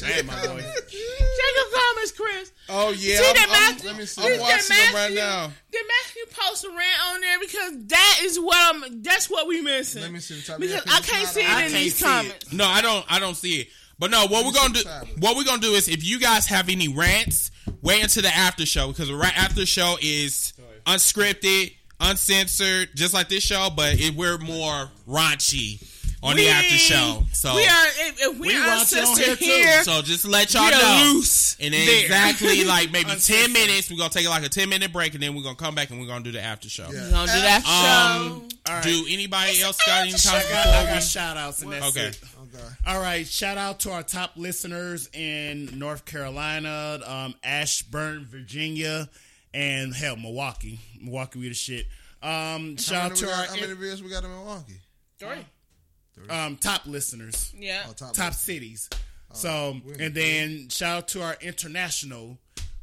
Damn, my boy. Check your comments, Chris. Oh yeah, See I'm, that I'm- let me see. I'm watching that them right now. Did Matthew post a rant on there because that is what I'm. That's what we missing. Let me see the top because that I can't see it I in these see it. comments. No, I don't. I don't see it. But no, what we're gonna do? What we're gonna do is, if you guys have any rants, wait until the after show because the right after show is unscripted, uncensored, just like this show, but it, we're more raunchy on the after show. So we are. If, if we, We are raunchy on uncensored here, here, too. So just to let y'all We are know. loose And then there. exactly like maybe ten minutes, we're gonna take like a ten minute break, and then we're gonna come back and we're gonna do the after show. Yeah. we gonna do that show. Um, All right. do anybody else got any I time got, before I got we? shout outs and that's Okay. it. Okay. All right, shout out to our top listeners in North Carolina, um, Ashburn, Virginia, and hell, Milwaukee. Milwaukee, we the shit. Um, shout out to we our got, how many views we got in Milwaukee? um, top listeners, Yeah. Oh, top. top cities. So, and then shout out to our international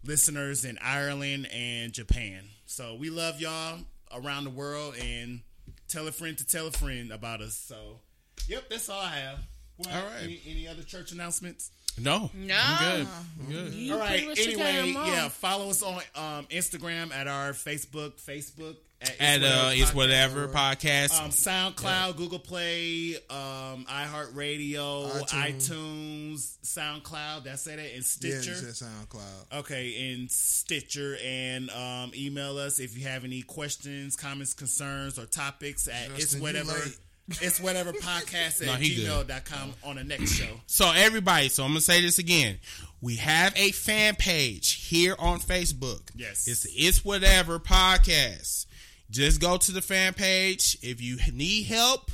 listeners in Ireland and Japan. So we love y'all around the world, and tell a friend to tell a friend about us. So, yep, that's all I have. Well, All right. Any, any other church announcements? No, No. I'm good. I'm good. You All pretty right. much took care of Anyway, yeah. Follow us on um, Instagram at our Facebook, Facebook at And uh, it's whatever podcast. Um, SoundCloud, Google Play, um, iHeartRadio, iTunes. iTunes, SoundCloud. That's it. And Yeah, Stitcher. you said SoundCloud. Okay, and Stitcher, and um, email us if you have any questions, comments, concerns, or topics at Justin, it's you whatever. It's whatever podcast No, at gmail.com on the next show. So everybody, so I'm gonna say this again. We have a fan page here on Facebook. Yes. It's It's Whatever podcast. Just go to the fan page. If you need help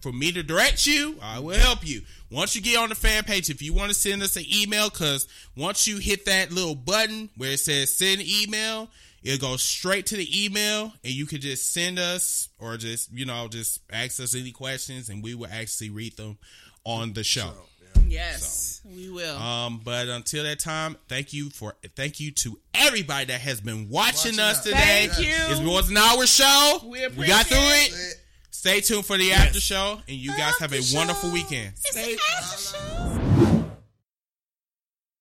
for me to direct you, I will help you. Once you get on the fan page, if you want to send us an email, because once you hit that little button where it says send email, it'll go straight to the email and you could just send us or just, you know, just ask us any questions and we will actually read them on the show. Yes, we will. Um, but until that time, thank you for thank you to everybody that has been watching, Watching us us. today. Thank you. It was an hour show. We We got through appreciate it. Stay tuned for the after show, and you guys have a wonderful weekend. Stay.